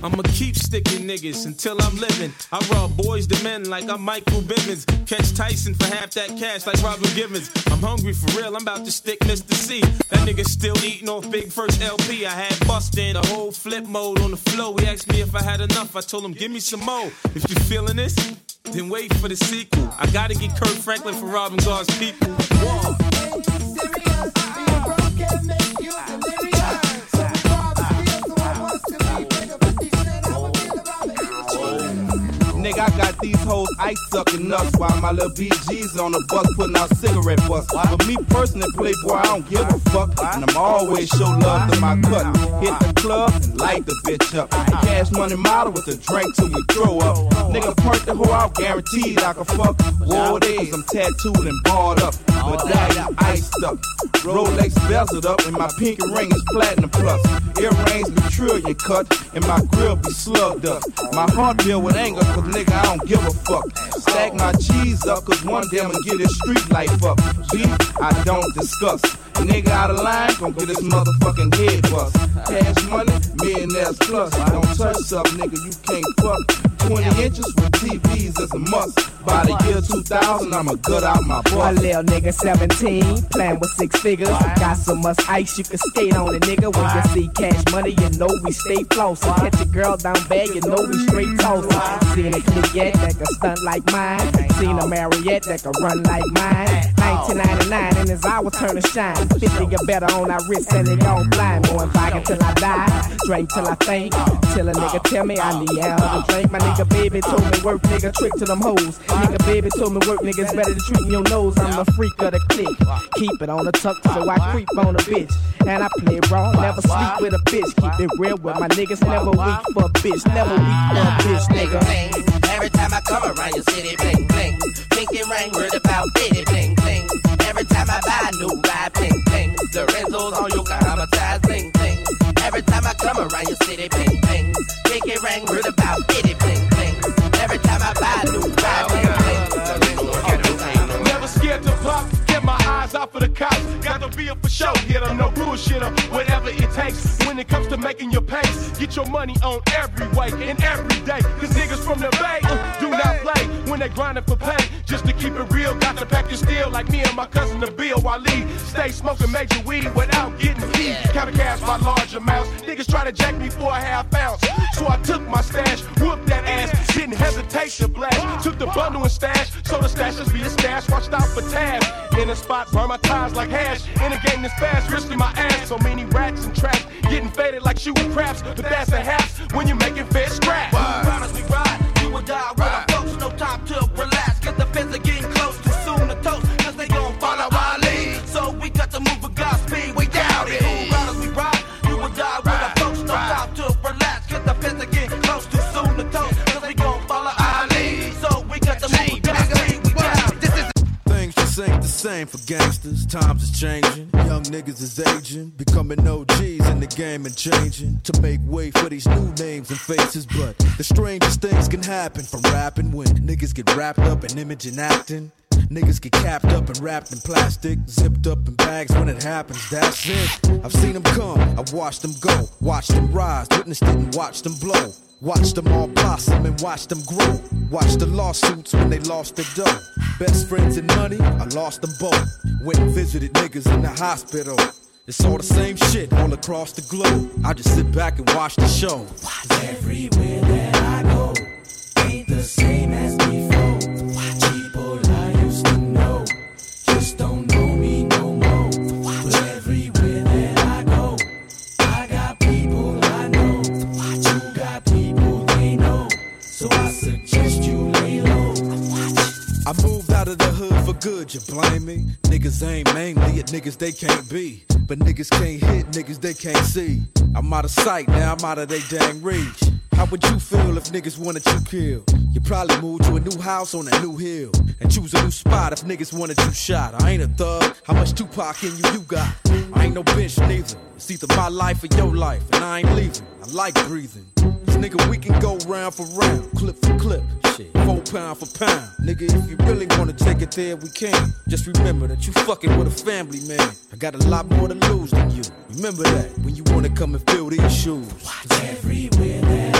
I'ma keep sticking niggas until I'm living. I rob Boyz II Men like I'm Michael Bivins. Catch Tyson for half that cash like Robin Givens. I'm hungry for real, I'm about to stick Mister Cee. That nigga still eating off Big First LP. I had bustin' the whole flip mode on the flow. He asked me if I had enough. I told him, give me some more. If you feeling this, then wait for the sequel. I gotta get Kirk Franklin for robbing God's people. Whoa you. Nigga, I got these hoes ice sucking nuts while my little BG's on the bus putting out cigarette butts. But me personally, Playboy, I don't give a fuck. And I'm always show love to my cut. Hit the club light the bitch up. Cash money model with a drink till we throw up. Nigga, perk the hoe out, guaranteed I can fuck. War days, I'm tattooed and barred up. Medallion iced up. Rolex bezeled up, and my pinky ring is platinum plus. Earrings be trillion cut, and my grill be slugged up. My heart filled with anger, cause nigga, I don't give a fuck. Stack my cheese up, cause one day I'ma get this street life up. Beef, I don't discuss. Nigga out of line, gon' get this motherfucking head bust. Cash money, millionaires plus. Don't touch up, nigga, you can't fuck. 20 inches with TVs is a must. By the year 2000, I'ma gut out my A butt. little nigga 17, playing with six figures. Got so much ice you can skate on it, nigga. When you see cash money, you know we stay flossing. Catch a girl down bad, you know we straight tossing. Seen a yet that can stunt like mine. Seen a Mariette that can run like mine. 1999 and it's our turn to shine. 50 or better on our wrist and they all blind. Going vodka till I die, drink till I faint. Till a nigga tell me I need hell to drink. My nigga baby told me work, nigga, trick to them hoes. Nigga, baby told me work, niggas better to treat your nose. I'm the freak of the clique. Keep it on the tuck, so I creep on a bitch. And I play raw, never sleep with a bitch. Keep it real with my niggas, never weak for a bitch, never weak for a bitch, nigga. Every time I come around your city, bling bling. Pinky ring, word about bitty, bling bling. Every time I buy a new ride, bling bling. Lorenzo's on you, traumatized, bling bling. Every time I come around your city, bling bling. Pinky ring, word about bitty, bling bling. Every time I buy a new ride, bling Never scared to pop, get my eyes out for the cops. Got to be a for show, hit 'em, no bullshitter. Whatever it takes when it comes to making your pace. Get your money on every way and every day. Cause niggas from the bay do not play when they grinding for pay. Just to keep it real, got to pack your steel like me and my cousin the Bill Waleed. Stay smoking major weed without getting heat. Counter cash by large amounts. Niggas try to jack me for a half ounce. So I took my stash, whooped that ass, didn't hesitate to blast. Took the bundle and stash, so the stash just be a stash. Watched out for tabs. In a spot, burn my ties like hash. In a game that's fast, risking my ass. So many rats and traps, getting faded like shooting craps. But that's a haps when you make it fit scratch. Ride we ride, we will die same for gangsters. Times is changing. Young niggas is aging. Becoming OGs in the game and changing. To make way for these new names and faces. But the strangest things can happen from rapping when niggas get wrapped up in image and acting. Niggas get capped up and wrapped in plastic, zipped up in bags when it happens, that's it. I've seen them come, I've watched them go, watched them rise, witnessed it and watched them blow. Watched them all blossom and watched them grow. Watched the lawsuits when they lost their dough. Best friends and money, I lost them both. Went and visited niggas in the hospital. It's all the same shit all across the globe. I just sit back and watch the show. Everywhere that I go, ain't the same good, you blame me? Niggas ain't mainly at niggas they can't be. But niggas can't hit niggas they can't see. I'm out of sight, now I'm out of they dang reach. How would you feel if niggas wanted you killed? You probably move to a new house on a new hill. And choose a new spot if niggas wanted you shot. I ain't a thug, how much Tupac in you you got? I ain't no bitch neither. It's either my life or your life, and I ain't leaving. I like breathing. Cause nigga, we can go round for round, clip for clip. Shit, four pound for pound. Nigga, if you really wanna take it there, we can. Just remember that you fucking with a family man. I got a lot more to lose than you. Remember that when you wanna come and fill these shoes. Watch everywhere that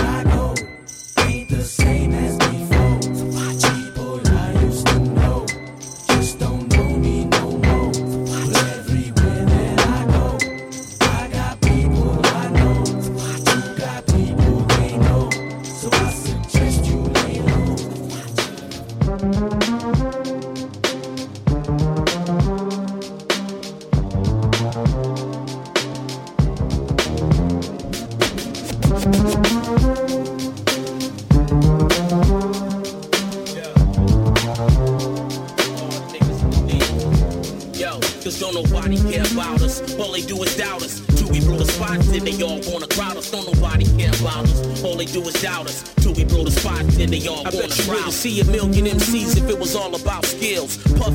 see a million MCs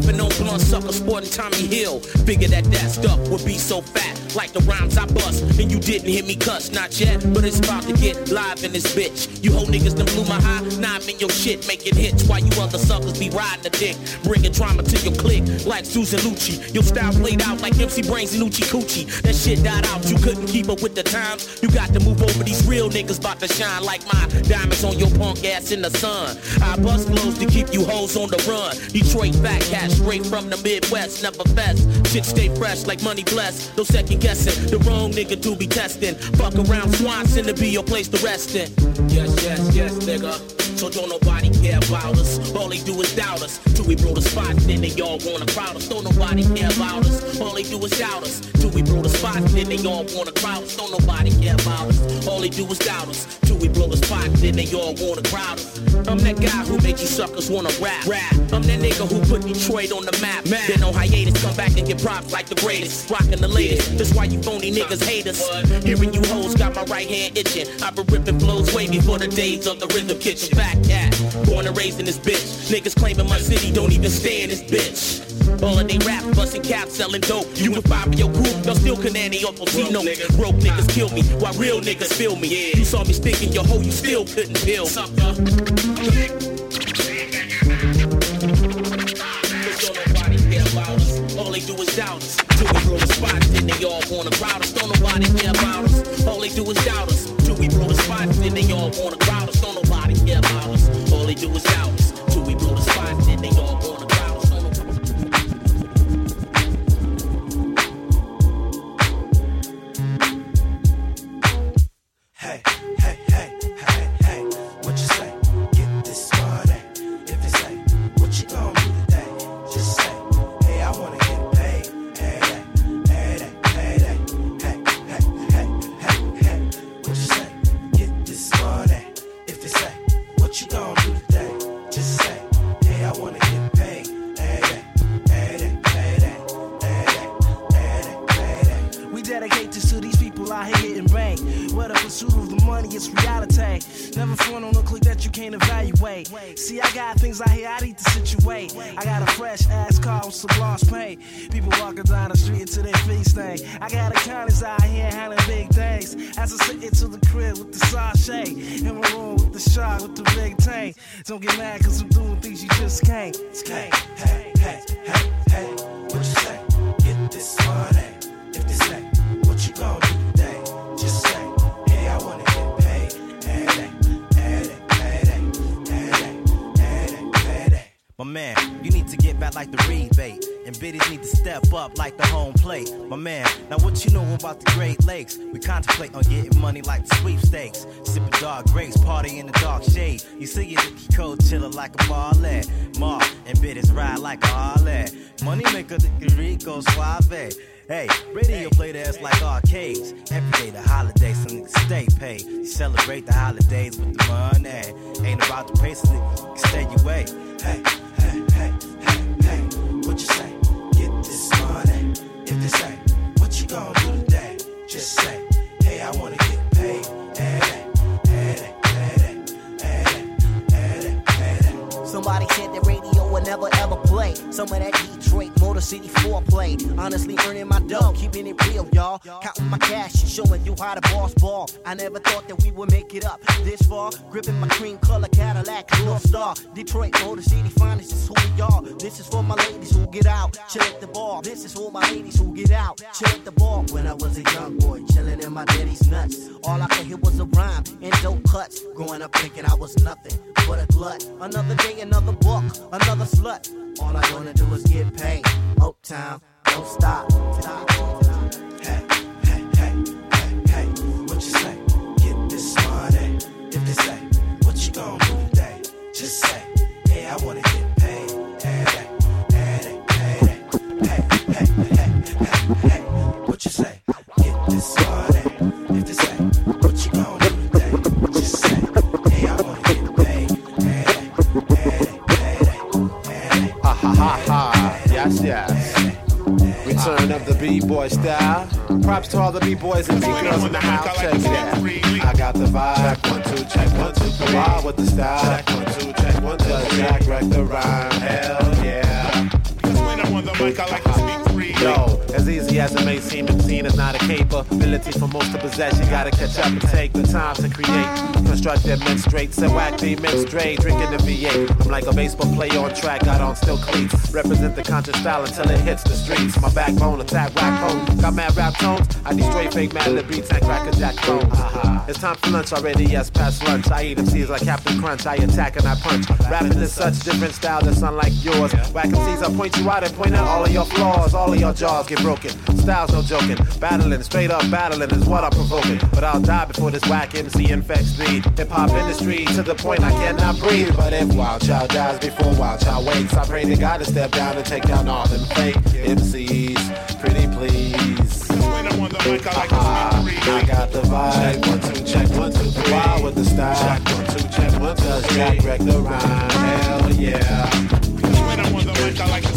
Puffin' on blunt sucker, sporting Tommy Hill. Figure that that stuff would be so fat, like the rhymes I bust. And you didn't hear me cuss, not yet, but it's about to get live in this bitch. You whole niggas done blew my high, now I'm in your shit, making hits while you other suckers be riding the dick. Bringing drama to your clique, like Susan Lucci. Your style played out like MC Brains and Oochie Coochie. That shit died out, you couldn't keep up with the times. You got to move over these real niggas about to shine like my diamonds on your punk ass in the sun. I bust blows to keep you hoes on the run. Detroit fat cat straight from the Midwest, never fest. Shit stay fresh like money blessed. No second guessing, the wrong nigga to be testing. Fuck around Swanson to be your place to rest in. Yes, yes, yes, nigga. So don't nobody care about us. All they do is doubt us. Till we blow the spot, then they all wanna crowd us. Don't nobody care about us. All they do is doubt us. Till we blow the spot, then they all wanna crowd us. Don't nobody care about us. All they do is doubt us. Till we blow the spot, then they all wanna crowd us. I'm that guy who make you suckers wanna rap. rap. I'm that nigga who put Detroit on the map. Been on hiatus, come back and get props like the greatest. Rockin' the latest. That's why you phony niggas hate us. Hearing you hoes got my right hand itching. I've been ripping flows way before the days of the rhythm kitchen. Back cat, born and raised in this bitch. Niggas claiming my city don't even stay in this bitch. All of they rap, busting caps, selling dope. You and five of your crew, y'all still canani or Potino. Broke niggas kill me, while real niggas feel me. You saw me stinking your hoe, you still couldn't feel. Sucker. All they do is doubt us. Till we blow the spot, then they all wanna crowd us. Don't nobody care about us. All they do is doubt us. Till we blow the spot, then they all wanna crowd us scare bottles. All they do is shout. Can't evaluate. See, I got things out here I need to situate. I got a fresh ass car with some gloss paint. People walking down the street to their feet stain. I got accountants out here handling big things. As I sit into the crib with the sachet. In my room with the shark with the big tank. Don't get mad cause I'm doing things you just can't. Hey, hey, hey, hey, man, you need to get back like the rebate. And biddies need to step up like the home plate. My man, now what you know about the Great Lakes? We contemplate on getting money like the sweepstakes. Sipping dark grapes, party in the dark shade. You see it, the cold chiller like a ballet. Mar and biddies ride like a Harley. Money maker, the Rico Suave. Hey, radio play the ass like arcades. Every day the holidays, some niggas stay paid. You celebrate the holidays with the money. Ain't about the pace, nigga, stay your way. Hey, hey, hey, hey, hey, what you say? Get this money. If they say, what you gonna do today? Just say, hey, I wanna get paid. Somebody said the radio would never ever play. Some of that Detroit Motor City foreplay. Honestly, earning my dough, keeping it real, y'all. Counting my cash and showing you how the boss ball. I never thought that we would make it up this far. Gripping my cream color Cadillac, North Star. Detroit Motor City finest is who we are. This is for my ladies who get out, chill at the bar. This is for my ladies who get out, chill at the bar. When I was a young boy, chilling in my daddy's nuts. All I could hear was a rhyme and dope cuts. Growing up thinking I was nothing but a glut. Another day, another buck, another slut. All I wanna do is get paid. Uptown, don't stop. stop. Hey, hey, hey, hey, hey, what you say? Get this money. If they say, what you gonna do today? Just say, hey, I wanna get paid. Hey, hey, hey, hey, hey, hey, hey, hey, hey, what you say? Get this money. Yes, yes. Return of the B-boy style. Props to all the B-boys and B-girls in the house. Check it out. I got the vibe. Check one, two, check one, two, three. Wild with the style. Check one, two, check one, two, three. Jack wreck the rhyme. Hell yeah. Cause when I'm on the mic, I like to speak free. Yo, as easy as it may seem, it's scene is not a capability for most to possess. You gotta catch up and take the time to create. Construct them men straight, set whack the men straight, drinking the V8. I'm like a baseball player on track, got on still cleats. Represent the conscious style until it hits the streets. My backbone, attack rap home. Got mad rap tones, I destroy fake Madlib beats and crack a jack clones. Uh-huh. It's time for lunch already, yes, past lunch. I eat MCs like Captain Crunch, I attack and I punch. Rapping is such different style that's unlike yours. Whack MCs, I point you out and point out all of your flaws, all of your jaws get broken. Styles no joking, battling, straight up battling is what I'm provoking. But I'll die before this whack MC infects me. Hip hop industry to the point I cannot breathe. But if Wild Child dies before Wild Child wakes, I pray to God to step down and take down all them fake MCs. Pretty please. I got the vibe. Check one, two, check one, two, three. Wild with the style. Check one, two, check one, two, Does Jack wreck the rhyme? Hell yeah. When I'm on the mic, I like to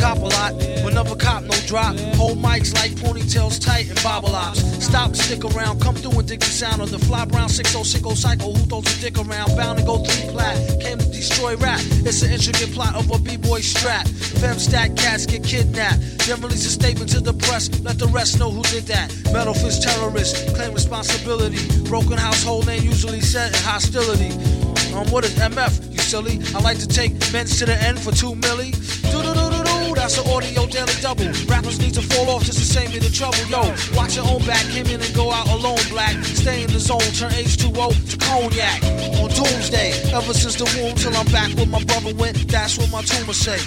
cop a lot, never cop no drop. Hold mics like ponytails tight and bobble ops. Stop, stick around, come through and dig the sound of the fly brown 606 cycle. Who throws a dick around? Bound to go three plat. Came to destroy rap. It's an intricate plot of a b-boy strap. Fem stack cats get kidnapped. Then release a statement to the press. Let the rest know who did that. Metal Face terrorist, claim responsibility. Broken household name usually set in hostility. Um, what is MF? You silly. I like to take men's to the end for two milli. Do do. That's an audio daily double. Rappers need to fall off just to save me the trouble. Yo, watch your own back. Came in and go out alone. Black. Stay in the zone. Turn H2O to cognac. On doomsday. Ever since the womb till I'm back where my brother went. That's what my tumor say.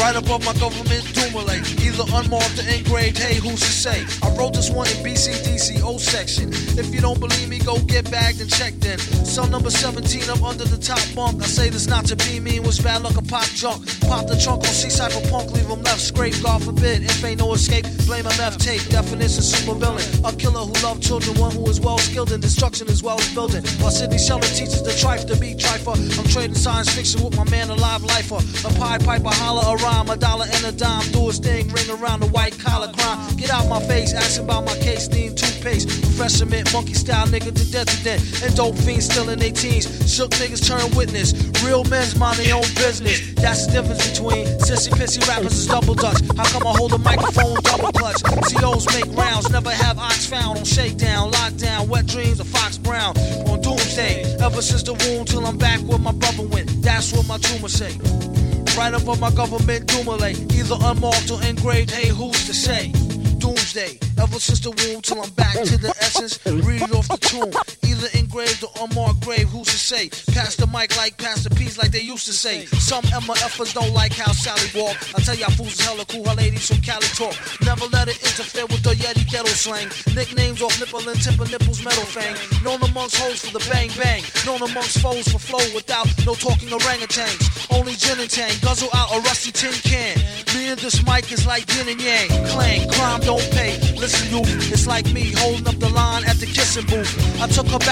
Right above my government doomulate. Either unmarked or engraved, hey, who's to say? I wrote this one in BCDC O section. If you don't believe me, go get bagged and checked in. Cell number 17, I'm under the top bunk. I say this not to be mean, was bad luck a pop junk. Pop the trunk on C-Cypher punk, leave him left scrape, God forbid. If ain't no escape, blame left. tape. Definition super villain. A killer who loved children, one who is well skilled in destruction as well as building. While Sidney Sheldon teaches the trife to be trifer. I'm trading science fiction with my man, a live lifer. A Pied Piper, holler a rhyme, a dollar and a dime. Do his thing, ring around the white collar crime. Get out my face, asking about my case, need toothpaste. Professor Mint, monkey style nigga to death to death. And dope fiends still in their teens. Shook niggas turn witness. Real men's mind their own business. That's the difference between sissy pissy rappers it's double dutch. How come I hold a microphone double clutch? COs make rounds, never have ox found on shakedown, lockdown, wet dreams of Fox Brown on doomsday. Ever since the womb till I'm back where my brother went. That's what my tumor say. Right above my government doomulate. Either unmarked or engraved, hey, who's to say? Doomsday, ever since the womb till I'm back to the essence. Read off the tomb. Either engraved or unmarked grave, who's to say? Pass the mic like Pass the Peas like they used to say. Some MFers don't like how Sally walk. I tell y'all fools is hella cool, her ladies from Cali talk. Never let it interfere with the Yeti ghetto slang. Nicknames off nipple and of nipples metal fang. Known amongst hoes for the bang bang. Known amongst foes for flow without no talking orangutans. Only gin and tang, guzzle out a rusty tin can. Me and this mic is like yin and yang. Clang, crime don't pay. Listen, you, it's like me holding up the line at the kissing booth. I took her back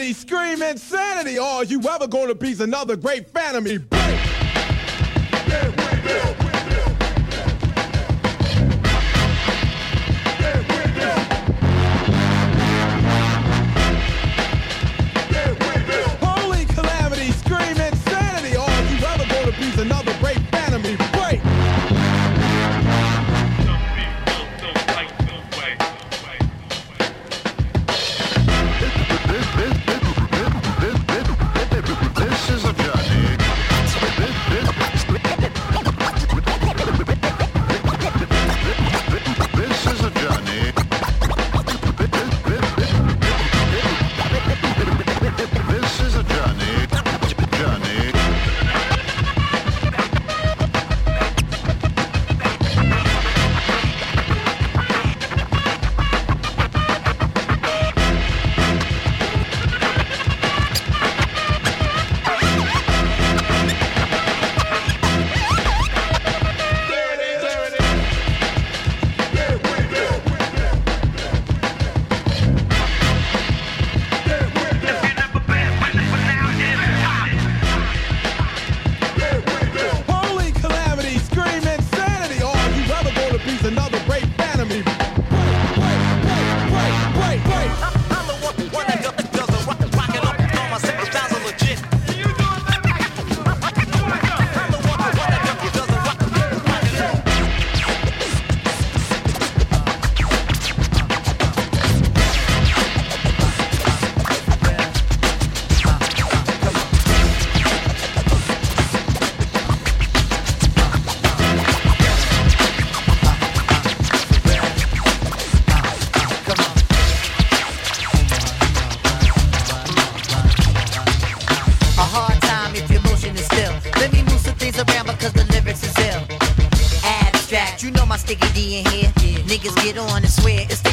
Calamity, scream insanity. All you ever gonna be another great fan of me.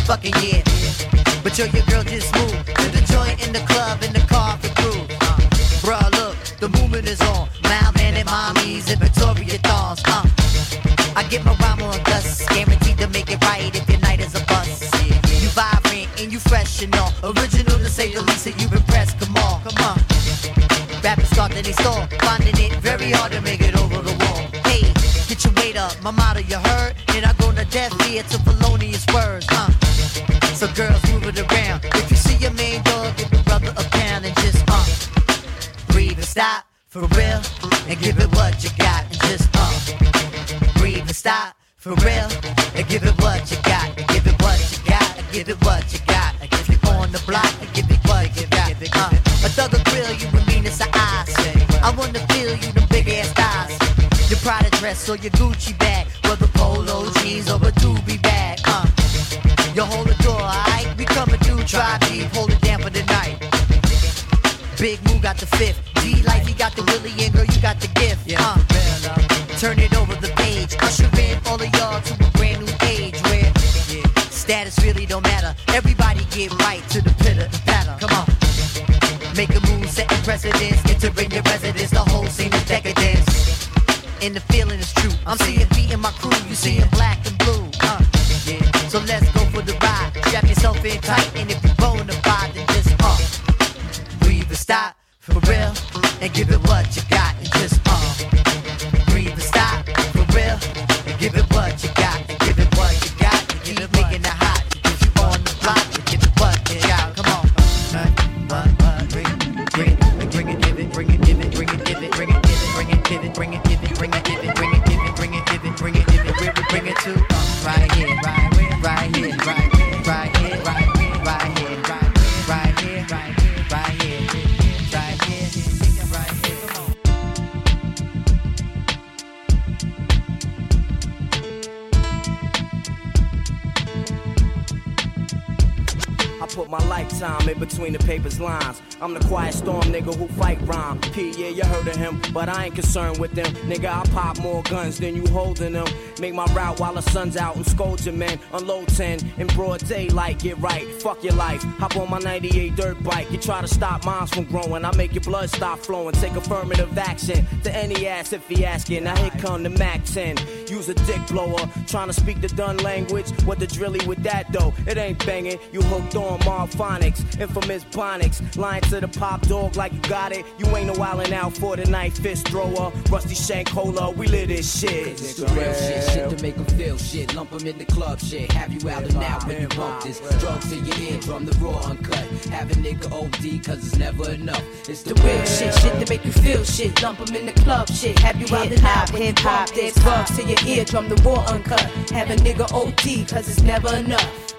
Fucking year. Turn it over the page. Usher in all of y'all to a brand new age where status really don't matter. Everybody get right to the pitter patter. Come on. Make a move, setting precedence. Entering your residence, the whole scene is decadence. And the feeling is true. I'm seeing beating my crew, you seeing black and blue. Uh. So let's go for the ride. Strap yourself in tight, and if you bona fide, then just uh, breathe and stop for real, and give it you heard of him, but I ain't concerned with them. Nigga, I pop more guns than you holding them. Make my route while the sun's out and scold your men. Unload 10 in broad daylight, get right. Fuck your life. Hop on my 98 dirt bike. You try to stop mines from growing. I make your blood stop flowing. Take affirmative action to any ass if he asking. Now here come the Mac 10. Use a dick blower. Trying to speak the done language. What the drilly with that though? It ain't banging. You hooked on Marphonics. Infamous Bonics. Lying to the pop dog like you got it. You ain't no wildin' out for the night. Fist thrower. Rusty Shank Cola. We live this shit. It's the real shit, shit to make them feel shit. Lump them in the club shit. Have you out and out when you bump this. Drugs to your eardrum, the raw uncut. Have a nigga OD, cause it's never enough. It's the real shit, shit to make you feel shit. Lump them in the club shit. Have you out and out when you bump this. Drugs to your eardrum, the raw uncut. Have a nigga OD, cause it's never enough.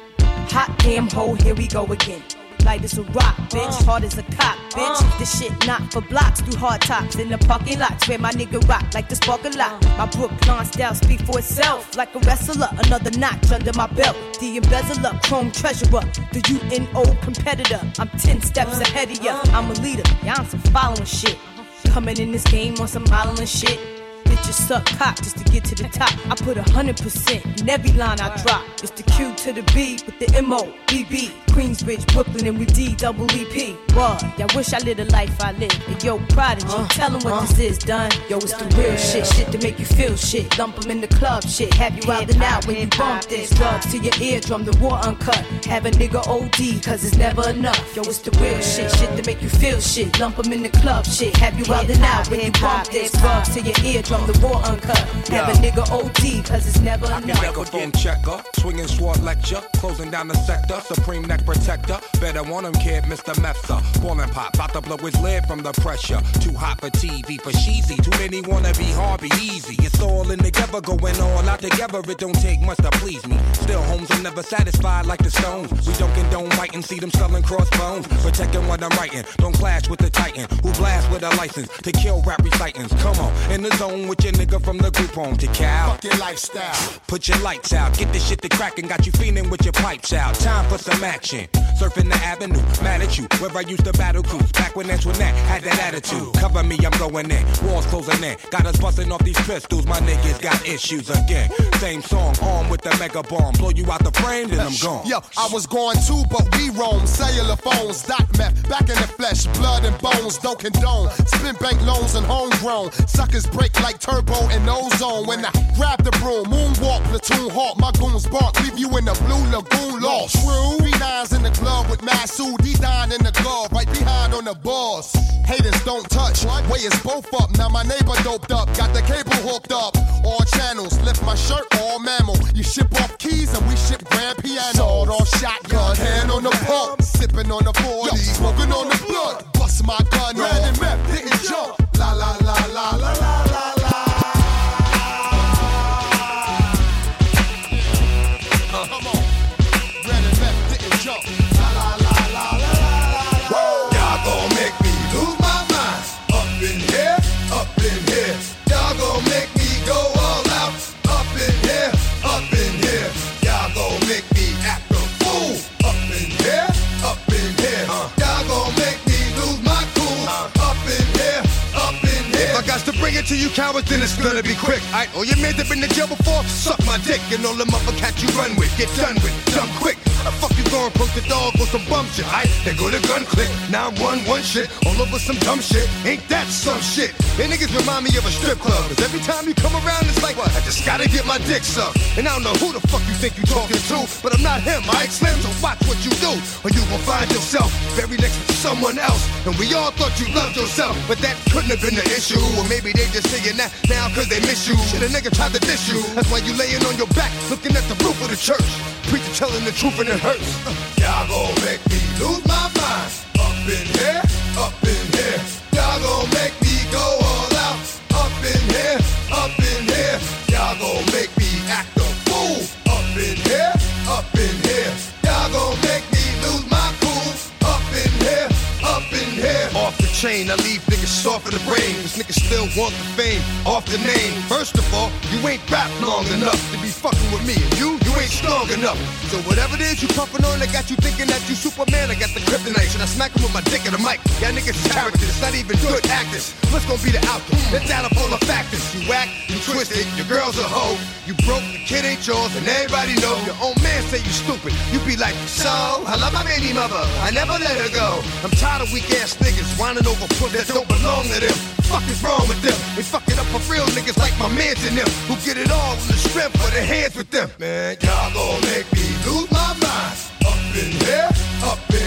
Hot damn hoe, here we go again. Light as a rock, bitch. Uh. Hard as a cop, bitch. Uh. This shit not for blocks. Through hard tops in the parking lots where my nigga rock like the spark a lot. Uh. My Brooklyn style speak for itself. Like a wrestler, another notch under my belt. The embezzler, chrome treasurer. The UNO competitor. I'm 10 steps ahead of ya. I'm a leader. Y'all some following shit. Coming in this game on some modeling shit. Bitches suck cock just to get to the top. I put a hundred percent in every line I drop. It's the Q to the B with the M O B B. Queensbridge, Brooklyn, and we D double E P. What? Y'all wish I lived the life I live. And yo, prodigy, uh, tell 'em what uh. this is, done. Yo, it's the real shit, shit to make you feel shit. Dump 'em in the club, shit. Have you out and out when you bump this. Drugs to your eardrum, the war uncut. Have a nigga OD, cause it's never enough. Yo, it's the real shit, shit to make you feel shit. Lump 'em in the club, shit. Have you out and out when you bump this. Drugs to your eardrum, the war uncut. Have a nigga OD, cause it's never enough. Microphone checker, swinging sword lecture, closing down the sector, supreme neck protector. Better want him, kid, Mr. Mepsa. Ballin' pop, about to blow his lid from the pressure. Too hot for TV, for cheesy. Too many wanna be hard, be easy. It's all in together, going all out together. It don't take much to please me. Still, homes, I'm never satisfied like the stones. We don't condone biting, see them selling crossbones. Protecting what I'm writing, don't clash with the titan who blast with a license to kill rap recitants. Come on, in the zone with your nigga from the group home to Cal. Fuck your lifestyle. Put your lights out, get this shit to crackin', got you feeling with your pipes out. Time for some action. surfing the avenue. Mad at you, where I used to battle cruise. Back when Antoinette had that attitude. Cover me, I'm going in. Walls closing in. Got us busting off these pistols. My niggas got issues again. Same song, armed with the mega bomb. Blow you out the frame, then I'm gone. Yo, I was going too, but we roam. Cellular phones, dot meth, back in the flesh, blood and bones, don't condone. Spin bank loans and homegrown. Suckers break like turbo and ozone. When I grab the broom, moonwalk, platoon hawk, my goons bark, leave you in the blue lagoon lost. True. Three nines in the glove with Masood, D nine in the glove, right behind on the boss. Haters don't touch, way is both up. Now my neighbor doped up, got the cable hooked up. All channels, lift my shirt, all mammal. You ship off keys and we ship grand piano. Sawed off shotgun, hand on the pump, sipping on the 40, smoking on the blood. Bust my gun, ran and meth, didn't jump. La la la I got to you cowards, then it's gonna be quick. Alright, all oh, your men that been to jail before, suck my dick. And all the other cats you run with, get done with, dumb quick. The fuck you going poke the dog or some bum shit? Alright, they go to gun click. Now I'm one, one shit, all over some dumb shit. Ain't that some shit? They niggas remind me of a strip club. Cause every time you come around, it's like, what? I just gotta get my dick sucked. And I don't know who the fuck you think you talking to, but I'm not him, alright, Slim? So watch what you do, or you gon' find yourself buried next to someone else. And we all thought you loved yourself, but that couldn't have been the issue. Or maybe they just saying that now cause they miss you. Shit, a nigga tried to diss you. That's why you laying on your back, looking at the roof of the church. Preacher telling the truth and it hurts. Y'all gon' make me lose my mind. Up in here, up in here. I leave niggas soft in the brain. Cause niggas still want the fame off the name. First of all, you ain't rap long enough to be fucking with me. And you, you ain't strong enough. So whatever it is you puffin' on, that got you thinking that you Superman. I got the kryptonite. Should I smack him with my dick in the mic? Y'all niggas characters, not even good actors. What's gonna be the outcome? Let's add up all the factors. You whack, you twisted, your girl's a hoe. You broke, the kid ain't yours, and everybody know. Your own man say you stupid. You be like, so, I love my baby mother. I never let her go. I'm tired of weak ass niggas whining over puss that don't belong to them. Fuck is wrong with them? They fuck it up for real niggas like my mans and them who get it all in the strength of their hands with them. Man, y'all gon' make me lose my mind. Up in here, up in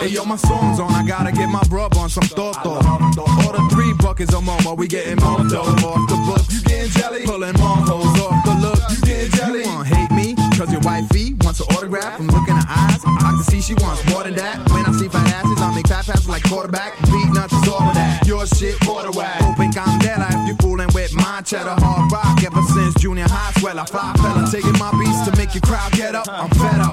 Hey yo, my song's on. I gotta get my brub on some thought thought. Order three buckets of momo. We getting more dough off the books. You getting jelly? Pulling more hoes off the look. You getting jelly? You want hate me? Cause your wifey wants an autograph. I'm looking her eyes. I can see she wants more than that. When I see fat asses, I make fat passes like quarterback. Beatnuts is all of that. Your shit, order whack. Open candela if you fooling with my cheddar hard rock. Ever since junior high, swell I fly fella. Taking my beats to make your crowd get up. I'm fed up.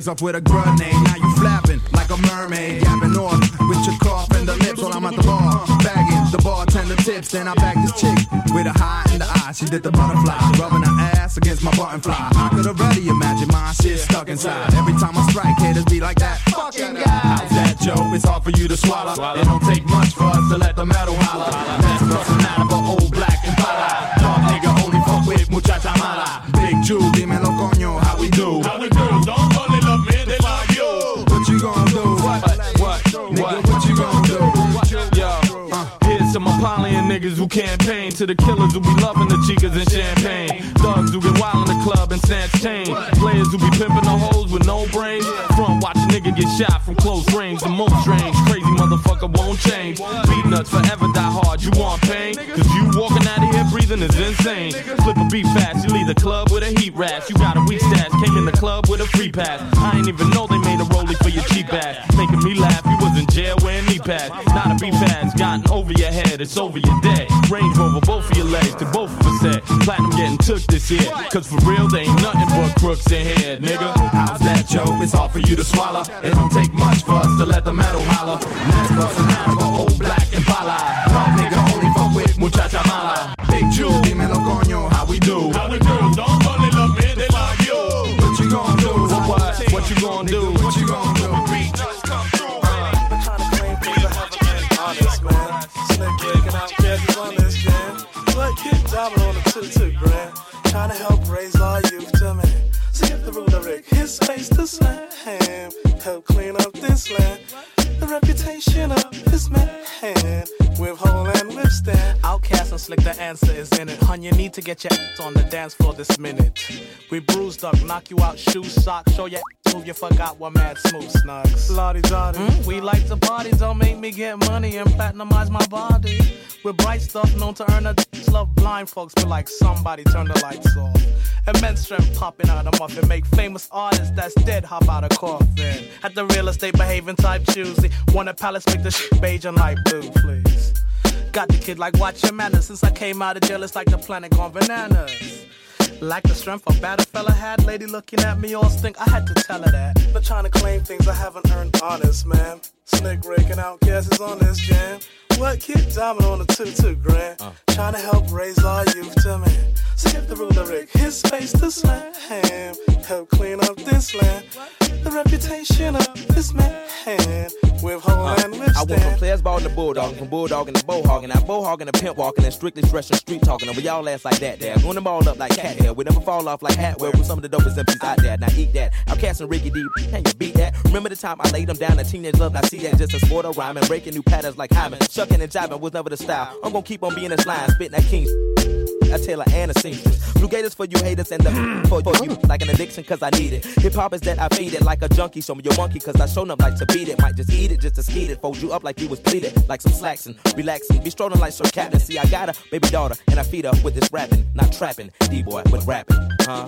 Legs off with a grenade. Now you flapping like a mermaid. Yapping off with your cough and the lips while I'm at the bar. Bagging the bartender tips. Then I bag this chick with a high in the eye. She did the butterfly. Rubbing her ass against my button fly. I could already imagine my shit stuck inside. Every time I strike, haters be like that. Fucking guy. How's that, Joe? It's hard for you to swallow. It don't take much for us to let the metal holler. That's bustin' out of a old black and Dog nigga only fuck with muchacha mala. Big Jew, dímelo coño, how we do? How we niggas who campaign. To the killers who be loving the chicas and champagne. Thugs who get wild in the club and snatch chain. Players who be pimping the hoes with no brains. Front watch a nigga get shot from close range. The most strange, crazy motherfucker won't change. Beatnuts forever die hard, you want pain? Cause you walking out of here breathing is insane. Flip a beat fast, you leave the club with a heat rash. You got a weak stash, came in the club with a free pass. I ain't even know they made a rollie for your cheap ass. Making me laugh, you was in jail wearing knee pads. Not a beat fast, gotten over your head, it's over your dead. Range Rover, both of your legs, to both of us said. Platinum getting took this year. Cause for real, they ain't nothing but crooks in here, nigga. How's that, Joe? It's hard for you to swallow. It don't take much for us to let the metal holler. Let's bust an arrow, old black and pala. Dog nigga only fuck with muchacha mala. Big Jew, dímelo coño, how we do? How we do? Don't only love me, they love you. What you gonna do? What, what, what you gonna do? What you on the two two grand. Trying to help raise our youth to man. See if the ruler Rick his face to slam. Help clean up this land. The reputation of this man. With hole and withstand. OutKast and slick, the answer is in it. Hun, you need to get your ass on the dance floor this minute. We bruised up, knock you out, shoes, socks, show your move you forgot what mad smooth snugs. La Di Da Di. Mm, we like to party, don't make me get money and platinumize my body. With bright stuff known to earn a love blind folks, but like somebody turn the lights off. Immense strength popping out of muffin, make famous artists that's dead hop out of coffin. At the real estate behaving type choosy, want a palace make the shit beige and light blue, please. Got the kid like watch your manners. Since I came out of jail, it's like the planet gone bananas. Like the strength a bad fella had, lady looking at me all stink. I had to tell her that. Not trying to claim things I haven't earned honest, man. Slick raking out guesses on this jam. What kid diamond on the two two grand? Uh. Trying to help raise our youth to man. Skip the ruler Rick, his space to slam. Help clean up this land. The reputation of this man. With whole and I went from players ball to bulldog, from bulldog to bowhogging, now bowhogging to pimp walking, and strictly stretching street talking. Over y'all ass like that there. Going them all up like cat hair. We never fall off like Hatwell with some of the dopest MCs out there. Now eat that. I'm and Ricky D, can you beat that? Remember the time I laid them down in teenage love? I see that just a sport of rhyming, breaking new patterns like Hyman. And jiving was never the style. I'm gonna keep on being this line, spitting that king. I tell her and a seamstress. Blue gators for you haters and the hmm. for, for you like an addiction cause I need it. Hip hop is that I feed it like a junkie. Show me your monkey cause I show up like to beat it. Might just eat it just to skeet it. Fold you up like you was pleated. Like some slacks and relaxing. Be strolling like Sir Captain. See, I got a baby daughter and I feed her with this rapping. Not trapping. D-boy with rapping. Huh?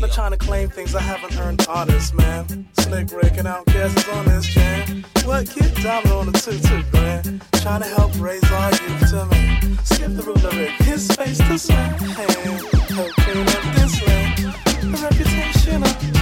Not trying to claim things I haven't earned honest, man. Slick raking out guesses on this jam. What kid diamond on the two two grand? Trying to help raise our youth to man. Skip the ruler Rick, his space to slam. Help clean up this land. The reputation of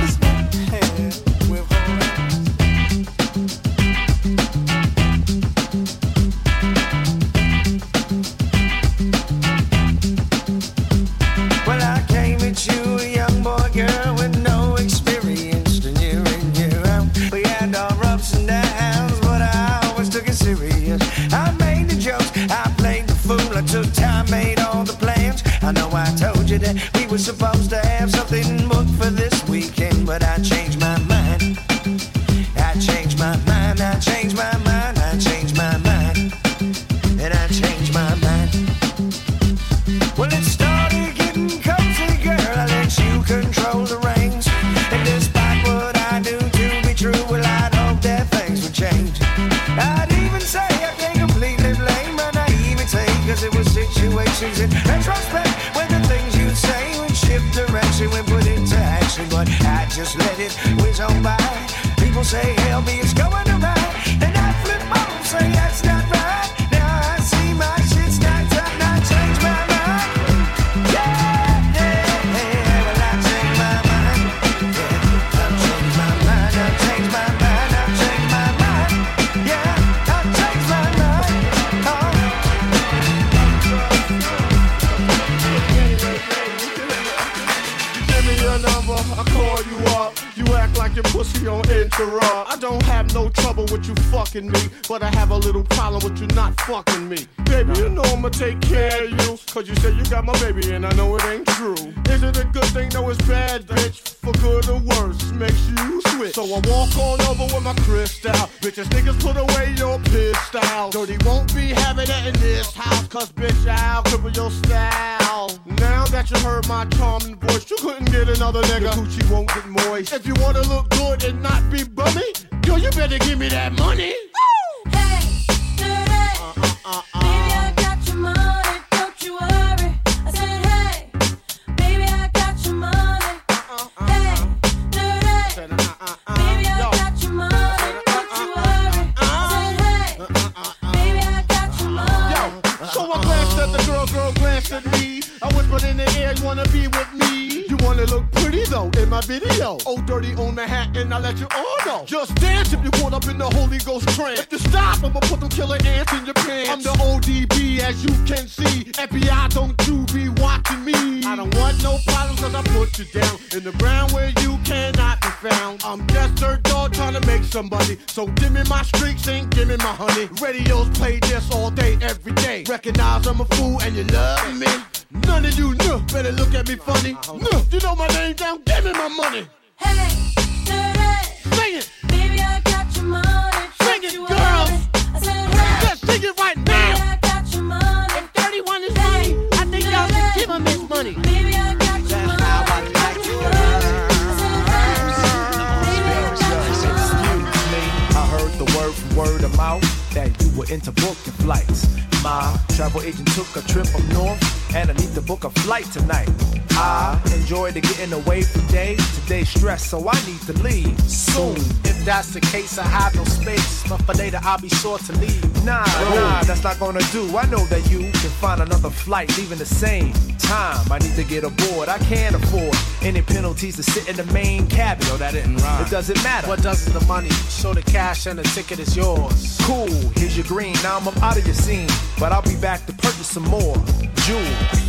another flight leaving the same time. I need to get aboard. I can't afford any penalties to sit in the main cabin. Yo, that didn't rhyme. It doesn't matter. What does is the money? Show the cash and the ticket is yours. Cool, here's your green. Now I'm out of your scene, but I'll be back to purchase some more. Jewel.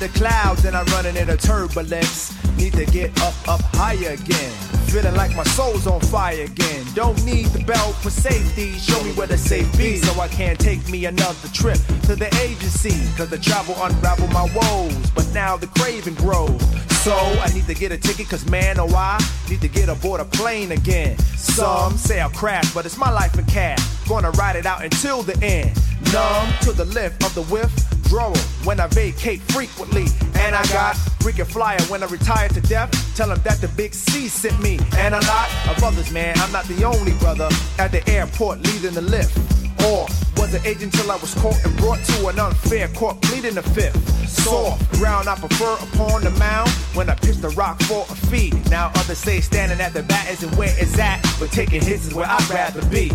The clouds and I'm running into turbulence. Need to get up, up higher again. Feeling like my soul's on fire again. Don't need the belt for safety. Show me where the safe be so I can take me another trip to the agency. Cause the travel unravel my woes. But now the craving grows. So I need to get a ticket cause man, oh I need to get aboard a plane again. Some say I'll crash, but it's my life in cash. Gonna ride it out until the end. Numb to the lift of the whiff drawer when I vacate frequently. And I got freaking flyer when I retire to death. Tell them that the big C sent me. And a lot of others, man. I'm not the only brother at the airport leading the lift. Or was an agent till I was caught and brought to an unfair court, pleading the fifth. Soft ground I prefer upon the mound when I pitch the rock for a fee. Now others say standing at the bat isn't where it's at, but taking hits is where I'd rather be.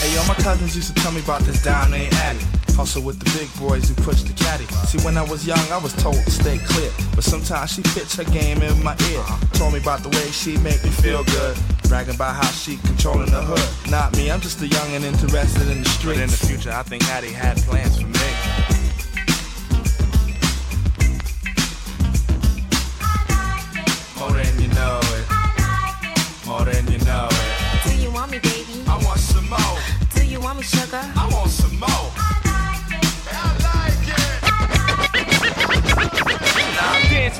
Hey yo, my cousins used to tell me about this down there alley. Hustle with the big boys who push the caddy. See, when I was young, I was told to stay clear. But sometimes she pitch her game in my ear. Told me about the way she make me feel good. Bragging about how she controlling the hood. Not me, I'm just a young and interested in the streets. But in the future, I think Addie had plans for me. More than you know it. More than you know it. Do you want me, baby? I want some more. Do you want me, sugar? I want some more.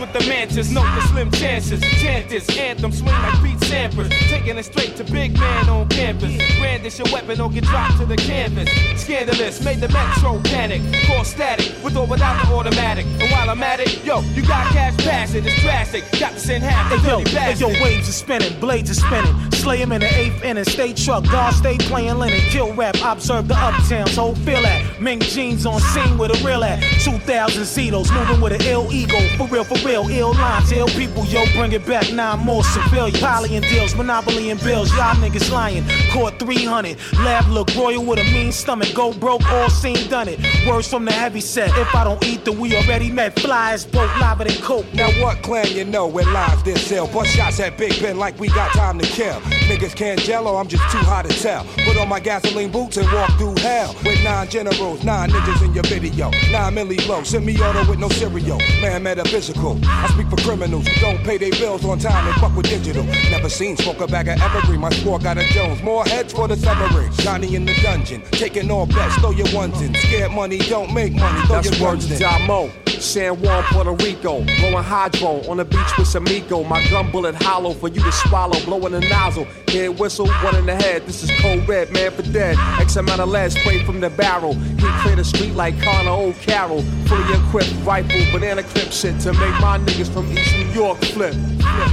With the mantis, no the slim chances. Chant this anthem, swing like Pete Sampras. Taking it straight to big man on campus. Brandish your weapon or get dropped to the canvas. Scandalous, made the metro panic. Call static, with or without the automatic. And while I'm at it, yo, you got cash passing, it's drastic. Got to send half the Hey yo, dirty hey yo, waves are spinning, blades are spinning. Slay him in the eighth inning, stay truck, guard stay playing linen. Kill rap, observe the uptowns, whole feel at. Ming jeans on scene with a real at. 2000 Zetos, moving with an ill ego. For real, for real, ill lines, ill people, yo, bring it back. Nine more civilians. Poly and deals, monopoly and bills, y'all niggas lying. Court 300, lab look royal with a mean stomach. Go broke, all seen, done it. Words from the heavy set. If I don't eat, then we already met. Flies, boat, lava than coke. Now what clan you know where lives this ill? Bust shots at Big Ben like we got time to kill. Niggas can't jello, I'm just too hot to tell. Put on my gasoline boots and walk through hell. With nine generals, nine ninjas in your video. Nine milli low, me auto with no cereal. Man metaphysical. I speak for criminals who don't pay their bills on time and fuck with digital. Never seen smoke a bag of evergreen. My squad got a Jones. More heads for the severing. Johnny in the dungeon. Taking all bets, throw your ones in. Scared money don't make money, throw That's your words ones in. Mo. San Juan, Puerto Rico, blowing hydro on the beach with some Miko. My gun bullet hollow for you to swallow, blowing the nozzle. Head whistle, one in the head. This is cold red, man for dead. X amount of lead sprayed from the barrel. He clear the street like Connor O'Carroll. Fully equipped rifle, banana clip shit to make my niggas from East New York flip.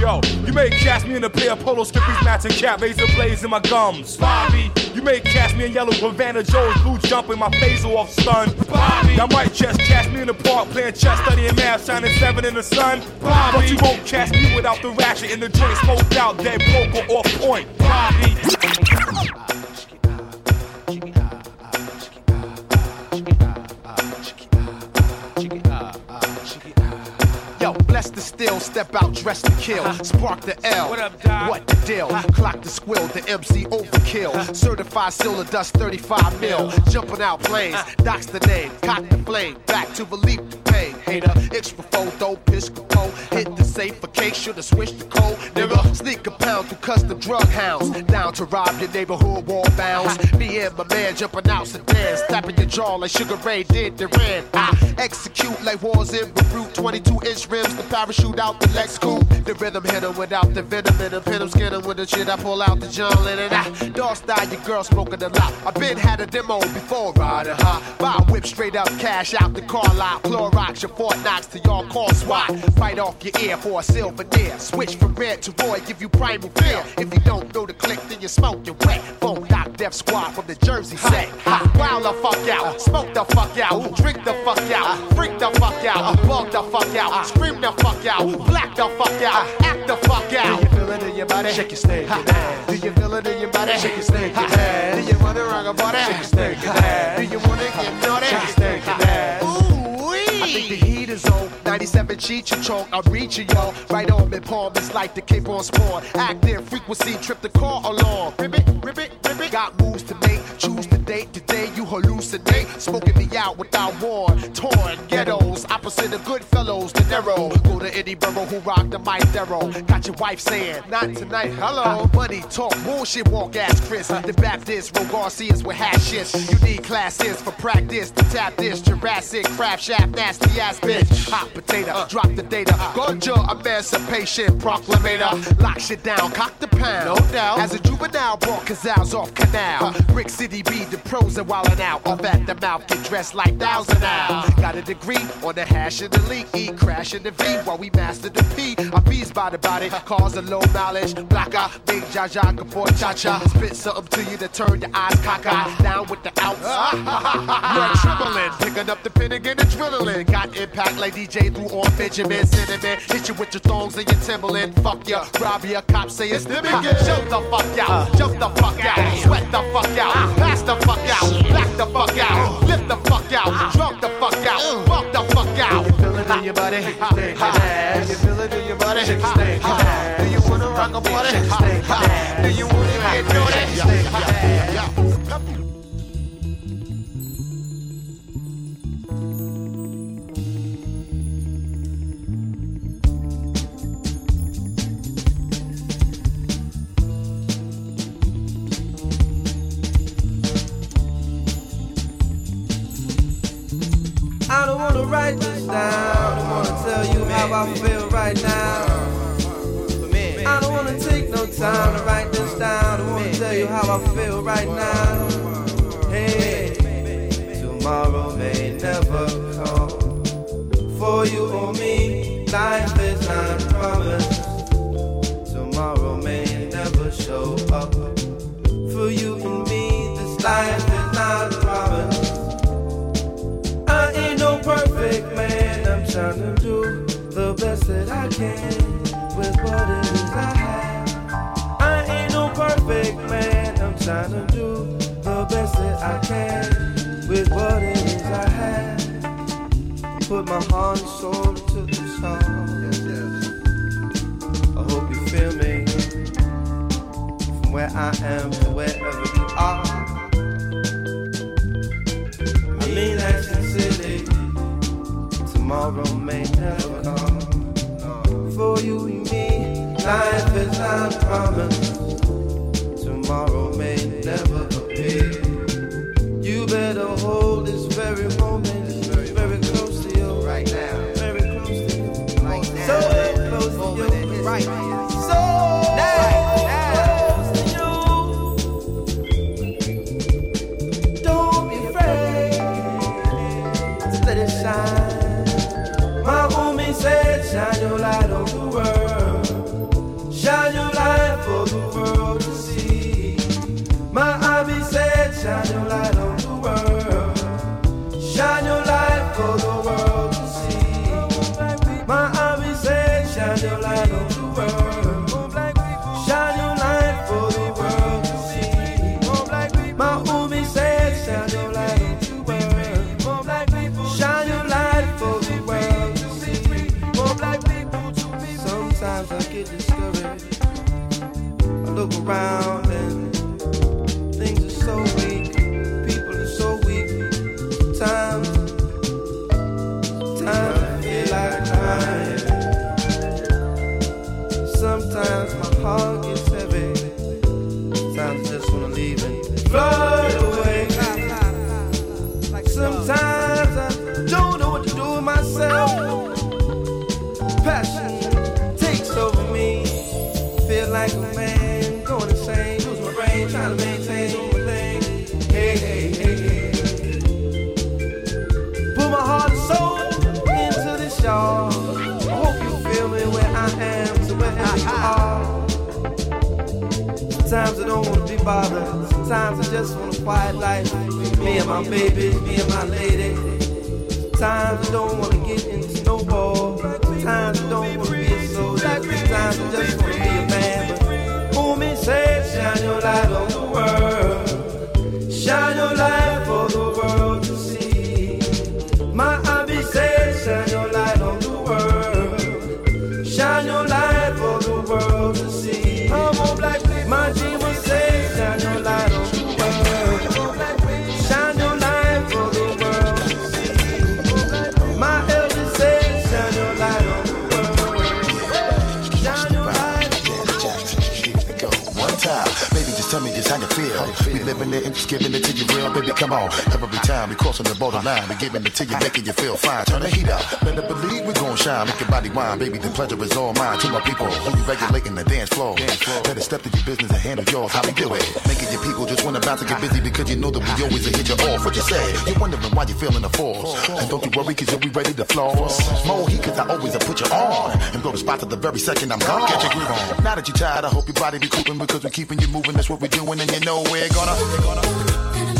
Yo, you may catch me in a pair of polo skippies, matching cap, razor blades in my gums. Bobby, you may catch me in yellow Havana Joe's blue jumping my phaser off stun. Bobby, I might just catch me in the park playing chess, studying math, shining seven in the sun. Bobby, but you won't catch me without the ratchet in the joint, smoked out, dead broke off point. Bobby. Bless the still, step out, dress to kill. Uh-huh. Spark the L. What up, Doc? What the deal? Uh-huh. Clock the squill, the MC overkill. Uh-huh. Certified silver dust 35 mil. Jumping out planes, doc's the name. Cock the flame, back to relieve the pain. Hater, extra photo, piscopo. Hit the safe for case, should've switched the code. Nigga, sneak a pound through custom drug hounds. Down to rob your neighborhood wall bounds. Me and my man jumping out the sedans. Tapping your jaw like Sugar Ray did Duran. I execute like wars in Beirut. 22 inch rims, the parachute out the Lex coupe. The rhythm hit him without the venom in him. Pin him, skin him with the shit. I pull out the John Lennon. I dog style, your girl smoking a lot. I been had a demo before riding high. Buy whip straight up, cash out the car lot. Clorox, your Fort Knox to y'all call SWAT. Fight off your ear for a silver deer. Switch from red to Roy, give you primal fear. If you don't know the click, then you're smoking wet. Funk Doc Def Squad from the Jersey set. Wild the fuck out, uh. smoke the fuck out, drink the fuck out, uh. freak the fuck out, uh. bug the fuck out, scream the fuck out, black the fuck out, act the fuck out. Do you feel it in your body? Shake your snake, Do you feel it in your body? Shake your snake, Do you wanna rock a body? Shake your snake, Do you wanna get naughty? Shake your snake, Ooh, I is on. 97 cheat you choke. I'm reaching y'all. Right on mid palm. It's like the Cape on spawn. Active frequency. Trip the car along. Ribbit, ribbit, ribbit. Got moves to make. Date. Today you hallucinate. Smoking me out without war. Torn ghettos. Opposite of good fellows. The narrow. Go to any borough who rock the mic thorough. Got your wife saying, not tonight. Hello. Money talk. Bullshit walk ass Chris. The Baptist. Ro Garcias with hash shit. You need classes for practice. To tap this. Jurassic. Crab shaft. Nasty ass bitch. Hot potato. Uh. Drop the data. Uh. Ganja emancipation proclamator. Lock shit down. Cock the pound. No doubt. As a juvenile brought Cazals off canal. Uh. Brick City be the pros and wildin' out. Off at the mouth. Get dressed like thousand now. Got a degree on the hash and the leak. E crash in the V while we master the P. I bees by the body. Cause a low mileage. Black eye. Big Jaja. Before cha cha. Spit something to you to turn your eyes cockeyed. Down with the outs. You're trembling. Picking up the pen and get adrenaline. Got impact like DJ through on Benjamin Cinnamon. Hit you with your thongs and your Timberland. Fuck ya. Rob ya. Cops say it's the begin. Jump the fuck out. Jump the fuck out. Sweat the fuck out. Pass the fuck out. Black the fuck out. Lift the fuck out. Drunk the fuck out. Fuck the fuck out. You feel it in your body? Shake ass. You feel it in your body? Shake your snake. Do you wanna rock a body? Shake your snake. Do you wanna get naughty? Wanna write this down. I don't wanna tell you how I feel right now. I don't wanna take no time to write this down. I don't wanna tell you how I feel right now. Hey, tomorrow may never come for you or me. Life is not promised. That I can with what it is I have. I ain't no perfect man. I'm trying to do the best that I can with what it is I have. Put my heart and soul into this song. I hope you feel me from where I am to wherever you are. I mean that sincerely. Tomorrow may never come you and me. Life is. Tomorrow may never appear. You better hold this very moment. Very, very close to you. Right now. Very close to you. Right now. So close to you. Right now. Said, Sometimes I just want a quiet life. Me and my baby, me and my lady. Times I don't wanna get into snowball. Times I don't wanna be a soldier. Times I just it and just giving it to you real, baby. Come on, every time we crossing the borderline, we giving it to you, making you feel fine. Turn the heat up, better believe we gon' shine. Make your body wine, baby. The pleasure is all mine. To my people, only regulating the dance floor. Better step to your business and handle yours. How we do it? Making your people just wanna bounce and get busy because you know that we always hit you off. What you say? You're wondering why you feeling the force. And don't you worry, cause you'll be ready to floss. More heat, cause I always put you on. And blow the spot to the very second I'm gone. Get your groove on. Now that you're tired, I hope your body be cooping because we're keeping you moving. That's what we're doing, and you know we're gonna. Gonna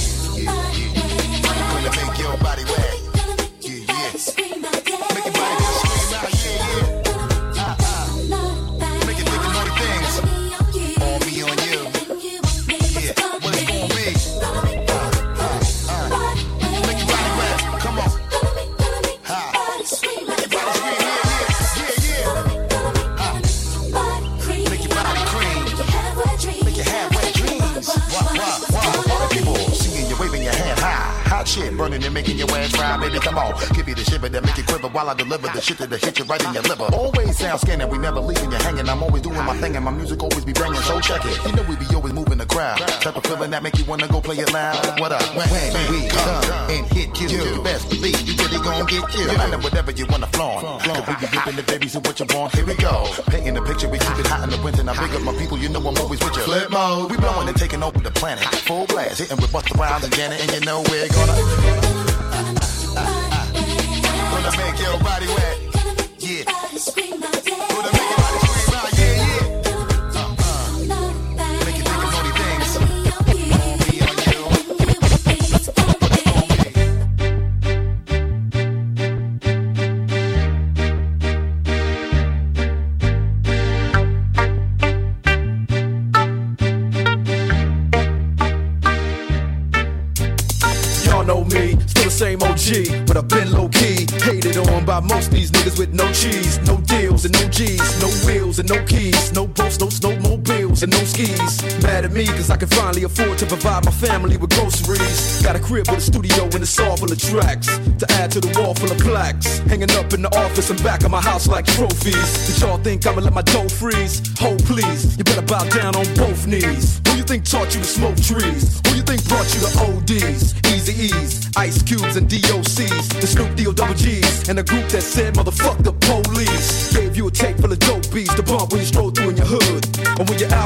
deliver the shit that'll hit you right in your liver. Always sound scanning, we never leaving you hanging. I'm always doing my thing and my music always be banging. So check it. You know we be always moving the crowd. Type of feeling that make you wanna go play it loud. What up? When, when we come and hit you, you best believe you really gon' get you. No matter whatever you wanna flaunt. Cause we be giving the babies and what you want. Here we go. Painting the picture, we keep it hot in the winter. Now big up my people, you know I'm always with you. Flip mode. We blowing and taking over the planet. Full blast, hitting with Busta Rhymes and Janet, and you know we're gonna. Your body wet. Most these niggas with no cheese, no deals and no G's, no wheels and no keys, no boats, no snowmobiles and no skis. Mad at me cause I can finally afford to provide my family with groceries. Got a crib with a studio and it's all full of tracks to add to the wall full of plaques. Hanging up in the office and back of my house like trophies. Did y'all think I'ma let my dough freeze? Hold please, you better bow down on both knees. Who you think taught you to smoke trees? Who you think brought you to ODs? Eazy-E's, Ice Cubes and DOCs, the Snoop D-O double G's, and a group that said motherfuck the police. Gave you a tape full of dope beats to bump when you stroll through in your hood. And when your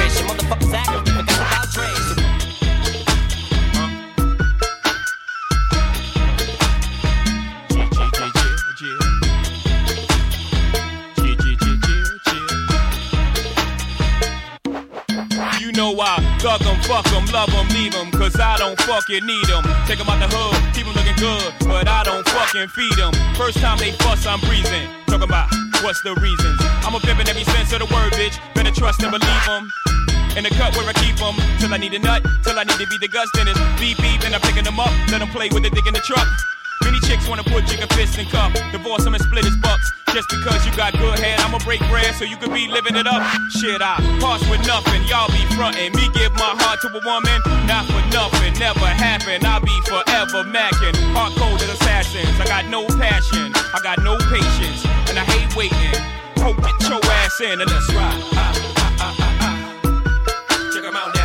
and motherfuckers act like they forgot about know I thug 'em, fuck 'em, love 'em, leave 'em, cause I don't fucking need 'em. Take 'em out the hood, keep 'em looking good, but I don't fucking feed 'em. First time they fuss, I'm breezing. Talking about what's the reasons. I'm a pimp in every sense of the word, bitch. Better trust and believe 'em. In the cut where I keep 'em, till I need a nut, till I need to be the guts, then it's beep beep, and I'm picking 'em up, let 'em play with the dick in the truck. Many chicks wanna put Jigga fist in cup, divorce 'em and split his bucks. Just because you got good head, I'ma break bread so you can be living it up. Shit, I pass with nothing, y'all be frontin'. Me give my heart to a woman, not for nothing, never happen. I'll be forever macking. Hard cold as assassins, I got no passion, I got no patience, and I hate waiting. Hope get your ass in and let's ride. Ah, ah, ah, ah, ah. Check 'em out now.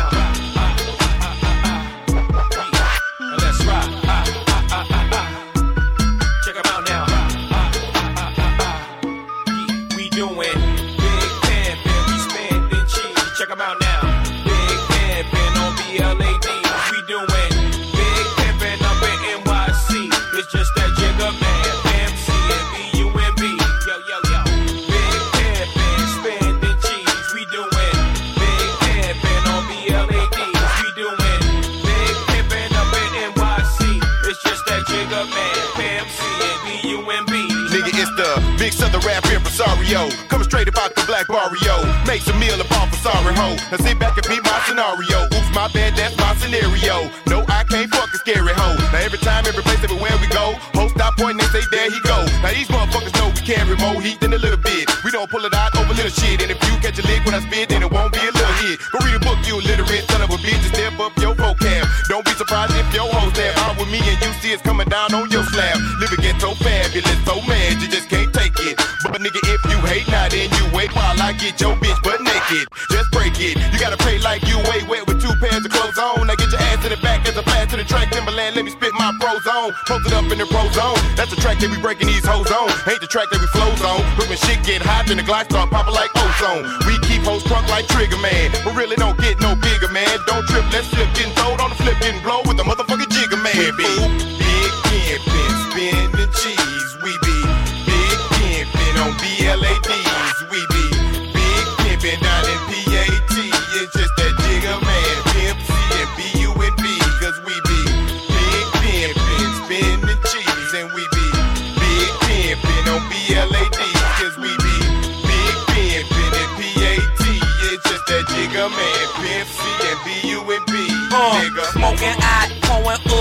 Big southern rap impresario. Coming straight about the black barrio. Makes a meal of all for sorry. Now sit back and beat my scenario. Oops, my bad, that's my scenario. No, I can't fuck a scary hoe. Now every time, every place, everywhere we go, host stop pointing and say, there he go. Now these motherfuckers know we carry more heat than a little bit. We don't pull it out over little shit. And if you catch a lick when I spit, then it won't be a little hit. Go read a book, you illiterate son of a bitch, and step up your vocab. Don't be surprised if your hoes stab out with me and you see it's coming down on your slab. Living ghetto fabulous, so mad you just can't hate, now then you wait while I get your bitch butt naked. Just break it. You gotta pay like you way wet with two pairs of clothes on. Now get your ass in the back as a blast to the track. Timberland, let me spit my pros on. Posted up in the pro zone. That's the track that we breaking these hoes on. Ain't the track that we flows on. But when shit get hot, then the glide start popping like ozone. We keep hoes crunk like Trigger Man. But really don't get no bigger, man. Don't trip, let's flip getting throwed on the flip getting blow with the motherfucking Jigga man. We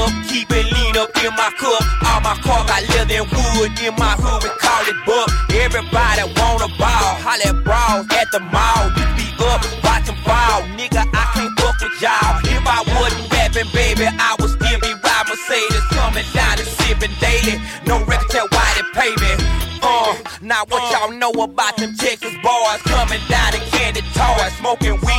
up, keep it lean up in my cup. All my car got leather and wood in my hood, we call it buck. Everybody wanna ball, holla at brawls at the mall. You be up, watching ball, nigga. I can't fuck with y'all. If I wasn't rapping, baby, I would still be riding Mercedes, coming down and sipping daily. No record tell why they pay me. Uh, now what y'all know about them Texas boys coming down to candy toys, smoking weed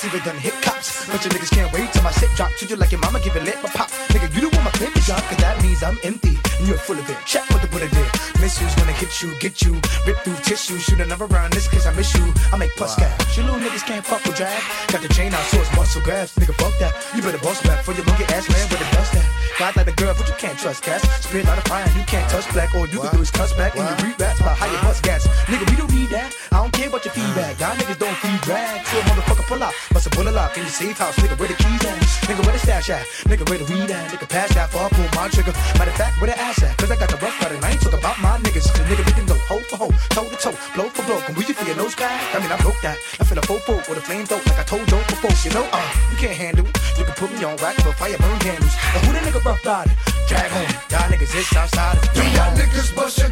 cops, even done hit cops. But your niggas can't wait till my shit drop. Treat you like your mama, give it lit, but pop. Nigga, you don't want my paper job, cause that means I'm empty. And you're full of it. Check what the Buddha did. Missiles gonna hit you, get you. Rip through tissue, shoot another round, this cause I miss you. I make plus wow. cash. You little niggas can't fuck with drag. Got the chain out, so it's muscle grabs. Nigga, fuck that. You better boss back for your monkey ass man with a dust that. God like a girl, but you can't trust cats. Spit out of fire, you can't touch black. All you can do is cuss back wow. and you read rats by you bust gas. Nigga, we don't need that care about your feedback. Y'all niggas don't feedback. So a motherfucker pull up, Bust a bullet lock in your safe house. Nigga, where the keys at? Nigga, where the stash at? Nigga, where the weed at? Nigga, pass that far, pull my trigger. Matter of fact, where the ass at? Cause I got the rough cut and I ain't talk about my niggas. Cause nigga, we can go hoe for hoe, toe to toe, blow for blow. and we can feel no sky. I mean, I broke that. I feel a fofo with a flame throat like I told Joe before. You know, uh, you can't handle it. You can put me on rack, but fire burn candles. Now who the nigga rough body? Drag home. Y'all niggas, it's outside. Do y'all niggas bust your